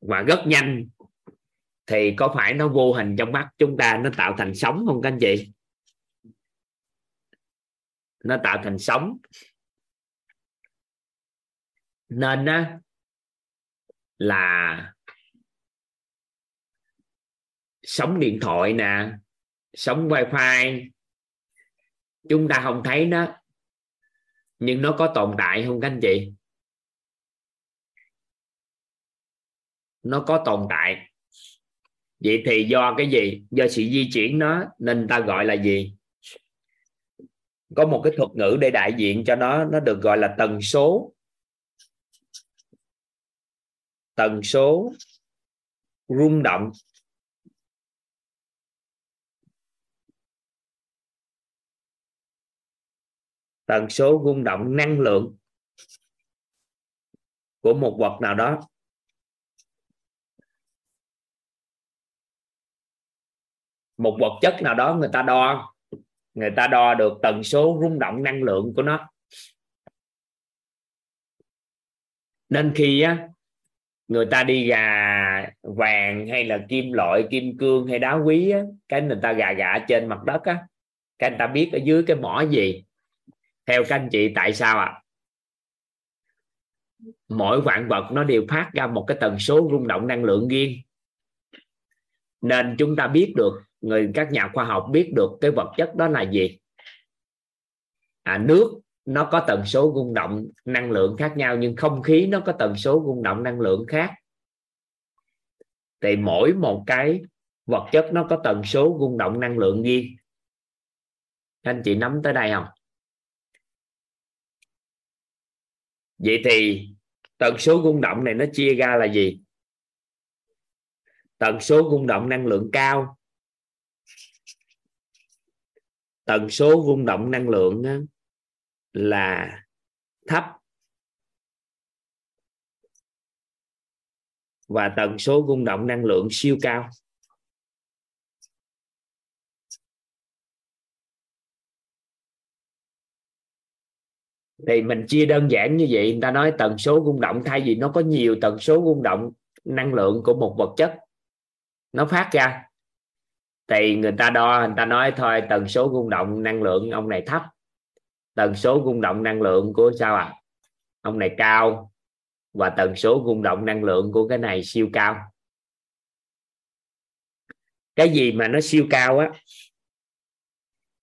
S1: và rất nhanh. Thì có phải nó vô hình trong mắt chúng ta nó tạo thành sóng không các anh chị? Nó tạo thành sóng. Nên á, là sóng điện thoại nè, sóng wifi, chúng ta không thấy nó. Nhưng nó có tồn tại không các anh chị? Nó có tồn tại. Vậy thì do cái gì? Do sự di chuyển nó, nên ta gọi là gì? Có một cái thuật ngữ để đại diện cho nó nó được gọi là tần số. Tần số rung động. Tần số rung động năng lượng của một vật nào đó. Một vật chất nào đó người ta đo người ta đo được tần số rung động năng lượng của nó. Nên khi á người ta đi gà vàng hay là kim loại kim cương hay đá quý á, cái người ta gà gà trên mặt đất á cái người ta biết ở dưới cái mỏ gì. Theo các anh chị tại sao ạ? À? mỗi vạn vật nó đều phát ra một cái tần số rung động năng lượng riêng. Nên chúng ta biết được người các nhà khoa học biết được cái vật chất đó là gì. À, nước nó có tần số rung động năng lượng khác nhau nhưng không khí nó có tần số rung động năng lượng khác. Thì mỗi một cái vật chất nó có tần số rung động năng lượng riêng anh chị nắm tới đây không? Vậy thì tần số rung động này nó chia ra là gì? Tần số rung động năng lượng cao tần số rung động năng lượng là thấp. Và tần số rung động năng lượng siêu cao. Thì mình chia đơn giản như vậy, người ta nói tần số rung động thay vì nó có nhiều tần số rung động năng lượng của một vật chất, nó phát ra thì người ta đo, người ta nói thôi, tần số rung động năng lượng, ông này thấp. Tần số rung động năng lượng của sao à ông này cao. Và tần số rung động năng lượng của cái này siêu cao. Cái gì mà nó siêu cao á,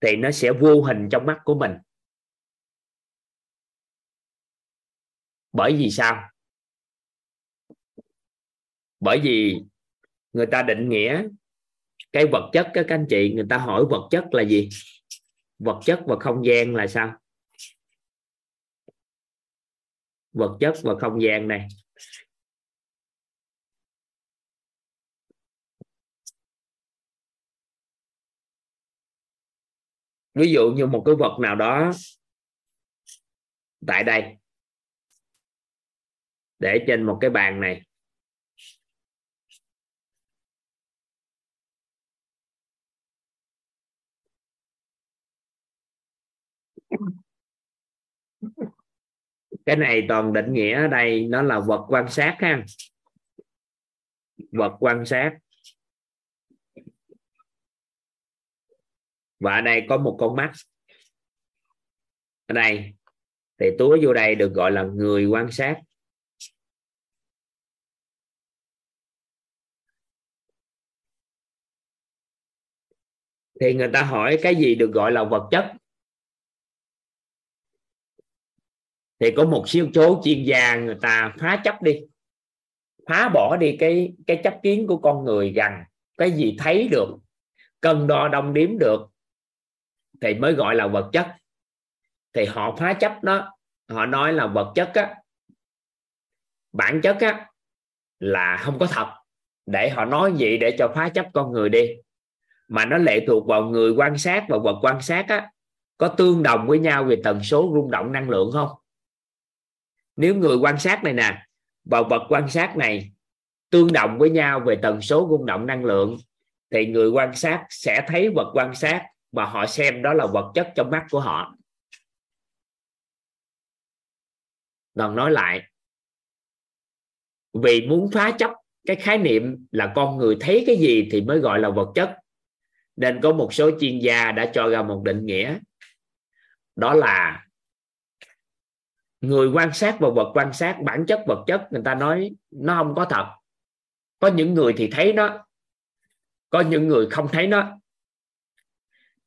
S1: thì nó sẽ vô hình trong mắt của mình. Bởi vì sao? Bởi vì người ta định nghĩa cái vật chất các anh chị, người ta hỏi vật chất là gì? Vật chất và không gian là sao? Vật chất và không gian này. Ví dụ như một cái vật nào đó tại đây, để trên một cái bàn này. Cái này toàn định nghĩa ở đây nó là vật quan sát ha. Vật quan sát. Và ở đây có một con mắt. Ở đây. Thì túa vô đây được gọi là người quan sát. Thì người ta hỏi cái gì được gọi là vật chất? Thì có một siêu số chuyên gia người ta phá chấp đi. Phá bỏ đi cái cái chấp kiến của con người rằng cái gì thấy được, cân đo đong đếm được thì mới gọi là vật chất. Thì họ phá chấp đó, họ nói là vật chất á, bản chất á, là không có thật. Để họ nói vậy để cho phá chấp con người đi. Mà nó lệ thuộc vào người quan sát và vật quan sát á, có tương đồng với nhau về tần số rung động năng lượng không? Nếu người quan sát này nè và vật quan sát này tương đồng với nhau về tần số rung động năng lượng, thì người quan sát sẽ thấy vật quan sát và họ xem đó là vật chất trong mắt của họ. Còn nói lại, vì muốn phá chấp cái khái niệm là con người thấy cái gì thì mới gọi là vật chất, nên có một số chuyên gia đã cho ra một định nghĩa. Đó là người quan sát và vật quan sát, bản chất vật chất, người ta nói nó không có thật. Có những người thì thấy nó, có những người không thấy nó.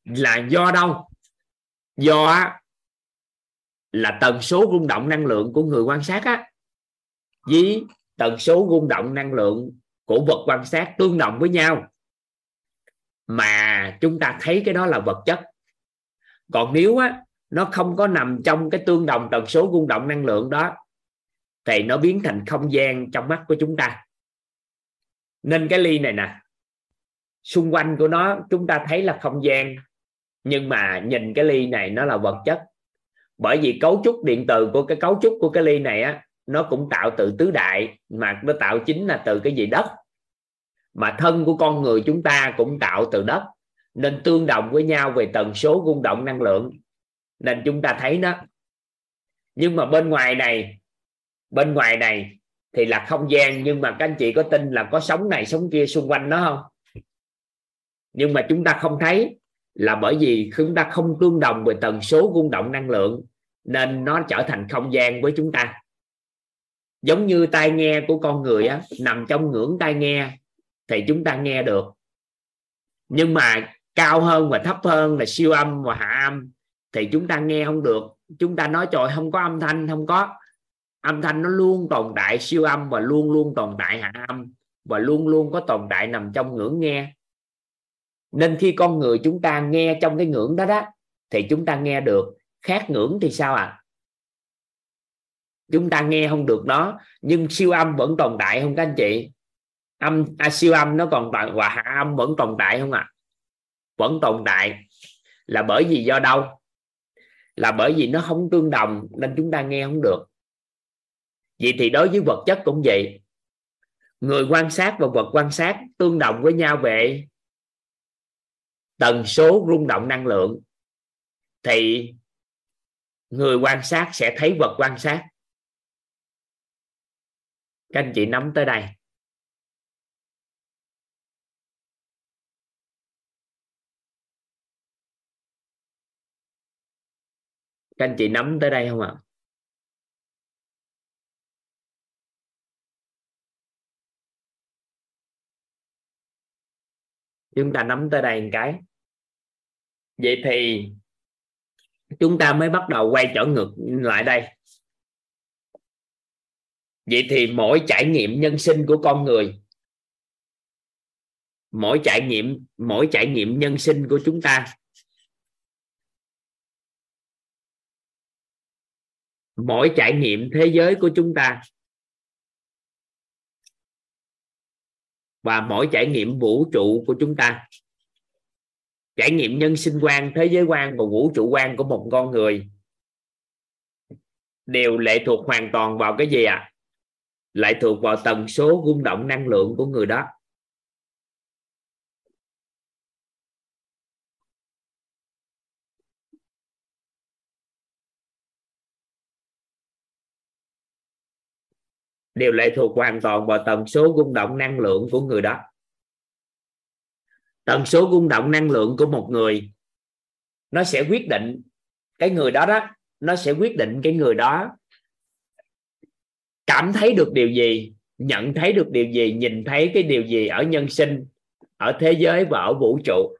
S1: Là do đâu? Do là tần số rung động năng lượng của người quan sát á. Với tần số rung động năng lượng của vật quan sát tương đồng với nhau. Mà chúng ta thấy cái đó là vật chất. Còn nếu á nó không có nằm trong cái tương đồng tần số rung động năng lượng đó, thì nó biến thành không gian trong mắt của chúng ta. Nên cái ly này nè, xung quanh của nó chúng ta thấy là không gian, nhưng mà nhìn cái ly này nó là vật chất. Bởi vì cấu trúc điện từ của cái cấu trúc của cái ly này á, nó cũng tạo từ tứ đại, mà nó tạo chính là từ cái gì? Đất. Mà thân của con người chúng ta cũng tạo từ đất. Nên tương đồng với nhau về tần số rung động năng lượng nên chúng ta thấy nó nhưng mà bên ngoài này bên ngoài này thì là không gian nhưng mà các anh chị có tin là có sống này sống kia xung quanh nó không? Nhưng mà chúng ta không thấy là bởi vì chúng ta không tương đồng về tần số rung động năng lượng nên nó trở thành không gian với chúng ta. Giống như tai nghe của con người á, nằm trong ngưỡng tai nghe thì chúng ta nghe được. Nhưng mà cao hơn và thấp hơn là siêu âm và hạ âm thì chúng ta nghe không được. Chúng ta nói trời không có âm thanh không có. Âm thanh nó luôn tồn tại siêu âm và luôn luôn tồn tại hạ âm và luôn luôn có tồn tại nằm trong ngưỡng nghe. Nên khi con người chúng ta nghe trong cái ngưỡng đó đó thì chúng ta nghe được. Khác ngưỡng thì sao ạ? À? chúng ta nghe không được nó nhưng siêu âm vẫn tồn tại không các anh chị? Âm à, siêu âm nó còn tồn và hạ âm vẫn tồn tại không ạ? À? vẫn tồn tại. Là bởi vì do đâu? Là bởi vì nó không tương đồng nên chúng ta nghe không được. Vậy thì đối với vật chất cũng vậy. Người quan sát và vật quan sát tương đồng với nhau về tần số rung động năng lượng, thì người quan sát sẽ thấy vật quan sát. Các anh chị nắm tới đây. Các anh chị nắm tới đây không ạ? Chúng ta nắm tới đây một cái. Vậy thì chúng ta mới bắt đầu quay trở ngược lại đây. Vậy thì mỗi trải nghiệm nhân sinh của con người, mỗi trải nghiệm, mỗi trải nghiệm nhân sinh của chúng ta mỗi trải nghiệm thế giới của chúng ta. Và mỗi trải nghiệm vũ trụ của chúng ta. Trải nghiệm nhân sinh quan, thế giới quan và vũ trụ quan của một con người đều lệ thuộc hoàn toàn vào cái gì ạ? À? lại thuộc vào tần số, rung động, năng lượng của người đó. Đều lệ thuộc hoàn toàn vào tần số rung động năng lượng của người đó. Tần số rung động năng lượng của một người, nó sẽ quyết định cái người đó đó, nó sẽ quyết định cái người đó cảm thấy được điều gì, nhận thấy được điều gì, nhìn thấy cái điều gì ở nhân sinh, ở thế giới và ở vũ trụ.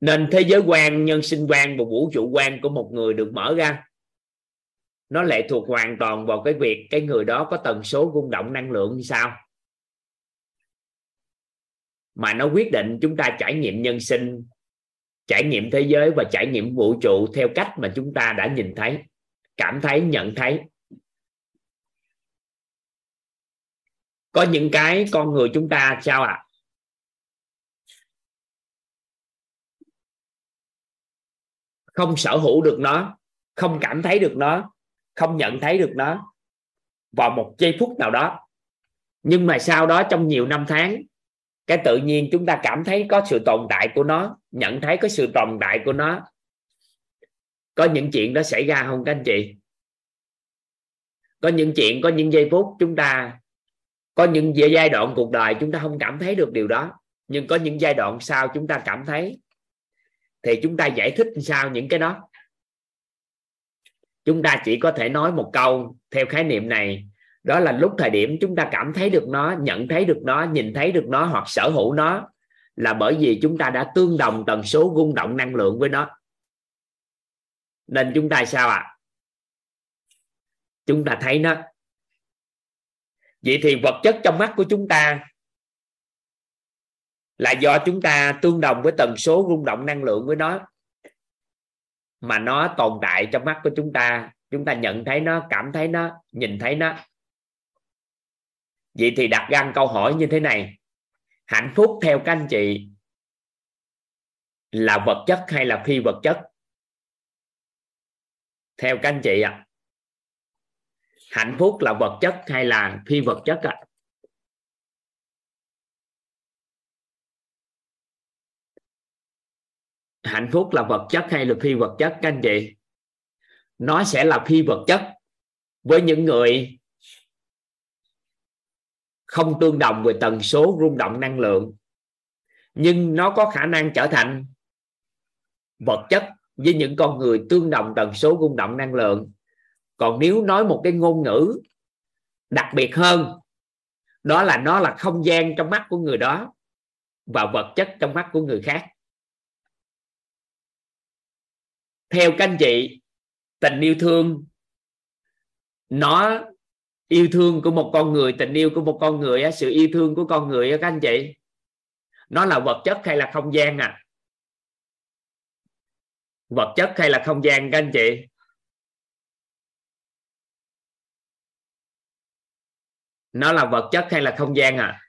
S1: Nên thế giới quan, nhân sinh quan và vũ trụ quan của một người được mở ra nó lệ thuộc hoàn toàn vào cái việc cái người đó có tần số rung động năng lượng như sao. Mà nó quyết định chúng ta trải nghiệm nhân sinh, trải nghiệm thế giới và trải nghiệm vũ trụ theo cách mà chúng ta đã nhìn thấy, cảm thấy, nhận thấy. Có những cái con người chúng ta sao ạ? À? không sở hữu được nó, không cảm thấy được nó không nhận thấy được nó vào một giây phút nào đó. Nhưng mà sau đó trong nhiều năm tháng, cái tự nhiên chúng ta cảm thấy có sự tồn tại của nó, nhận thấy có sự tồn tại của nó. Có những chuyện đó xảy ra không các anh chị? Có những chuyện, có những giây phút chúng ta, có những giai đoạn cuộc đời chúng ta không cảm thấy được điều đó. Nhưng có những giai đoạn sau chúng ta cảm thấy, thì chúng ta giải thích sao những cái đó chúng ta chỉ có thể nói một câu theo khái niệm này. Đó là lúc thời điểm chúng ta cảm thấy được nó, nhận thấy được nó, nhìn thấy được nó hoặc sở hữu nó là bởi vì chúng ta đã tương đồng tần số rung động năng lượng với nó. Nên chúng ta sao ạ? À? chúng ta thấy nó. Vậy thì vật chất trong mắt của chúng ta là do chúng ta tương đồng với tần số rung động năng lượng với nó mà nó tồn tại trong mắt của chúng ta chúng ta nhận thấy nó cảm thấy nó nhìn thấy nó. Vậy thì đặt ra câu hỏi như thế này. Hạnh phúc theo các anh chị là vật chất hay là phi vật chất? Theo các anh chị ạ. À, hạnh phúc là vật chất hay là phi vật chất ạ? à? Hạnh phúc là vật chất hay là phi vật chất, các anh chị? Nó sẽ là phi vật chất. Với những người không tương đồng về tần số, rung động, năng lượng. Nhưng nó có khả năng trở thành vật chất với những con người tương đồng tần số, rung động, năng lượng. Còn nếu nói một cái ngôn ngữ đặc biệt hơn, đó là nó là không gian trong mắt của người đó và vật chất trong mắt của người khác. Theo các anh chị tình yêu thương nó yêu thương của một con người tình yêu của một con người sự yêu thương của con người các anh chị nó là vật chất hay là không gian à? Vật chất hay là không gian các anh chị? Nó là vật chất hay là không gian à?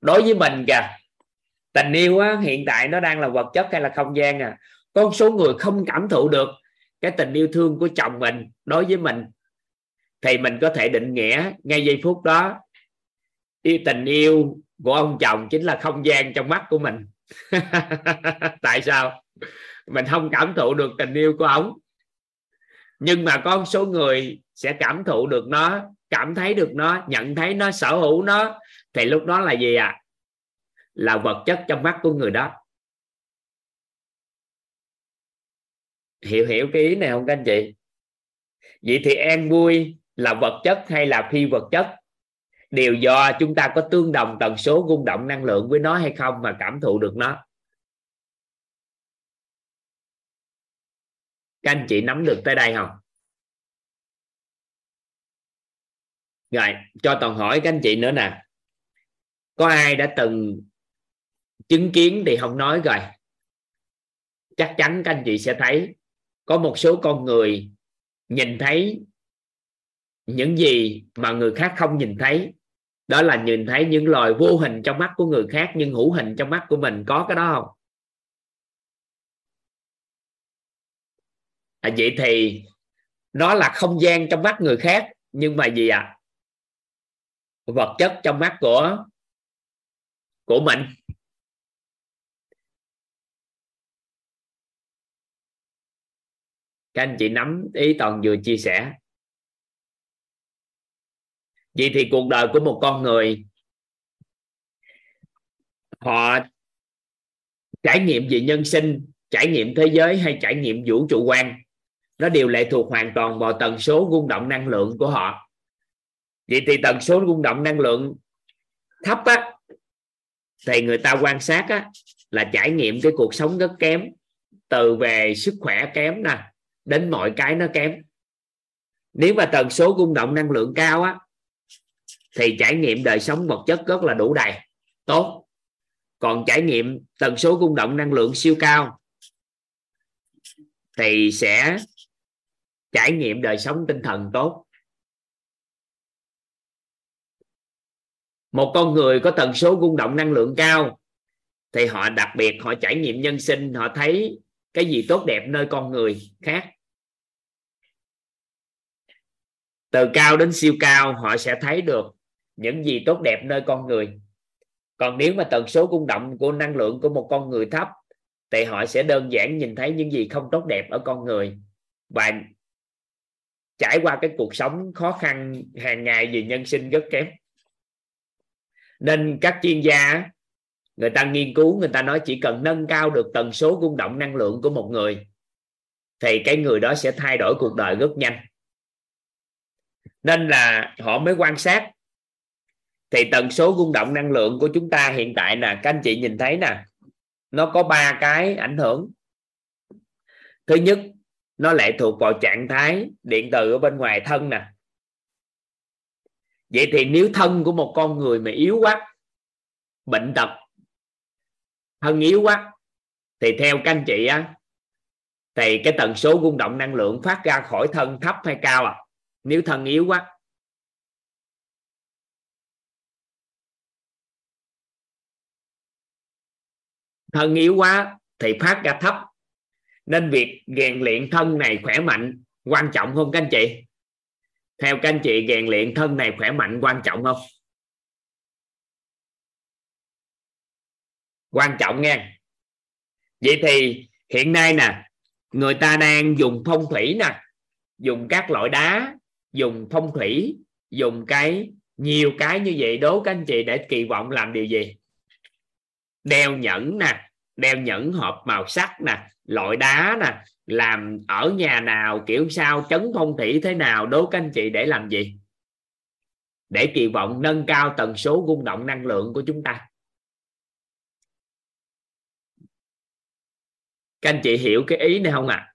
S1: Đối với mình kìa tình yêu á, hiện tại nó đang là vật chất hay là không gian à? Có số người không cảm thụ được cái tình yêu thương của chồng mình đối với mình, thì mình có thể định nghĩa ngay giây phút đó, yêu tình yêu của ông chồng chính là không gian trong mắt của mình. Tại sao? Mình không cảm thụ được tình yêu của ông nhưng mà có một số người sẽ cảm thụ được nó, cảm thấy được nó, nhận thấy nó, sở hữu nó, thì lúc đó là gì ạ? À? là vật chất trong mắt của người đó. Hiểu hiểu cái ý này không các anh chị? Vậy thì an vui là vật chất hay là phi vật chất? Đều do chúng ta có tương đồng tần số rung động năng lượng với nó hay không mà cảm thụ được nó. Các anh chị nắm được tới đây không? Rồi, cho toàn hỏi các anh chị nữa nè. Có ai đã từng chứng kiến thì không nói rồi. Chắc chắn các anh chị sẽ thấy có một số con người nhìn thấy những gì mà người khác không nhìn thấy. Đó là nhìn thấy những loài vô hình trong mắt của người khác nhưng hữu hình trong mắt của mình. Có cái đó không? À, vậy thì nó là không gian trong mắt người khác nhưng mà gì ạ? À? vật chất trong mắt của của mình. Các anh chị nắm ý toàn vừa chia sẻ. Vậy thì cuộc đời của một con người, họ trải nghiệm về nhân sinh, trải nghiệm thế giới hay trải nghiệm vũ trụ quan, nó đều lệ thuộc hoàn toàn vào tần số rung động năng lượng của họ. Vậy thì tần số rung động năng lượng thấp á, thì người ta quan sát á, là trải nghiệm cái cuộc sống rất kém, từ về sức khỏe kém nè đến mọi cái nó kém. Nếu mà tần số rung động năng lượng cao á, thì trải nghiệm đời sống vật chất rất là đủ đầy. Tốt. Còn trải nghiệm tần số rung động năng lượng siêu cao, thì sẽ trải nghiệm đời sống tinh thần tốt. Một con người có tần số rung động năng lượng cao, thì họ đặc biệt họ trải nghiệm nhân sinh, họ thấy cái gì tốt đẹp nơi con người khác. Từ cao đến siêu cao, họ sẽ thấy được những gì tốt đẹp nơi con người. Còn nếu mà tần số rung động của năng lượng của một con người thấp, thì họ sẽ đơn giản nhìn thấy những gì không tốt đẹp ở con người. Và trải qua cái cuộc sống khó khăn hàng ngày vì nhân sinh rất kém. Nên các chuyên gia, người ta nghiên cứu, người ta nói chỉ cần nâng cao được tần số rung động năng lượng của một người, thì cái người đó sẽ thay đổi cuộc đời rất nhanh nên là họ mới quan sát. Thì tần số rung động năng lượng của chúng ta hiện tại nè, các anh chị nhìn thấy nè, nó có ba cái ảnh hưởng. Thứ nhất, nó lại thuộc vào trạng thái điện từ ở bên ngoài thân nè. Vậy thì nếu thân của một con người mà yếu quá, bệnh tật, thân yếu quá, thì theo các anh chị á, thì cái tần số rung động năng lượng phát ra khỏi thân thấp hay cao à? Nếu thần yếu quá. Thân yếu quá thì phát ra thấp. Nên việc rèn luyện thân này khỏe mạnh quan trọng không các anh chị? Theo các anh chị, rèn luyện thân này khỏe mạnh quan trọng không? Quan trọng nghe. vậy thì hiện nay nè, người ta đang dùng phong thủy nè, dùng các loại đá dùng phong thủy, dùng cái, nhiều cái như vậy, đố các anh chị để kỳ vọng làm điều gì? Đeo nhẫn nè, đeo nhẫn hộp màu sắc nè, loại đá nè, làm ở nhà nào, kiểu sao, chấn phong thủy thế nào, đố các anh chị để làm gì? Để kỳ vọng nâng cao tần số rung động năng lượng của chúng ta. Các anh chị hiểu cái ý này không ạ? À?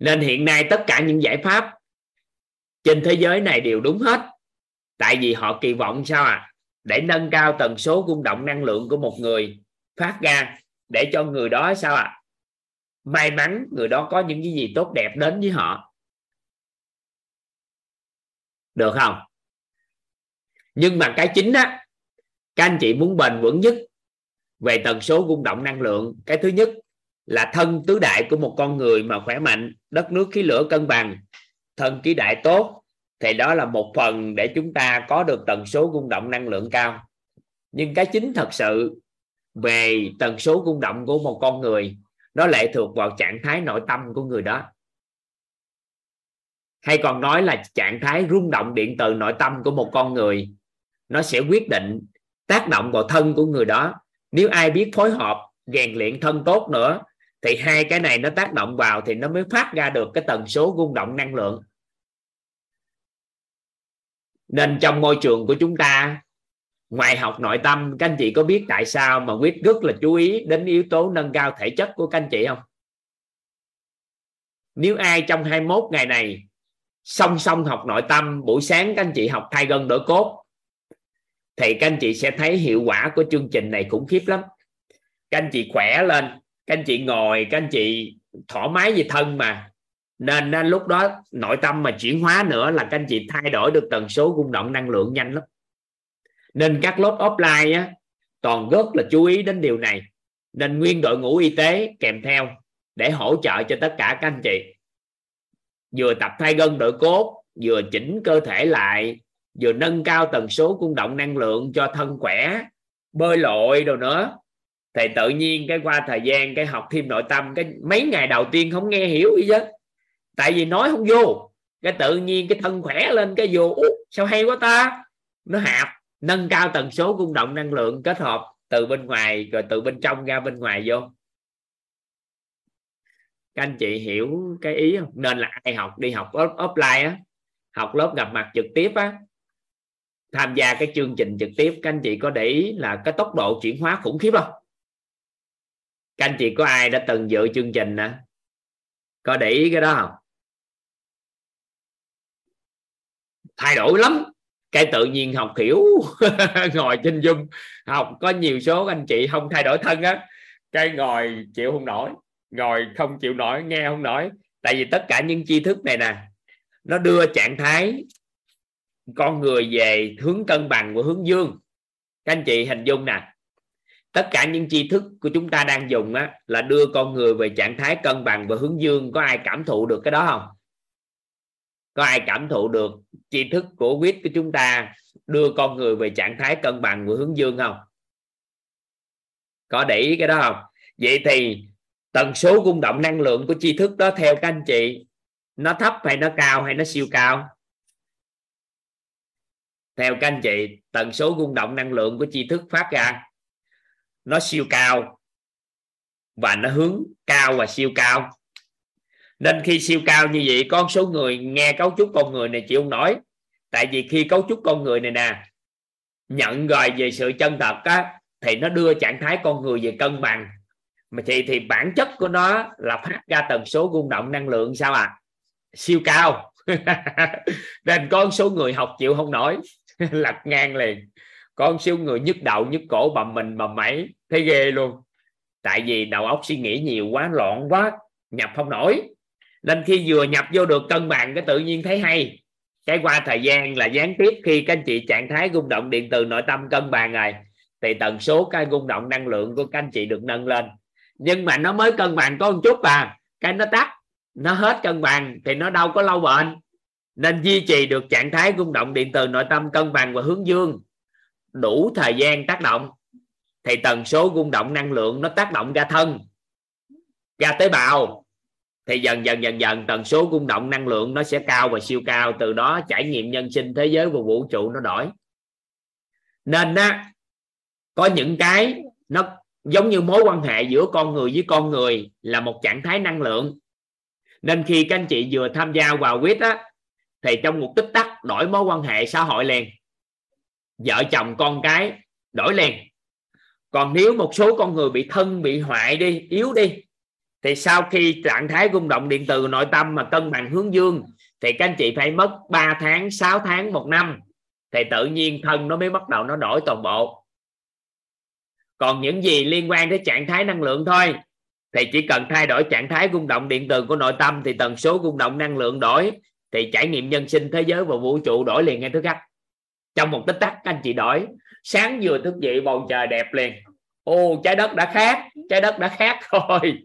S1: nên hiện nay tất cả những giải pháp trên thế giới này đều đúng hết. Tại vì họ kỳ vọng sao à? Để nâng cao tần số rung động năng lượng của một người phát ra để cho người đó sao à? May mắn người đó có những cái gì tốt đẹp đến với họ. Được không? Nhưng mà cái chính á, các anh chị muốn bền vững nhất về tần số rung động năng lượng, cái thứ nhất là thân tứ đại của một con người mà khỏe mạnh, đất nước khí lửa cân bằng thân khí đại tốt, thì đó là một phần để chúng ta có được tần số rung động năng lượng cao. Nhưng cái chính thật sự về tần số rung động của một con người, nó lệ thuộc vào trạng thái nội tâm của người đó. Hay còn nói là trạng thái rung động điện từ nội tâm của một con người, nó sẽ quyết định tác động vào thân của người đó. Nếu ai biết phối hợp, rèn luyện thân tốt nữa, thì hai cái này nó tác động vào thì nó mới phát ra được cái tần số rung động năng lượng nên trong môi trường của chúng ta, ngoài học nội tâm, các anh chị có biết tại sao mà quyết rất là chú ý đến yếu tố nâng cao thể chất của các anh chị không? Nếu ai trong 21 ngày này song song học nội tâm, buổi sáng các anh chị học thay gân đổi cốt, thì các anh chị sẽ thấy hiệu quả của chương trình này khủng khiếp lắm. Các anh chị khỏe lên, các anh chị ngồi, các anh chị thoải mái về thân mà nên, nên lúc đó nội tâm mà chuyển hóa nữa là các anh chị thay đổi được tần số rung động năng lượng nhanh lắm. Nên các lớp offline á toàn rất là chú ý đến điều này. Nên nguyên đội ngũ y tế kèm theo để hỗ trợ cho tất cả các anh chị. Vừa tập thay gân đội cốt vừa chỉnh cơ thể lại vừa nâng cao tần số cung động năng lượng cho thân khỏe bơi lội đồ nữa. Thì tự nhiên cái qua thời gian cái học thêm nội tâm cái mấy ngày đầu tiên không nghe hiểu gì chứ tại vì nói không vô, cái tự nhiên cái thân khỏe lên cái vô sao hay quá ta? Nó hạp, nâng cao tần số cung động năng lượng kết hợp từ bên ngoài, rồi từ bên trong ra bên ngoài vô. Các anh chị hiểu cái ý không? Nên là ai học đi học offline á, học lớp gặp mặt trực tiếp á, tham gia cái chương trình trực tiếp, các anh chị có để ý là cái tốc độ chuyển hóa khủng khiếp không? Các anh chị có ai đã từng dự chương trình nè? Có để ý cái đó không? Thay đổi lắm. Cái tự nhiên học hiểu. Ngồi trên zoom. Học có nhiều số anh chị không thay đổi thân á. Cái ngồi chịu không nổi. Ngồi không chịu nổi nghe không nổi. Tại vì tất cả những tri thức này nè nó đưa trạng thái con người về hướng cân bằng của hướng dương. Các anh chị hình dung nè. Tất cả những tri thức của chúng ta đang dùng á, là đưa con người về trạng thái cân bằng và hướng dương. Có ai cảm thụ được cái đó không? Có ai cảm thụ được tri thức của quyết của chúng ta đưa con người về trạng thái cân bằng của hướng dương không? Có để ý cái đó không? Vậy thì tần số rung động năng lượng của tri thức đó theo các anh chị, nó thấp hay nó cao hay nó siêu cao? Theo các anh chị, tần số rung động năng lượng của tri thức phát ra, nó siêu cao và nó hướng cao và siêu cao nên khi siêu cao như vậy, con số người nghe cấu trúc con người này chịu không nổi. Tại vì khi cấu trúc con người này nè, nhận rồi về sự chân thật á, thì nó đưa trạng thái con người về cân bằng. Mà thì thì bản chất của nó là phát ra tần số rung động năng lượng sao à siêu cao. Nên con số người học chịu không nổi. Lật ngang liền. Con số người nhức đầu, nhức cổ, bầm mình, bầm mẩy. Thấy ghê luôn. Tại vì đầu óc suy nghĩ nhiều quá, loạn quá, nhập không nổi nên khi vừa nhập vô được cân bằng cái tự nhiên thấy hay. Cái qua thời gian là gián tiếp khi các anh chị trạng thái rung động điện từ nội tâm cân bằng rồi. Thì tần số cái rung động năng lượng của các anh chị được nâng lên. Nhưng mà nó mới cân bằng có một chút à. Cái nó tắt, nó hết cân bằng thì nó đâu có lâu bền. Nên duy trì được trạng thái rung động điện từ nội tâm cân bằng và hướng dương. Đủ thời gian tác động, thì tần số rung động năng lượng nó tác động ra thân, ra tế bào thì dần dần dần dần, tần số rung động năng lượng nó sẽ cao và siêu cao, từ đó trải nghiệm nhân sinh thế giới và vũ trụ nó đổi. Nên á, có những cái nó giống như mối quan hệ giữa con người với con người là một trạng thái năng lượng. Nên khi các anh chị vừa tham gia vào quýt á, thì trong một tích tắc đổi mối quan hệ xã hội liền. Vợ chồng con cái đổi liền. Còn nếu một số con người bị thân, bị hoại đi, yếu đi thì sau khi trạng thái rung động điện từ nội tâm mà cân bằng hướng dương, thì các anh chị phải mất 3 tháng 6 tháng, một năm, thì tự nhiên thân nó mới bắt đầu nó đổi toàn bộ. Còn những gì liên quan tới trạng thái năng lượng thôi, thì chỉ cần thay đổi trạng thái rung động điện từ của nội tâm thì tần số rung động năng lượng đổi, thì trải nghiệm nhân sinh thế giới và vũ trụ đổi liền ngay thứ khắc. Trong một tích tắc, các anh chị đổi. Sáng vừa thức dậy, bầu trời đẹp liền. Ô, trái đất đã khác, trái đất đã khác rồi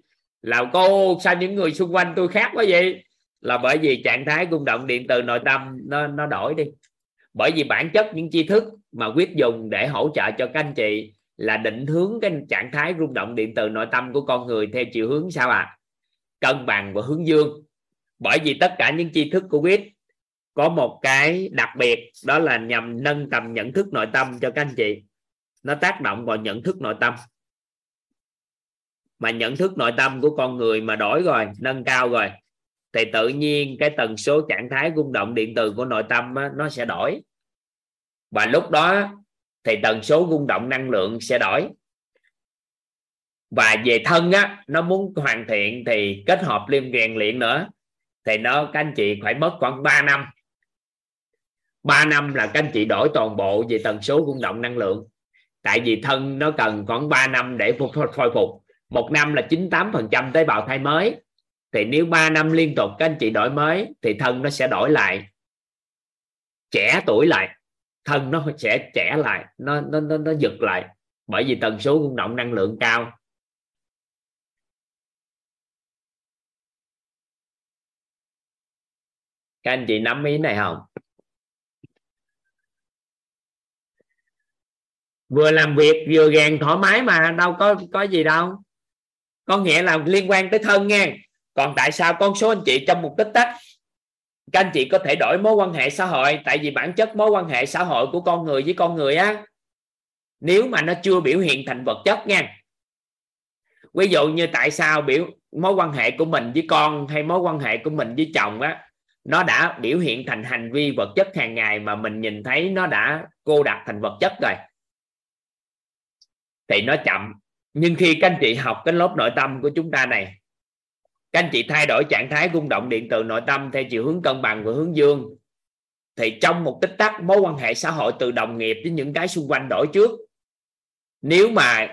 S1: là cô, sao những người xung quanh tôi khác quá vậy? Là bởi vì trạng thái rung động điện từ nội tâm nó nó đổi đi. Bởi vì bản chất những tri thức mà quyết dùng để hỗ trợ cho các anh chị là định hướng cái trạng thái rung động điện từ nội tâm của con người theo chiều hướng sao à cân bằng và hướng dương. Bởi vì tất cả những tri thức của quyết có một cái đặc biệt, đó là nhằm nâng tầm nhận thức nội tâm cho các anh chị. Nó tác động vào nhận thức nội tâm mà nhận thức nội tâm của con người mà đổi rồi nâng cao rồi thì tự nhiên cái tần số trạng thái rung động điện từ của nội tâm á, nó sẽ đổi. Và lúc đó thì tần số rung động năng lượng sẽ đổi. Và về thân á nó muốn hoàn thiện thì kết hợp liên rèn luyện nữa. Thì nó các anh chị phải mất khoảng 3 năm. 3 năm là các anh chị đổi toàn bộ về tần số rung động năng lượng. Tại vì thân nó cần khoảng 3 năm để phục hồi phục một năm là 98 phần trăm tế bào thay mới. Thì nếu 3 năm liên tục các anh chị đổi mới thì thân nó sẽ đổi lại. Trẻ tuổi lại. Thân nó sẽ trẻ lại. Nó nó nó, nó giật lại. Bởi vì tần số rung động năng lượng cao. Các anh chị nắm ý này không? Vừa làm việc vừa gàn thoải mái mà đâu có có gì đâu con nghĩa là liên quan tới thân nha. Còn tại sao con số anh chị trong một tích tắc các anh chị có thể đổi mối quan hệ xã hội? Tại vì bản chất mối quan hệ xã hội của con người với con người á, nếu mà nó chưa biểu hiện thành vật chất nha. Ví dụ như tại sao biểu, mối quan hệ của mình với con hay mối quan hệ của mình với chồng á, nó đã biểu hiện thành hành vi vật chất hàng ngày mà mình nhìn thấy nó đã cô đặc thành vật chất rồi. Thì nó chậm nhưng khi các anh chị học cái lớp nội tâm của chúng ta này, các anh chị thay đổi trạng thái rung động điện từ nội tâm theo chiều hướng cân bằng và hướng dương, thì trong một tích tắc, mối quan hệ xã hội từ đồng nghiệp với những cái xung quanh đổi trước. Nếu mà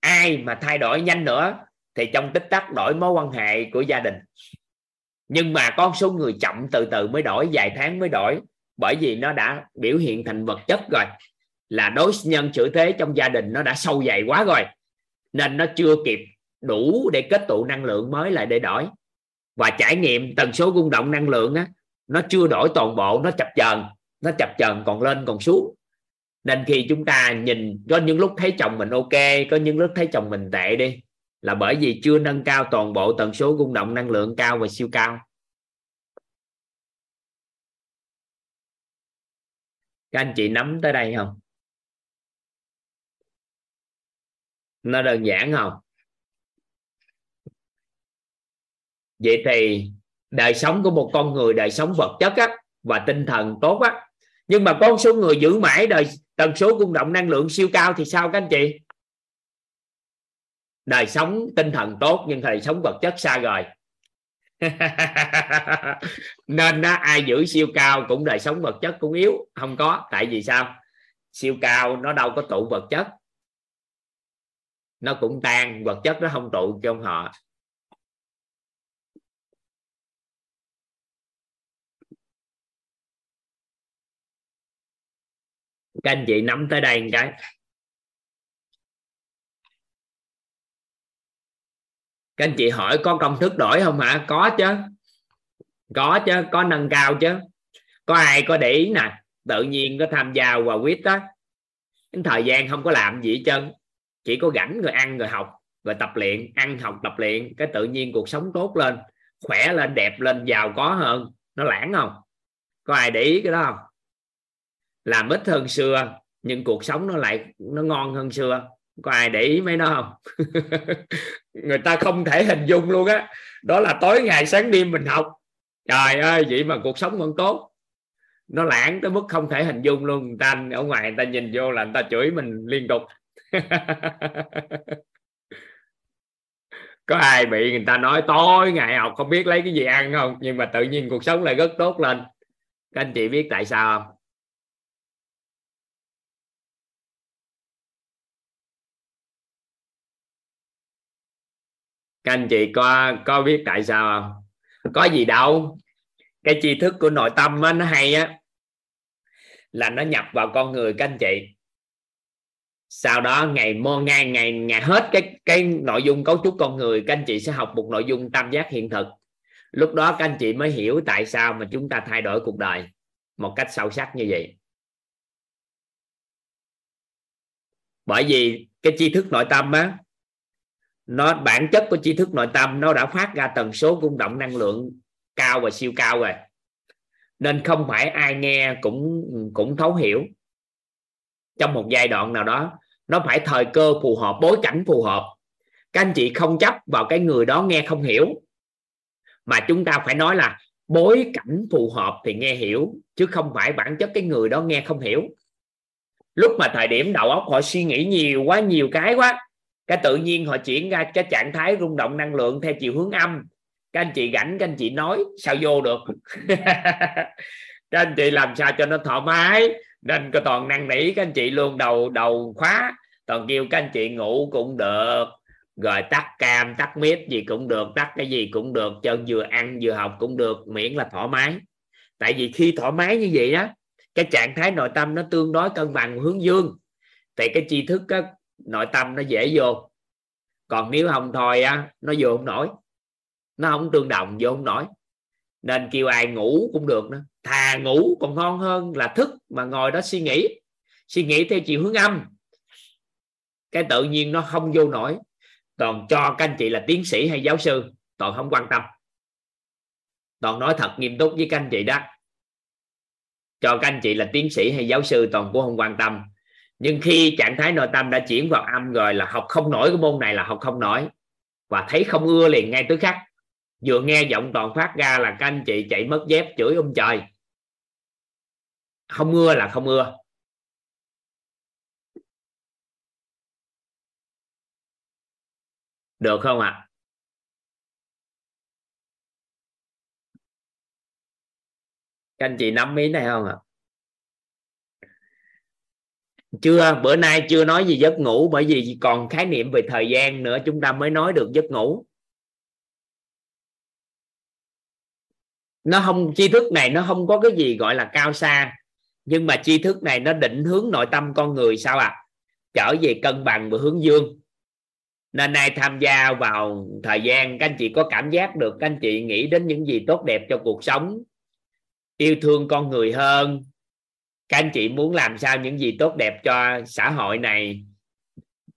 S1: ai mà thay đổi nhanh nữa, thì trong tích tắc đổi mối quan hệ của gia đình. Nhưng mà con số người chậm từ từ mới đổi, vài tháng mới đổi, bởi vì nó đã biểu hiện thành vật chất rồi, là đối nhân xử thế trong gia đình nó đã sâu dày quá rồi nên nó chưa kịp đủ để kết tụ năng lượng mới lại để đổi. Và trải nghiệm tần số rung động năng lượng á, nó chưa đổi toàn bộ, nó chập chờn, nó chập chờn còn lên còn xuống. Nên khi chúng ta nhìn, có những lúc thấy chồng mình ok, có những lúc thấy chồng mình tệ đi, là bởi vì chưa nâng cao toàn bộ tần số rung động năng lượng cao và siêu cao. Các anh chị nắm tới đây không? Nó đơn giản không? Vậy thì đời sống của một con người đời sống vật chất á, và tinh thần tốt á. Nhưng mà con số người giữ mãi đời tần số rung động năng lượng siêu cao thì sao các anh chị? Đời sống tinh thần tốt nhưng đời sống vật chất xa rồi nên đó, ai giữ siêu cao cũng đời sống vật chất cũng yếu không có. Tại vì sao? Siêu cao nó đâu có tụ vật chất nó cũng tan, vật chất nó không tụ trong họ. Các anh chị nắm tới đây một cái. Các anh chị hỏi có công thức đổi không hả? Có chứ. Có chứ, có nâng cao chứ. Có ai có để ý nè? Tự nhiên có tham gia vào quýt đó cái thời gian không có làm gì hết trơn chỉ có rảnh rồi ăn rồi học rồi tập luyện, ăn học tập luyện cái tự nhiên cuộc sống tốt lên, khỏe lên, đẹp lên, giàu có hơn. Nó lãng không? Có ai để ý cái đó không? Làm ít hơn xưa, nhưng cuộc sống nó lại, nó ngon hơn xưa. Có ai để ý mấy nó không? Người ta không thể hình dung luôn á. Đó. đó là tối ngày sáng đêm mình học. Trời ơi, vậy mà cuộc sống vẫn tốt. Nó lãng tới mức không thể hình dung luôn. Người ta ở ngoài người ta nhìn vô là người ta chửi mình liên tục. có ai bị người ta nói tối ngày học không biết lấy cái gì ăn không? Nhưng mà tự nhiên cuộc sống lại rất tốt lên. Các anh chị biết tại sao không? Các anh chị có có biết tại sao không? Có gì đâu. Cái tri thức của nội tâm á, nó hay á là nó nhập vào con người các anh chị sau đó ngày mô ngày ngày ngày hết cái cái nội dung cấu trúc con người, các anh chị sẽ học một nội dung tam giác hiện thực. Lúc đó các anh chị mới hiểu tại sao mà chúng ta thay đổi cuộc đời một cách sâu sắc như vậy. Bởi vì cái tri thức nội tâm á, nó, bản chất của tri thức nội tâm nó đã phát ra tần số rung động năng lượng cao và siêu cao rồi. Nên không phải ai nghe cũng cũng thấu hiểu. Trong một giai đoạn nào đó nó phải thời cơ phù hợp, bối cảnh phù hợp. Các anh chị không chấp vào cái người đó nghe không hiểu. Mà chúng ta phải nói là bối cảnh phù hợp thì nghe hiểu, chứ không phải bản chất cái người đó nghe không hiểu. Lúc mà thời điểm đầu óc họ suy nghĩ nhiều quá, nhiều cái quá, cái tự nhiên họ chuyển ra cái trạng thái rung động năng lượng theo chiều hướng âm. Các anh chị rảnh, các anh chị nói, sao vô được? Các anh chị làm sao cho nó thoải mái? Nên có toàn năn nỉ các anh chị luôn đầu đầu khóa. Toàn kêu các anh chị ngủ cũng được rồi tắt cam tắt miết gì cũng được tắt cái gì cũng được cho vừa ăn vừa học cũng được miễn là thoải mái. Tại vì khi thoải mái như vậy đó cái trạng thái nội tâm nó tương đối cân bằng hướng dương. Thì cái tri thức á, nội tâm nó dễ vô. Còn nếu không thôi á nó vô không nổi. Nó không tương đồng vô không nổi. Nên kêu ai ngủ cũng được nữa thà ngủ còn ngon hơn là thức mà ngồi đó suy nghĩ. Suy nghĩ theo chiều hướng âm. Cái tự nhiên nó không vô nổi. Toàn cho các anh chị là tiến sĩ hay giáo sư, toàn không quan tâm. Toàn nói thật nghiêm túc với các anh chị đó. Cho các anh chị là tiến sĩ hay giáo sư toàn cũng không quan tâm. Nhưng khi trạng thái nội tâm đã chuyển vào âm rồi là học không nổi cái môn này là học không nổi. Và thấy không ưa liền ngay tức khắc. Vừa nghe giọng toàn phát ra là các anh chị chạy mất dép chửi ông trời không ưa là không ưa được không ạ à? các anh chị nắm ý này không ạ à? chưa, bữa nay chưa nói gì giấc ngủ, bởi vì còn khái niệm về thời gian nữa, chúng ta mới nói được giấc ngủ nó không, tri thức này nó không có cái gì gọi là cao xa nhưng mà tri thức này nó định hướng nội tâm con người sao à trở về cân bằng và hướng dương. Nên nay tham gia vào thời gian, các anh chị có cảm giác được, các anh chị nghĩ đến những gì tốt đẹp cho cuộc sống, yêu thương con người hơn. Các anh chị muốn làm sao những gì tốt đẹp cho xã hội này,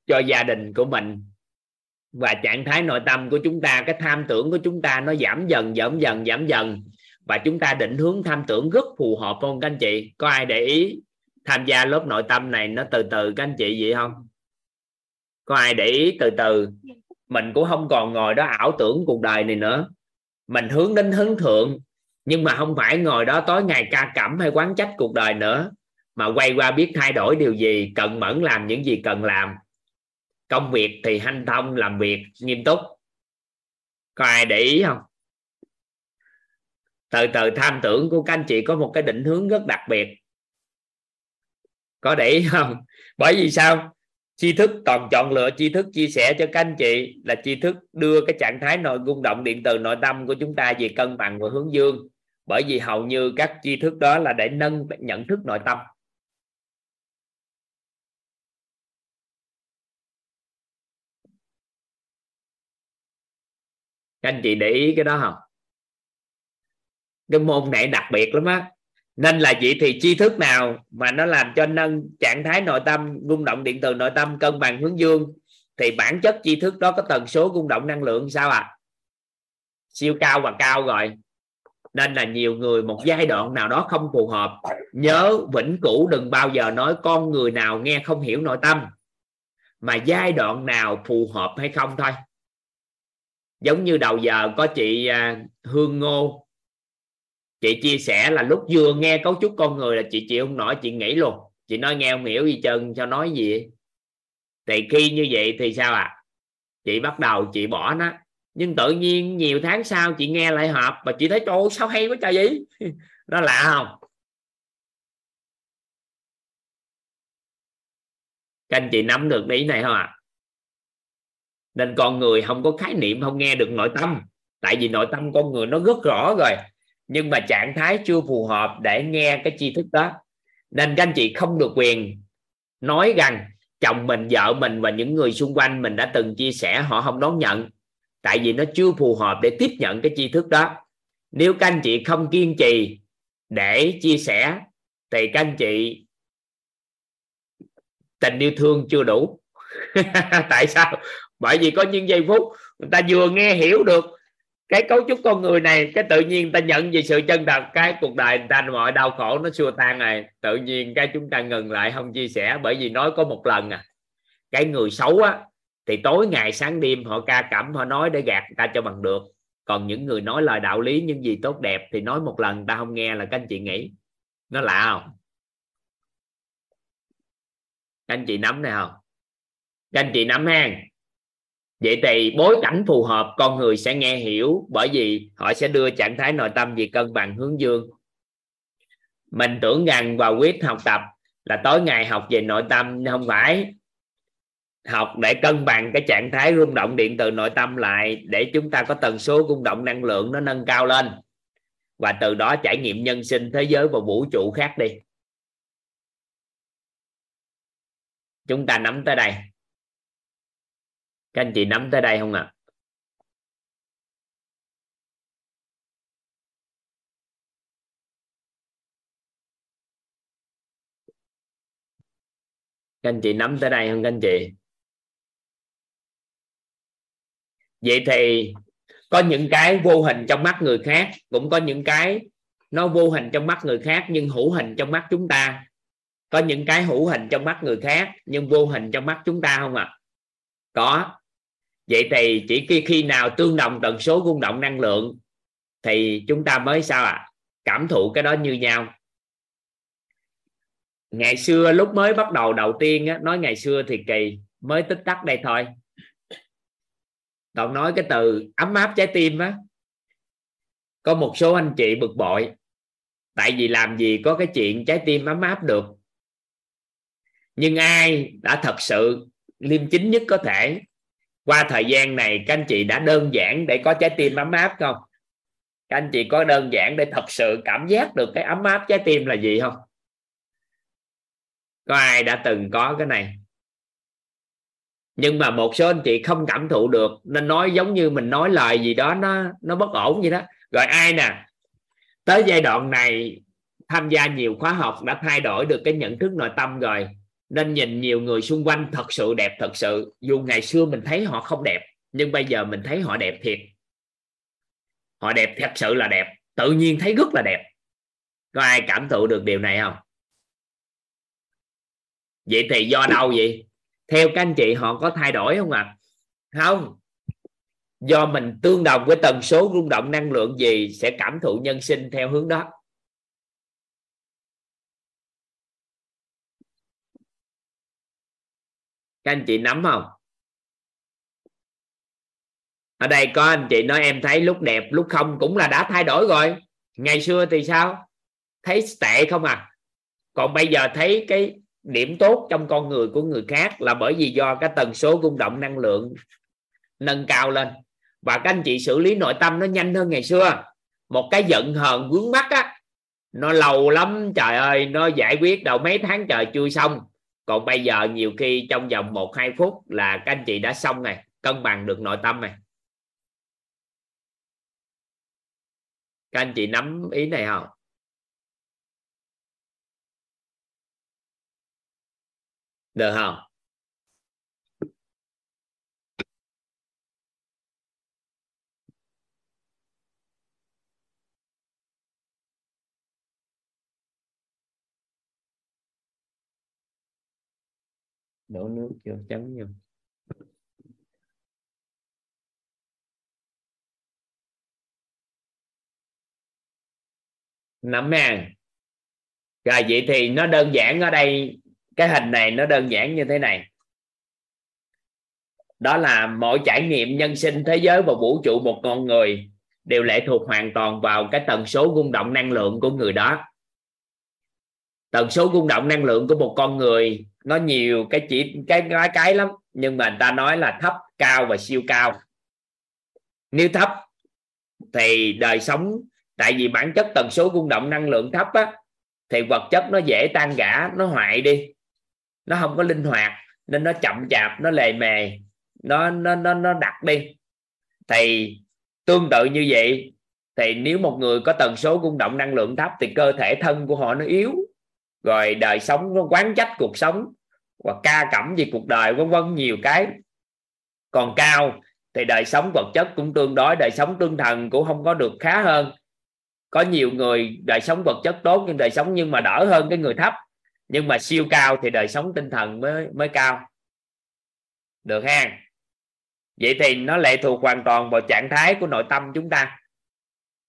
S1: cho gia đình của mình. Và trạng thái nội tâm của chúng ta, cái tham tưởng của chúng ta nó giảm dần giảm dần giảm dần và chúng ta định hướng tham tưởng rất phù hợp không, các anh chị? Có ai để ý tham gia lớp nội tâm này nó từ từ, các anh chị vậy không? Có ai để ý từ từ? Mình cũng không còn ngồi đó ảo tưởng cuộc đời này nữa. Mình hướng đến hướng thượng, nhưng mà không phải ngồi đó tối ngày ca cẩm hay quán trách cuộc đời nữa, mà quay qua biết thay đổi điều gì, cần mẫn làm những gì cần làm. Công việc thì hanh thông, làm việc nghiêm túc. Có ai để ý không? Từ từ, tham tưởng của các anh chị có một cái định hướng rất đặc biệt. Có để ý không? Bởi vì sao? Tri thức, toàn chọn lựa tri thức chia sẻ cho các anh chị là tri thức đưa cái trạng thái nội rung động điện từ nội tâm của chúng ta về cân bằng và hướng dương. Bởi vì hầu như các tri thức đó là để nâng nhận thức nội tâm. Các anh chị để ý cái đó không? Cái môn này đặc biệt lắm á. Nên là vậy thì tri thức nào mà nó làm cho nâng trạng thái nội tâm, rung động điện từ nội tâm, cân bằng hướng dương, thì bản chất tri thức đó có tần số rung động năng lượng sao à siêu cao và cao rồi. Nên là nhiều người một giai đoạn nào đó không phù hợp, nhớ vĩnh cửu đừng bao giờ nói con người nào nghe không hiểu nội tâm. Mà giai đoạn nào phù hợp hay không thôi. Giống như đầu giờ có chị à, Hương Ngô chị chia sẻ là lúc vừa nghe cấu trúc con người là chị chịu không nổi, chị nghĩ luôn. Chị nói nghe không hiểu gì trơn cho nói gì? Thì khi như vậy thì sao ạ? À? chị bắt đầu chị bỏ nó. Nhưng tự nhiên nhiều tháng sau chị nghe lại họp và chị thấy, trời sao hay quá trời vậy? Nó lạ không? Các anh chị nắm được ý này không ạ? À? nên con người không có khái niệm, không nghe được nội tâm. Tại vì nội tâm con người nó rất rõ rồi nhưng mà trạng thái chưa phù hợp để nghe cái tri thức đó. Nên các anh chị không được quyền nói rằng chồng mình, vợ mình và những người xung quanh mình đã từng chia sẻ, họ không đón nhận. Tại vì nó chưa phù hợp để tiếp nhận cái tri thức đó. Nếu các anh chị không kiên trì để chia sẻ, thì các anh chị tình yêu thương chưa đủ. Tại sao? Bởi vì có những giây phút người ta vừa nghe hiểu được cái cấu trúc con người này, cái tự nhiên ta nhận về sự chân thật, cái cuộc đời người ta mọi đau khổ nó xua tan này tự nhiên cái chúng ta ngừng lại không chia sẻ bởi vì nói có một lần à. Cái người xấu á, thì tối ngày sáng đêm họ ca cẩm, họ nói để gạt người ta cho bằng được. Còn những người nói lời đạo lý, những gì tốt đẹp thì nói một lần ta không nghe là các anh chị nghĩ. Nó lạ không? Các anh chị nắm này không? Các anh chị nắm hang vậy thì bối cảnh phù hợp, con người sẽ nghe hiểu bởi vì họ sẽ đưa trạng thái nội tâm về cân bằng hướng dương. Mình tưởng rằng vào quyết học tập là tối ngày học về nội tâm không phải học để cân bằng cái trạng thái rung động điện từ nội tâm lại để chúng ta có tần số rung động năng lượng nó nâng cao lên. Và từ đó trải nghiệm nhân sinh thế giới và vũ trụ khác đi. Chúng ta nắm tới đây các anh chị nắm tới đây không ạ à? các anh chị nắm tới đây không các anh chị vậy thì có những cái vô hình trong mắt người khác, cũng có những cái nó vô hình trong mắt người khác, nhưng hữu hình trong mắt chúng ta có những cái hữu hình trong mắt người khác, nhưng vô hình trong mắt chúng ta không ạ à? có vậy thì chỉ khi khi nào tương đồng tần số rung động năng lượng thì chúng ta mới sao ạ? À? cảm thụ cái đó như nhau. Ngày xưa lúc mới bắt đầu đầu tiên á, nói ngày xưa thì kỳ mới tích tắc đây thôi. Còn nói cái từ ấm áp trái tim á có một số anh chị bực bội tại vì làm gì có cái chuyện trái tim ấm áp được. Nhưng ai đã thật sự liêm chính nhất có thể? Qua thời gian này, các anh chị đã đơn giản để có trái tim ấm áp không? Các anh chị có đơn giản để thật sự cảm giác được cái ấm áp trái tim là gì không? Có ai đã từng có cái này? Nhưng mà một số anh chị không cảm thụ được, nên nói giống như mình nói lời gì đó, nó nó bất ổn vậy đó. Rồi ai nè? Tới giai đoạn này, tham gia nhiều khóa học đã thay đổi được cái nhận thức nội tâm rồi nên nhìn nhiều người xung quanh thật sự đẹp, thật sự. Dù ngày xưa mình thấy họ không đẹp, nhưng bây giờ mình thấy họ đẹp thiệt. Họ đẹp thật sự là đẹp. Tự nhiên thấy rất là đẹp. Có ai cảm thụ được điều này không? Vậy thì do đâu vậy? Theo các anh chị, họ có thay đổi không ạ? À? không. Do mình tương đồng với tần số rung động năng lượng gì sẽ cảm thụ nhân sinh theo hướng đó. Các anh chị nắm không? Ở đây có anh chị nói em thấy lúc đẹp, lúc không cũng là đã thay đổi rồi. Ngày xưa thì sao? Thấy tệ không à? Còn bây giờ thấy cái điểm tốt trong con người của người khác là bởi vì do cái tần số rung động năng lượng nâng cao lên. Và các anh chị xử lý nội tâm nó nhanh hơn ngày xưa. Một cái giận hờn vướng mắt á, nó lâu lắm, trời ơi, nó giải quyết đâu mấy tháng trời chưa xong còn bây giờ nhiều khi trong vòng một, hai phút là các anh chị đã xong này cân bằng được nội tâm này các anh chị nắm ý này không? Được không? Đổ nước vô, chấm vô. Nắm hàng. Rồi, vậy thì nó đơn giản ở đây, cái hình này nó đơn giản như thế này. Đó là mọi trải nghiệm nhân sinh thế giới và vũ trụ một con người đều lệ thuộc hoàn toàn vào cái tần số rung động năng lượng của người đó tần số rung động năng lượng của một con người, nó nhiều cái chỉ, cái cái cái lắm. Nhưng mà người ta nói là thấp, cao và siêu cao. Nếu thấp thì đời sống, tại vì bản chất tần số rung động năng lượng thấp á, thì vật chất nó dễ tan rã, nó hoại đi. Nó không có linh hoạt, nên nó chậm chạp, nó lề mề, nó nó nó nó đặt đi. Thì tương tự như vậy, thì nếu một người có tần số rung động năng lượng thấp thì cơ thể thân của họ nó yếu rồi đời sống nó quán trách cuộc sống và ca cẩm về cuộc đời vân vân nhiều cái. Còn cao thì đời sống vật chất cũng tương đối, đời sống tinh thần cũng không có được khá hơn. Có nhiều người đời sống vật chất tốt nhưng đời sống nhưng mà đỡ hơn cái người thấp. Nhưng mà siêu cao thì đời sống tinh thần mới mới cao. Được ha? Vậy thì nó lệ thuộc hoàn toàn vào trạng thái của nội tâm chúng ta.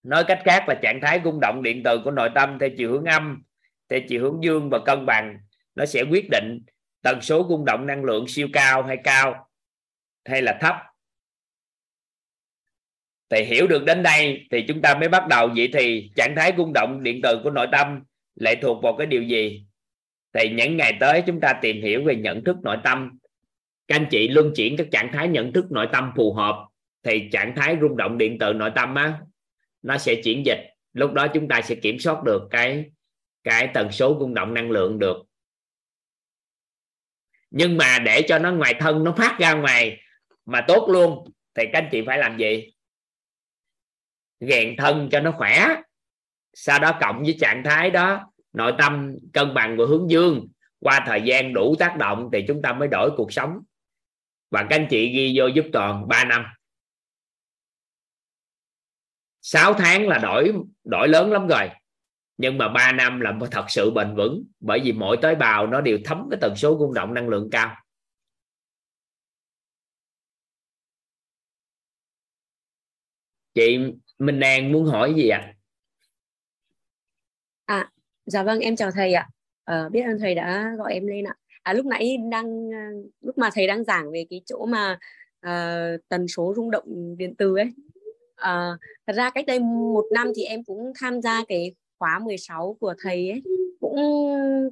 S1: Nói cách khác là trạng thái rung động điện từ của nội tâm theo chiều hướng âm theo chiều hướng dương và cân bằng, nó sẽ quyết định tần số rung động năng lượng siêu cao hay cao, hay là thấp. Thì hiểu được đến đây thì chúng ta mới bắt đầu. Vậy thì trạng thái rung động điện từ của nội tâm lại thuộc vào cái điều gì? Thì những ngày tới chúng ta tìm hiểu về nhận thức nội tâm. Các anh chị luân chuyển các trạng thái nhận thức nội tâm phù hợp, thì trạng thái rung động điện từ nội tâm á, nó sẽ chuyển dịch. Lúc đó chúng ta sẽ kiểm soát được cái cái tần số rung động năng lượng được. Nhưng mà để cho nó ngoài thân, nó phát ra ngoài mà tốt luôn, thì các anh chị phải làm gì? Rèn thân cho nó khỏe. Sau đó cộng với trạng thái đó, nội tâm, cân bằng của hướng dương. Qua thời gian đủ tác động thì chúng ta mới đổi cuộc sống. Và các anh chị ghi vô giúp toàn 3 năm. 6 tháng là đổi đổi lớn lắm rồi nhưng mà 3 năm là thật sự bền vững bởi vì mỗi tế bào nó đều thấm cái tần số rung động năng lượng cao. Chị Minh An muốn hỏi gì ạ?
S9: À? à dạ vâng em chào thầy ạ. À, biết ơn thầy đã gọi em lên ạ. À lúc nãy đang lúc mà thầy đang giảng về cái chỗ mà uh, tần số rung động điện từ ấy. À, thật ra cách đây một năm thì em cũng tham gia cái khóa 16 của thầy ấy cũng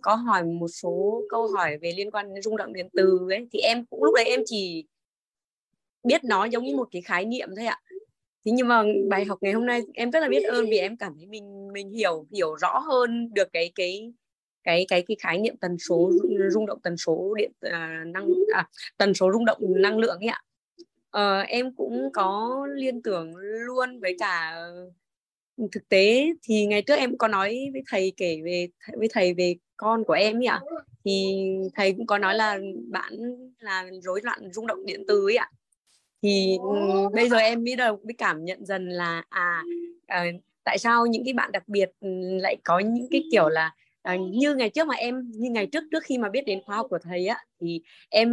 S9: có hỏi một số câu hỏi về liên quan đến rung động điện từ ấy thì em cũng lúc đấy em chỉ biết nó giống như một cái khái niệm thôi ạ. Thế nhưng mà bài học ngày hôm nay em rất là biết ơn vì em cảm thấy mình mình hiểu hiểu rõ hơn được cái cái cái cái cái khái niệm tần số rung động tần số điện à, năng à, tần số rung động năng lượng ấy ạ. Ờ, em cũng có liên tưởng luôn với cả thực tế thì ngày trước em có nói với thầy kể về với thầy về con của em ấy ạ. Thì thầy cũng có nói là bạn là rối loạn rung động điện từ ấy ạ. Thì ừ, bây giờ em biết đầu mới cảm nhận dần là à, à tại sao những cái bạn đặc biệt ừ, lại có những cái kiểu là à, như ngày trước mà em như ngày trước trước khi mà biết đến khóa học của thầy á thì em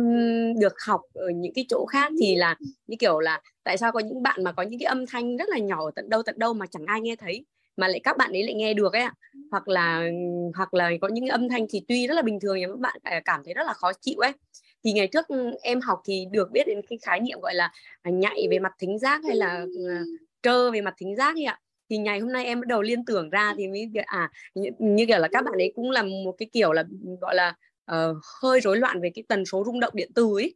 S9: được học ở những cái chỗ khác thì là như kiểu là tại sao có những bạn mà có những cái âm thanh rất là nhỏ ở tận đâu tận đâu mà chẳng ai nghe thấy mà lại các bạn ấy lại nghe được ấy ạ. Hoặc là hoặc là có những âm thanh thì tuy rất là bình thường nhưng các bạn à, cảm thấy rất là khó chịu ấy. Thì ngày trước em học thì được biết đến cái khái niệm gọi là nhạy về mặt thính giác hay là à, trơ về mặt thính giác ấy ạ thì ngày hôm nay em bắt đầu liên tưởng ra thì mới à như, như kiểu là các bạn ấy cũng là một cái kiểu là gọi là uh, hơi rối loạn về cái tần số rung động điện từ ấy.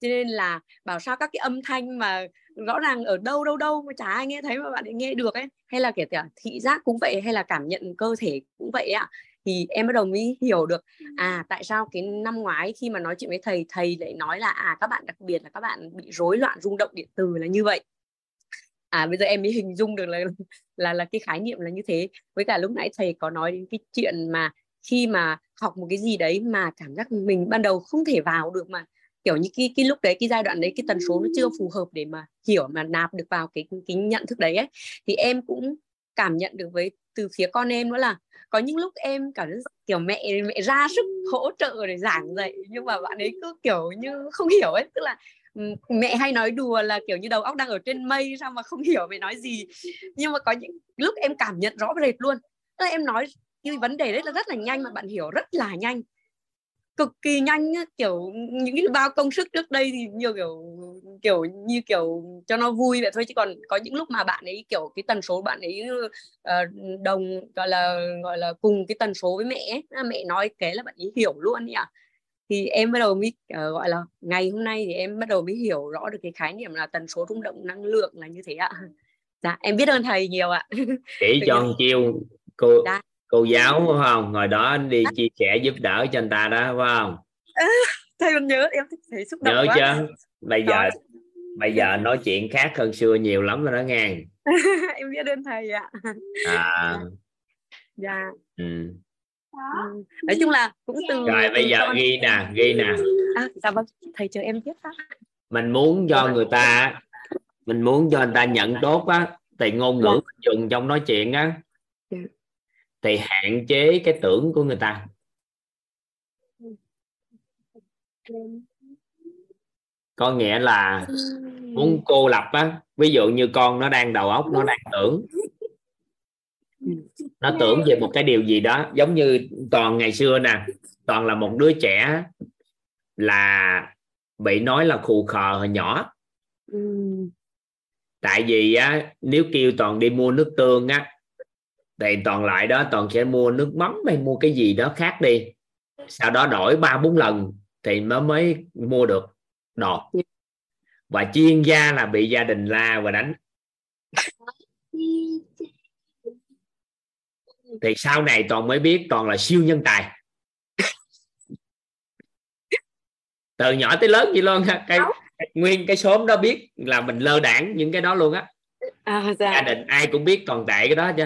S9: Cho nên là bảo sao các cái âm thanh mà rõ ràng ở đâu đâu đâu mà chả ai nghe thấy mà bạn ấy nghe được ấy. Hay là kể cả thị giác cũng vậy hay là cảm nhận cơ thể cũng vậy ạ. Thì em bắt đầu mới hiểu được à tại sao cái năm ngoái khi mà nói chuyện với thầy thầy lại nói là à các bạn đặc biệt là các bạn bị rối loạn rung động điện từ là như vậy à bây giờ em mới hình dung được là là là cái khái niệm là như thế. Với cả lúc nãy thầy có nói đến cái chuyện mà khi mà học một cái gì đấy mà cảm giác mình ban đầu không thể vào được mà, kiểu như cái cái lúc đấy, cái giai đoạn đấy, cái tần số nó chưa phù hợp để mà hiểu, mà nạp được vào cái cái nhận thức đấy ấy, thì em cũng cảm nhận được với, từ phía con em nữa là có những lúc em cảm giác kiểu mẹ mẹ ra sức hỗ trợ để giảng dạy, nhưng mà bạn ấy cứ kiểu như không hiểu ấy. Tức là mẹ hay nói đùa là kiểu như đầu óc đang ở trên mây sao mà không hiểu mẹ nói gì. Nhưng mà có những lúc em cảm nhận rõ rệt luôn. Tức là em nói cái vấn đề đấy là rất là nhanh mà bạn hiểu rất là nhanh. Cực kỳ nhanh kiểu những cái bao công sức trước đây thì nhiều kiểu kiểu như kiểu cho nó vui vậy thôi. Chứ còn có những lúc mà bạn ấy kiểu cái tần số bạn ấy uh, đồng gọi là gọi là cùng cái tần số với mẹ ấy. mẹ nói cái là bạn ấy hiểu luôn nhỉ thì em bắt đầu mới uh, gọi là ngày hôm nay thì em bắt đầu mới hiểu rõ được cái khái niệm là tần số rung động năng lượng là như thế ạ. Dạ em biết ơn thầy nhiều ạ.
S1: Chỉ cho chiêu cô dạ. cô giáo phải không? Ngồi đó đi chia sẻ giúp đỡ cho anh ta đó phải không?
S9: À, thầy còn nhớ em thấy xúc
S1: động nhớ quá. chứ. Bây giờ bây giờ nói chuyện khác hơn xưa nhiều lắm rồi đó nghe.
S9: Em biết ơn thầy ạ.
S1: À.
S9: Dạ.
S1: Ừ.
S9: ừ. nói chung là cũng từ
S1: rồi bây giờ con... ghi nè ghi nè.
S9: À, dạ vâng thầy chờ em tiếp á
S1: mình muốn cho người ta mình muốn cho người ta nhận tốt á thì ngôn ngữ dạ. dùng trong nói chuyện á dạ. thì hạn chế cái tưởng của người ta. Có nghĩa là muốn cô lập á ví dụ như con nó đang đầu óc nó đang tưởng nó tưởng về một cái điều gì đó giống như toàn ngày xưa nè toàn là một đứa trẻ là bị nói là khù khờ hồi nhỏ.
S9: Ừ.
S1: tại vì á nếu kêu toàn đi mua nước tương á thì toàn lại đó toàn sẽ mua nước mắm hay mua cái gì đó khác đi. Sau đó đổi ba bốn lần thì mới mới mua được đồ và chuyên gia là bị gia đình la và đánh thì sau này toàn mới biết toàn là siêu nhân tài. Từ nhỏ tới lớn vậy luôn cái, cái nguyên cái xóm đó biết là mình lơ đảng những cái đó luôn á.
S9: À, dạ.
S1: gia đình ai cũng biết toàn tệ cái đó chứ.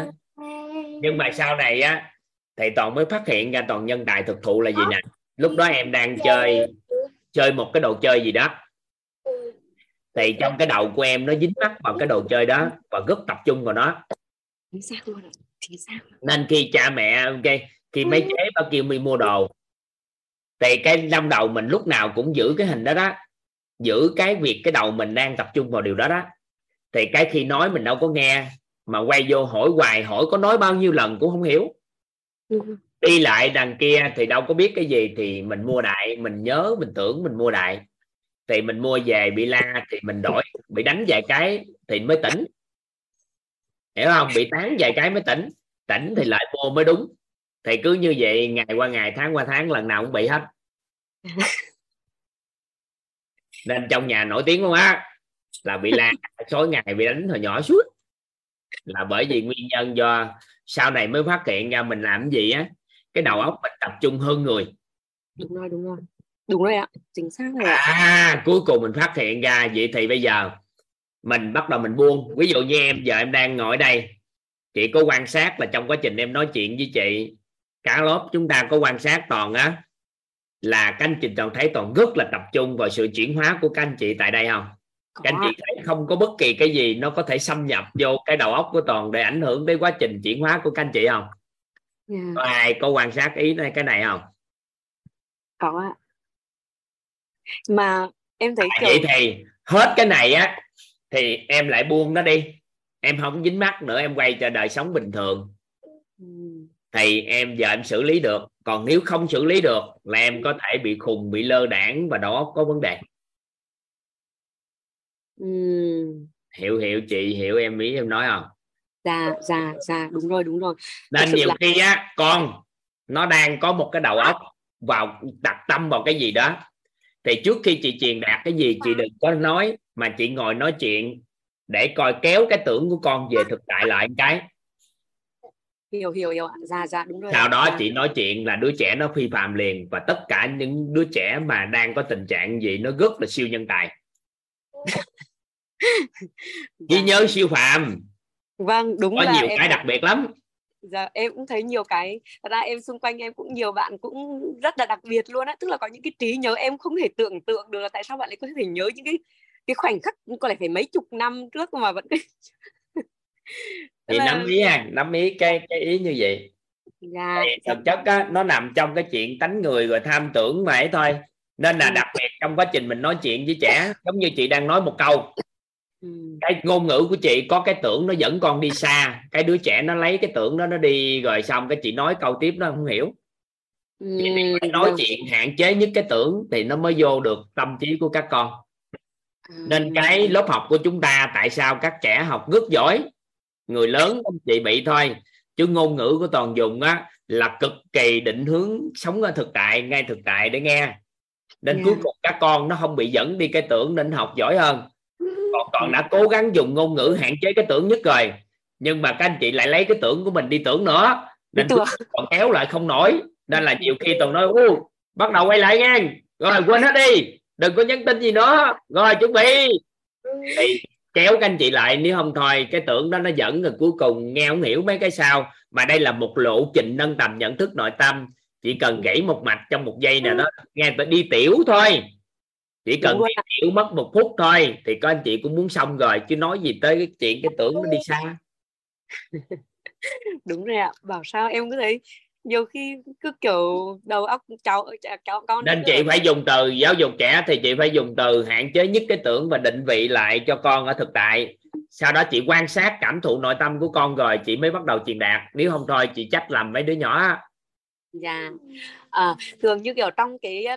S1: Nhưng mà sau này á thì toàn mới phát hiện ra toàn nhân tài thực thụ là gì nè? Lúc đó em đang chơi. chơi một cái đồ chơi gì đó. Thì trong cái đầu của em nó dính mắc vào cái đồ chơi đó và rất tập trung vào nó nên khi cha mẹ ok khi mấy chế bao kêu mình mua đồ thì cái trong đầu mình lúc nào cũng giữ cái hình đó đó giữ cái việc cái đầu mình đang tập trung vào điều đó đó. Thì cái khi nói mình đâu có nghe mà quay vô hỏi hoài hỏi có nói bao nhiêu lần cũng không hiểu. Đi lại đằng kia thì đâu có biết cái gì thì mình mua đại mình nhớ mình tưởng mình mua đại. Thì mình mua về bị la thì mình đổi bị đánh vài cái thì mới tỉnh hiểu không? Bị tán vài cái mới tỉnh. Tỉnh thì lại mua mới đúng. Thì cứ như vậy ngày qua ngày tháng qua tháng lần nào cũng bị hết. Nên trong nhà nổi tiếng luôn á là bị la số ngày bị đánh hồi nhỏ suốt. Là bởi vì nguyên nhân do sau này mới phát hiện ra mình làm cái gì á cái đầu óc mình tập trung hơn người.
S9: Đúng rồi đúng rồi. Đúng rồi ạ. Chính xác rồi ạ.
S1: À cuối cùng mình phát hiện ra vậy thì bây giờ mình bắt đầu mình buông. Ví dụ như em giờ em đang ngồi đây chị có quan sát là trong quá trình em nói chuyện với chị cả lớp chúng ta có quan sát toàn á là các anh chị toàn thấy toàn rất là tập trung vào sự chuyển hóa của các anh chị tại đây không? Các anh chị thấy không có bất kỳ cái gì nó có thể xâm nhập vô cái đầu óc của toàn để ảnh hưởng đến quá trình chuyển hóa của các anh chị không?
S9: Yeah.
S1: có ai có quan sát ý này cái này không?
S9: Có. Ạ mà em thấy
S1: à,
S9: kiểu...
S1: vậy thì hết cái này á thì em lại buông nó đi. Em không dính mắt nữa em quay cho đời sống bình thường.
S9: Ừ.
S1: thì em giờ em xử lý được. Còn nếu không xử lý được là em có thể bị khùng bị lơ đảng và óc có vấn đề.
S9: Ừ.
S1: hiểu hiểu chị hiểu em ý em nói không?
S9: Dạ dạ dạ đúng rồi đúng rồi.
S1: Nên nhiều là... khi á con nó đang có một cái đầu óc vào đặt tâm vào cái gì đó thì trước khi chị truyền đạt cái gì chị đừng có nói mà chị ngồi nói chuyện để coi kéo cái tưởng của con về thực tại lại một cái.
S9: Hiểu hiểu hiểu dạ dạ đúng rồi
S1: sau đó
S9: dạ.
S1: chị nói chuyện là đứa trẻ nó phi phạm liền và tất cả những đứa trẻ mà đang có tình trạng gì nó rất là siêu nhân tài. Ghi dạ. nhớ siêu phạm
S9: vâng đúng
S1: có
S9: là
S1: nhiều
S9: em...
S1: cái đặc biệt lắm
S9: dạ em cũng thấy nhiều cái. Thật ra em xung quanh em cũng nhiều bạn cũng rất là đặc biệt luôn á. Tức là có những cái trí nhớ em không thể tưởng tượng được là tại sao bạn lại có thể nhớ những cái cái khoảnh khắc có lẽ phải mấy chục năm trước mà vẫn
S1: thì là... nắm ý à nắm ý cái cái ý như vậy.
S9: Dạ,
S1: thì thực chất á, nó nằm trong cái chuyện tánh người rồi tham tưởng mà ấy thôi. Nên là ừ. đặc biệt trong quá trình mình nói chuyện với trẻ giống như chị đang nói một câu. Cái ngôn ngữ của chị có cái tưởng nó dẫn con đi xa cái đứa trẻ nó lấy cái tưởng đó nó đi rồi xong cái chị nói câu tiếp nó không hiểu. Ừ. nói chuyện hạn chế nhất cái tưởng thì nó mới vô được tâm trí của các con. Nên cái lớp học của chúng ta tại sao các trẻ học rất giỏi? Người lớn chị bị thôi chứ ngôn ngữ của toàn dùng á là cực kỳ định hướng sống ở thực tại ngay thực tại để nghe. Nên yeah. cuối cùng các con nó không bị dẫn đi cái tưởng nên học giỏi hơn còn đã cố gắng dùng ngôn ngữ hạn chế cái tưởng nhất rồi. Nhưng mà các anh chị lại lấy cái tưởng của mình đi tưởng nữa. Nên còn kéo lại không nổi. Nên là nhiều khi toàn nói bắt đầu quay lại nghe rồi quên hết đi. Đừng có nhắn tin gì nữa. Rồi chuẩn bị. Thì kéo các anh chị lại. Nếu không thôi cái tưởng đó nó dẫn rồi cuối cùng nghe không hiểu mấy cái sao. Mà đây là một lộ trình nâng tầm nhận thức nội tâm. Chỉ cần gãy một mạch trong một giây nào đó nghe đi tiểu thôi chỉ cần đi tiểu mất một phút thôi thì có anh chị cũng muốn xong rồi chứ nói gì tới cái chuyện cái tưởng nó đi xa.
S9: Đúng rồi ạ bảo sao em cứ thấy nhiều khi cứ kiểu đầu óc cháu cháu con
S1: nên chị phải dùng từ giáo dục trẻ thì chị phải dùng từ hạn chế nhất cái tưởng và định vị lại cho con ở thực tại. Sau đó chị quan sát cảm thụ nội tâm của con rồi chị mới bắt đầu truyền đạt nếu không thôi chị chắc làm mấy đứa nhỏ
S9: dạ à, thường như kiểu trong cái ờ,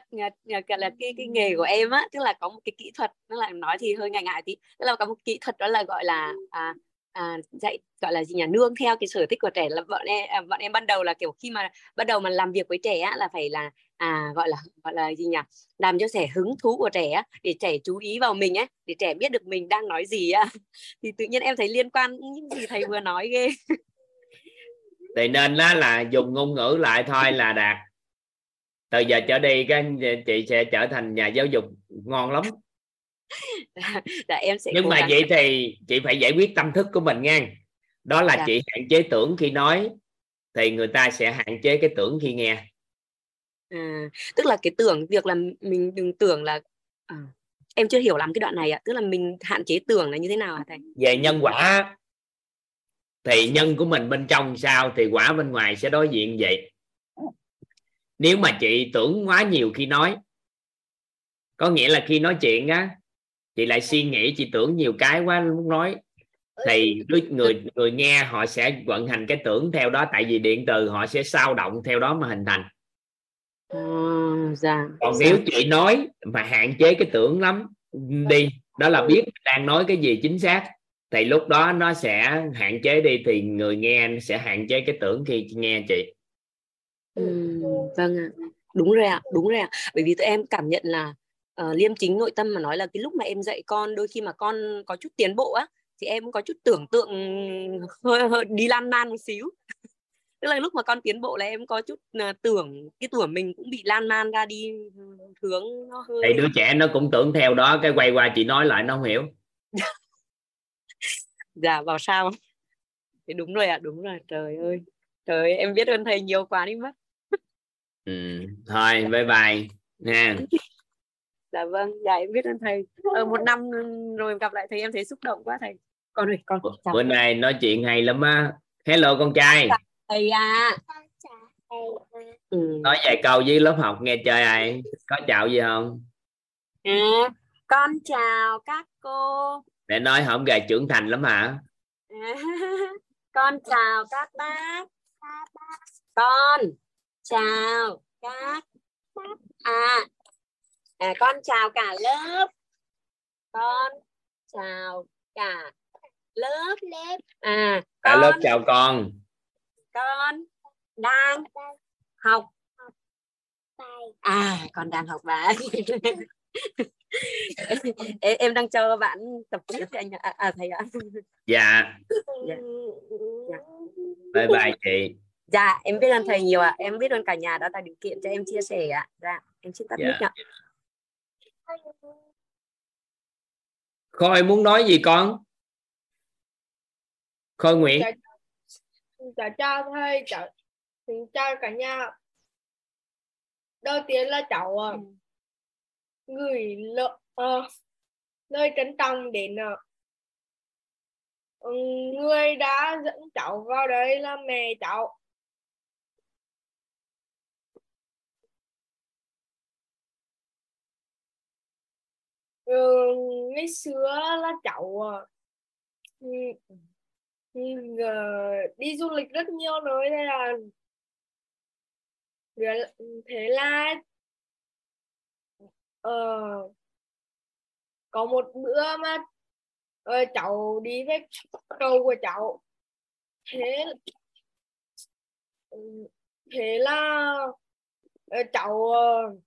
S9: gọi là cái cái nghề của em á tức là có một cái kỹ thuật tức là nói thì hơi ngại ngại tí tức là có một kỹ thuật đó là gọi là à, à, dạy gọi là gì nhỉ nương theo cái sở thích của trẻ là bọn em à, bọn em ban đầu là kiểu khi mà bắt đầu mà làm việc với trẻ á, là phải là à gọi là gọi là gì nhỉ làm cho trẻ hứng thú của trẻ á, để trẻ chú ý vào mình ấy để trẻ biết được mình đang nói gì á. Thì tự nhiên em thấy liên quan những gì thầy vừa nói ghê.
S1: Thì nên đó là dùng ngôn ngữ lại thôi là đạt từ giờ trở đi các chị sẽ trở thành nhà giáo dục ngon lắm.
S9: Dạ, em sẽ
S1: nhưng mà vậy thì chị phải giải quyết tâm thức của mình nha. Đó là dạ. chị hạn chế tưởng khi nói thì người ta sẽ hạn chế cái tưởng khi nghe.
S9: À, tức là cái tưởng việc là mình đừng tưởng là à, em chưa hiểu lắm cái đoạn này ạ. Tức là mình hạn chế tưởng là như thế nào hả thầy?
S1: Về nhân quả thì nhân của mình bên trong sao thì quả bên ngoài sẽ đối diện vậy nếu mà chị tưởng quá nhiều khi nói có nghĩa là khi nói chuyện á chị lại suy nghĩ chị tưởng nhiều cái quá lúc nói thì người người nghe họ sẽ vận hành cái tưởng theo đó tại vì điện từ họ sẽ sao động theo đó mà hình thành.
S9: À, dạ,
S1: còn dạ. nếu chị nói mà hạn chế cái tưởng lắm đi đó là biết đang nói cái gì chính xác thì lúc đó nó sẽ hạn chế đi thì người nghe sẽ hạn chế cái tưởng khi nghe chị.
S9: Ừ, vâng ạ. Đúng rồi ạ đúng rồi ạ. Bởi vì tụi em cảm nhận là uh, liêm chính nội tâm mà nói là cái lúc mà em dạy con đôi khi mà con có chút tiến bộ á thì em có chút tưởng tượng hơi, hơi đi lan man một xíu. Tức là lúc mà con tiến bộ là em có chút uh, tưởng cái tuổi mình cũng bị lan man ra đi hướng nó hơi
S1: thì đứa trẻ nó cũng tưởng theo đó cái quay qua chị nói lại nó không hiểu.
S9: Dạ vào sao? Thì đúng rồi ạ à, đúng rồi. Trời ơi trời ơi, em biết ơn thầy nhiều quá đi mất
S1: ừ. thôi bye bye nha.
S9: Dạ vâng dạ em biết ơn thầy. Ở một năm rồi gặp lại thầy em thấy xúc động quá thầy. Con ơi con
S1: chào bữa nay nói chuyện hay lắm á. Hello con trai.
S9: Thầy à.
S1: Ừ. nói vài câu với lớp học nghe chơi ai. Có chào gì không?
S9: À, con chào các cô.
S1: Để nói không gà trưởng thành lắm hả?
S9: Con chào các bác. Con chào các à à con chào cả lớp. Con chào cả lớp lớp à
S1: cả con, lớp chào con.
S9: con đang học. À con đang học bài. Em, em đang cho bạn tập tiếp cho anh à, à thầy ạ.
S1: Dạ. dạ. Dạ. Bye bye chị
S9: dạ em biết ơn thầy nhiều ạ à. em biết ơn cả nhà đã tạo điều kiện cho em chia sẻ ạ à. dạ em xin tắt dạ. mic ạ
S1: Khôi muốn nói gì con? Khôi Nguyễn.
S10: Chào, chào cha thầy, chào, chào cả nhà. Đầu tiên là cháu uh, gửi lợ, uh, lời trân trọng đến uh, người đã dẫn cháu vào đây là mẹ cháu. Ừ, ngày xưa là cháu ờ, ừ, ừ ờ, đi du lịch rất nhiều nơi đây là ừ, thế là uh, có một bữa mà uh, cháu đi với cầu của cháu. Thế ừ, thế là uh, cháu uh,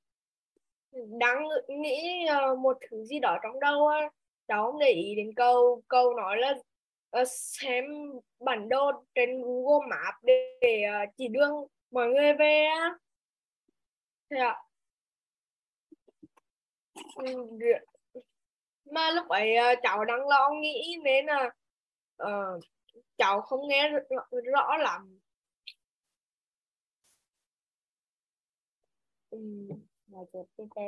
S10: đang nghĩ ờ, một thứ gì đó trong đầu á. Cháu không để ý đến câu câu nói là uh, xem bản đồ trên Google Maps để, để uh, chỉ đường mọi người về á. Thế ạ. Ừ, mà lúc ấy uh, cháu đang lo nghĩ nên là uh, cháu không nghe rõ, rõ lắm. Um là chuột tê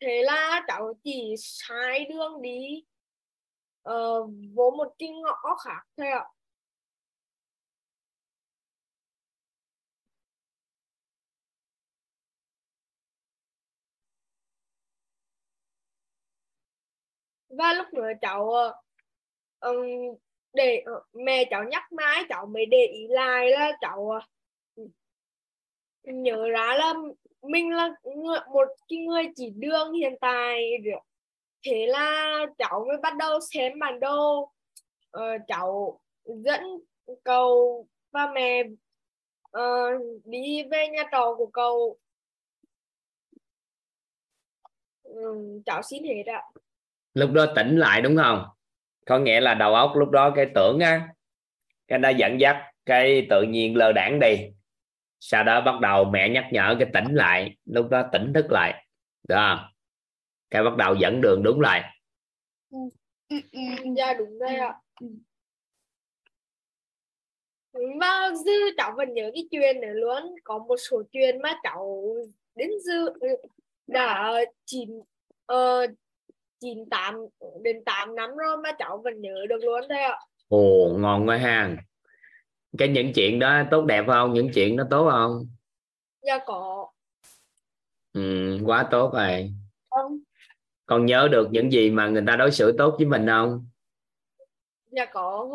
S10: thế là cháu chỉ sai đường đi uh, vô một cái ngõ khác thôi ạ. Và lúc nữa cháu um, để uh, mẹ cháu nhắc mãi cháu mới để ý lại là cháu uh, nhớ ra là mình là một cái người chỉ đường hiện tại thế là cháu mới bắt đầu xem bản đồ. Ờ, cháu dẫn cầu và mẹ uh, đi về nhà trọ của cậu. Ừ, cháu xin hết ạ.
S1: Lúc đó tỉnh lại đúng không? Có nghĩa là đầu óc lúc đó cái tưởng á cái đã dẫn dắt cái tự nhiên lơ đảng đi sau đó bắt đầu mẹ nhắc nhở cái tỉnh lại lúc đó tỉnh thức lại đó cái bắt đầu dẫn đường đúng lại.
S10: Dạ đúng rồi ạ. Mà dư cháu vẫn nhớ cái chuyện nữa luôn. Có một số chuyện mà cháu đến dư đã chín ờ, chín tám đến 8 năm rồi mà cháu vẫn nhớ được luôn thôi ạ.
S1: Ồ ngon quá ha cái những chuyện đó tốt đẹp không? Những chuyện đó tốt không?
S10: Dạ có.
S1: Ừ, quá tốt rồi.
S10: Không
S1: con nhớ được những gì mà người ta đối xử tốt với mình không?
S10: Dạ có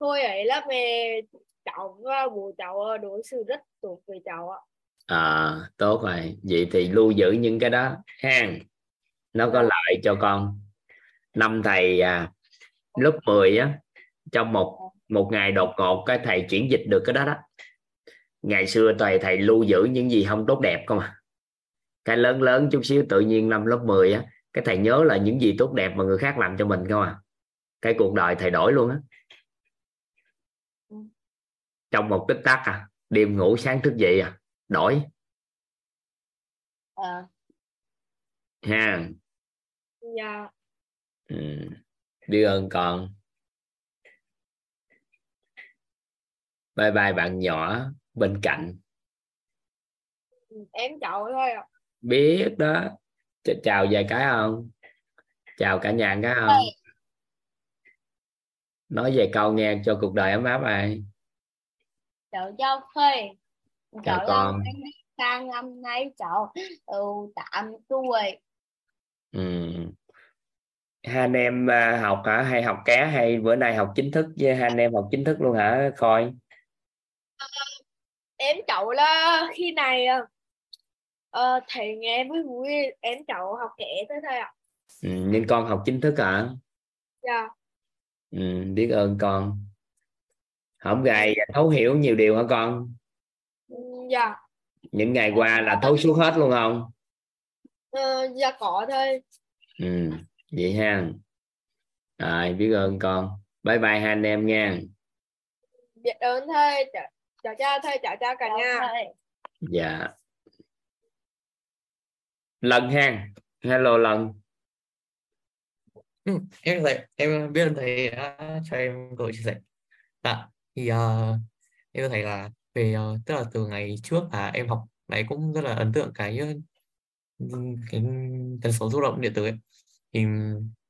S10: hồi ấy là về cháu và bố cháu đối xử rất tốt với cháu ạ.
S1: À tốt rồi. Vậy thì lưu giữ những cái đó. Ha nó có lợi cho con. Năm thầy à, lớp 10 á trong một một ngày đột ngột cái thầy chuyển dịch được cái đó đó. Ngày xưa thầy thầy lưu giữ những gì không tốt đẹp không à? Cái lớn lớn chút xíu tự nhiên năm lớp 10 á cái thầy nhớ là những gì tốt đẹp mà người khác làm cho mình không à? Cái cuộc đời thầy đổi luôn á. Trong một tích tắc à đêm ngủ sáng thức dậy à đổi.
S10: À,
S1: ha.
S10: Dạ.
S1: Ừ. biết ơn con bye bye bạn nhỏ bên cạnh.
S10: Em cháu thôi ạ.
S1: Biết đó. Ch- chào vài cái không? Chào cả nhà cái không? Nói về câu nghe cho cuộc đời ấm áp ai?
S10: Giao phê
S1: Chào
S10: cháu
S1: con.
S10: sang năm nay. Cháu ừ, 8 tuổi
S1: ừ. hai anh em à, học hả? Hay học ké hay bữa nay học chính thức với hai anh em học chính thức luôn hả? Coi
S10: em cháu là khi này ờ, thầy nghe vui vui. Em cháu học kể thôi thôi ạ.
S1: Ừ. nhưng con học chính thức hả
S10: dạ.
S1: Ừ. biết ơn con. Không gài thấu hiểu nhiều điều hả con?
S10: Ừ, dạ.
S1: Những ngày qua là thấu suốt hết luôn không?
S10: Ờ, dạ có thôi.
S1: Ừ. vậy ha. Rồi biết ơn con. Bye bye hai anh em nha.
S10: Biết ơn thầy chào chào thầy chào chào cả nhà
S1: dạ. Lần ha hello lần
S11: Ừ, em thầy em biết thầy đã cho em cơ hội chia sẻ. Dạ thì ờ, em thầy là về ờ, tức là từ ngày trước là em học đấy cũng rất là ấn tượng cái ờ, cái tần số rung động điện tử ấy. Thì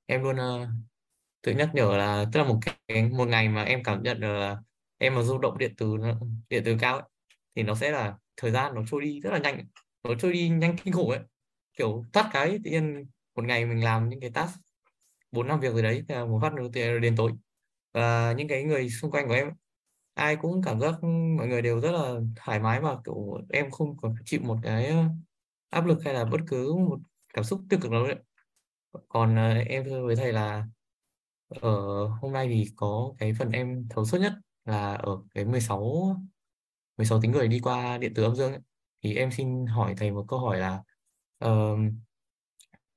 S11: em luôn ờ, tự nhắc nhở là tức là một cái một ngày mà em cảm nhận được là em mà rung động điện tử điện tử cao ấy, thì nó sẽ là thời gian nó trôi đi rất là nhanh nó trôi đi nhanh kinh khủng ấy. Kiểu tắt cái tự nhiên một ngày mình làm những cái task bốn năm việc gì đấy một phát nó từ đến tối. Và những cái người xung quanh của em ai cũng cảm giác mọi người đều rất là thoải mái và kiểu em không còn chịu một cái ờ, áp lực hay là bất cứ một cảm xúc tiêu cực nào nữa. Còn ờ, em thưa với thầy là ở hôm nay thì có cái phần em thấu suốt nhất là ở cái 16 16 tính người đi qua điện tử âm dương ấy. thì em xin hỏi thầy một câu hỏi là ờ,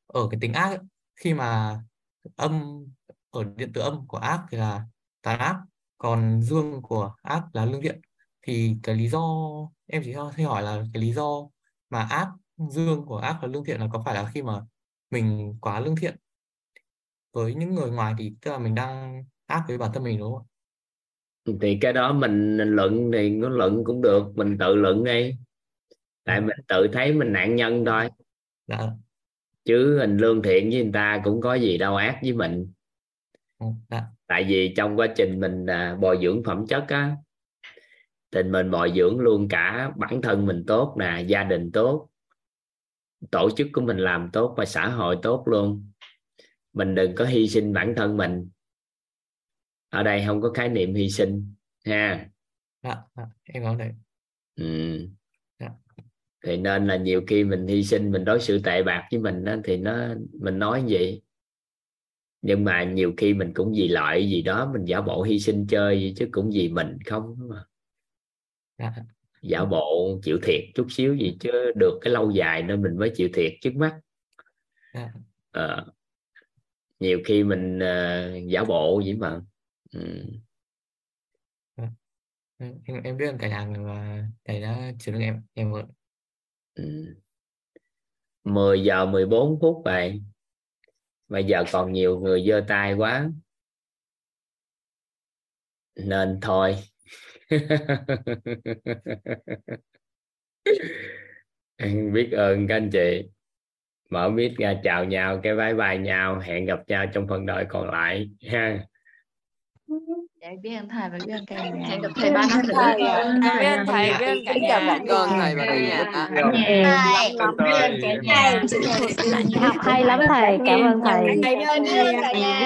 S11: ở cái tính ác ấy, khi mà âm ở điện tử âm của ác thì là tán ác còn dương của ác là lương thiện thì cái lý do em chỉ hay hỏi là cái lý do mà ác dương của ác và lương thiện là có phải là khi mà mình quá lương thiện với những người ngoài thì tức là mình đang ác với bản thân mình đúng không?
S1: Thì cái đó mình luận thì nó luận cũng được mình tự luận đi. Tại mình tự thấy mình nạn nhân thôi.
S11: Dạ.
S1: Chứ mình lương thiện với người ta cũng có gì đâu ác với mình.
S11: Ừ, dạ.
S1: Tại vì trong quá trình mình à, bồi dưỡng phẩm chất á thì mình bồi dưỡng luôn cả bản thân mình tốt nè gia đình tốt tổ chức của mình làm tốt và xã hội tốt luôn. Mình đừng có hy sinh bản thân mình ở đây không có khái niệm hy sinh ha
S11: dạ, dạ. em ơn thầy
S1: ừ.
S11: dạ
S1: thì nên là nhiều khi mình hy sinh mình đối xử tệ bạc với mình đó, thì nó mình nói vậy nhưng mà nhiều khi mình cũng vì lợi gì đó mình giả bộ hy sinh chơi gì chứ cũng vì mình không mà
S11: dạ.
S1: giả bộ chịu thiệt chút xíu gì chứ được cái lâu dài nên mình mới chịu thiệt trước mắt. Ờ. nhiều khi mình uh, giả bộ vậy mà ừ.
S11: em, em biết cả nhà và thầy đã chứa được em em vợ
S1: Ừ. 10 giờ 14 phút vậy bây giờ còn nhiều người giơ tay quá. Nên thôi. Biết ơn các anh chị. Mở mic ra chào nhau cái bye bye nhau. Hẹn gặp nhau trong phần đời còn lại ha
S12: Dạ, biết ơn thầy và biết ơn cả nhà.
S10: Hẹn gặp thầy ba năm nữa.
S12: Thầy,
S10: Biết ơn thầy, biết ơn cả nhà.
S13: Biết ơn thầy và cả nhà.
S5: Thầy.
S14: Học hay lắm thầy, cảm ơn thầy.
S10: Thầy biết ơn cả nhà.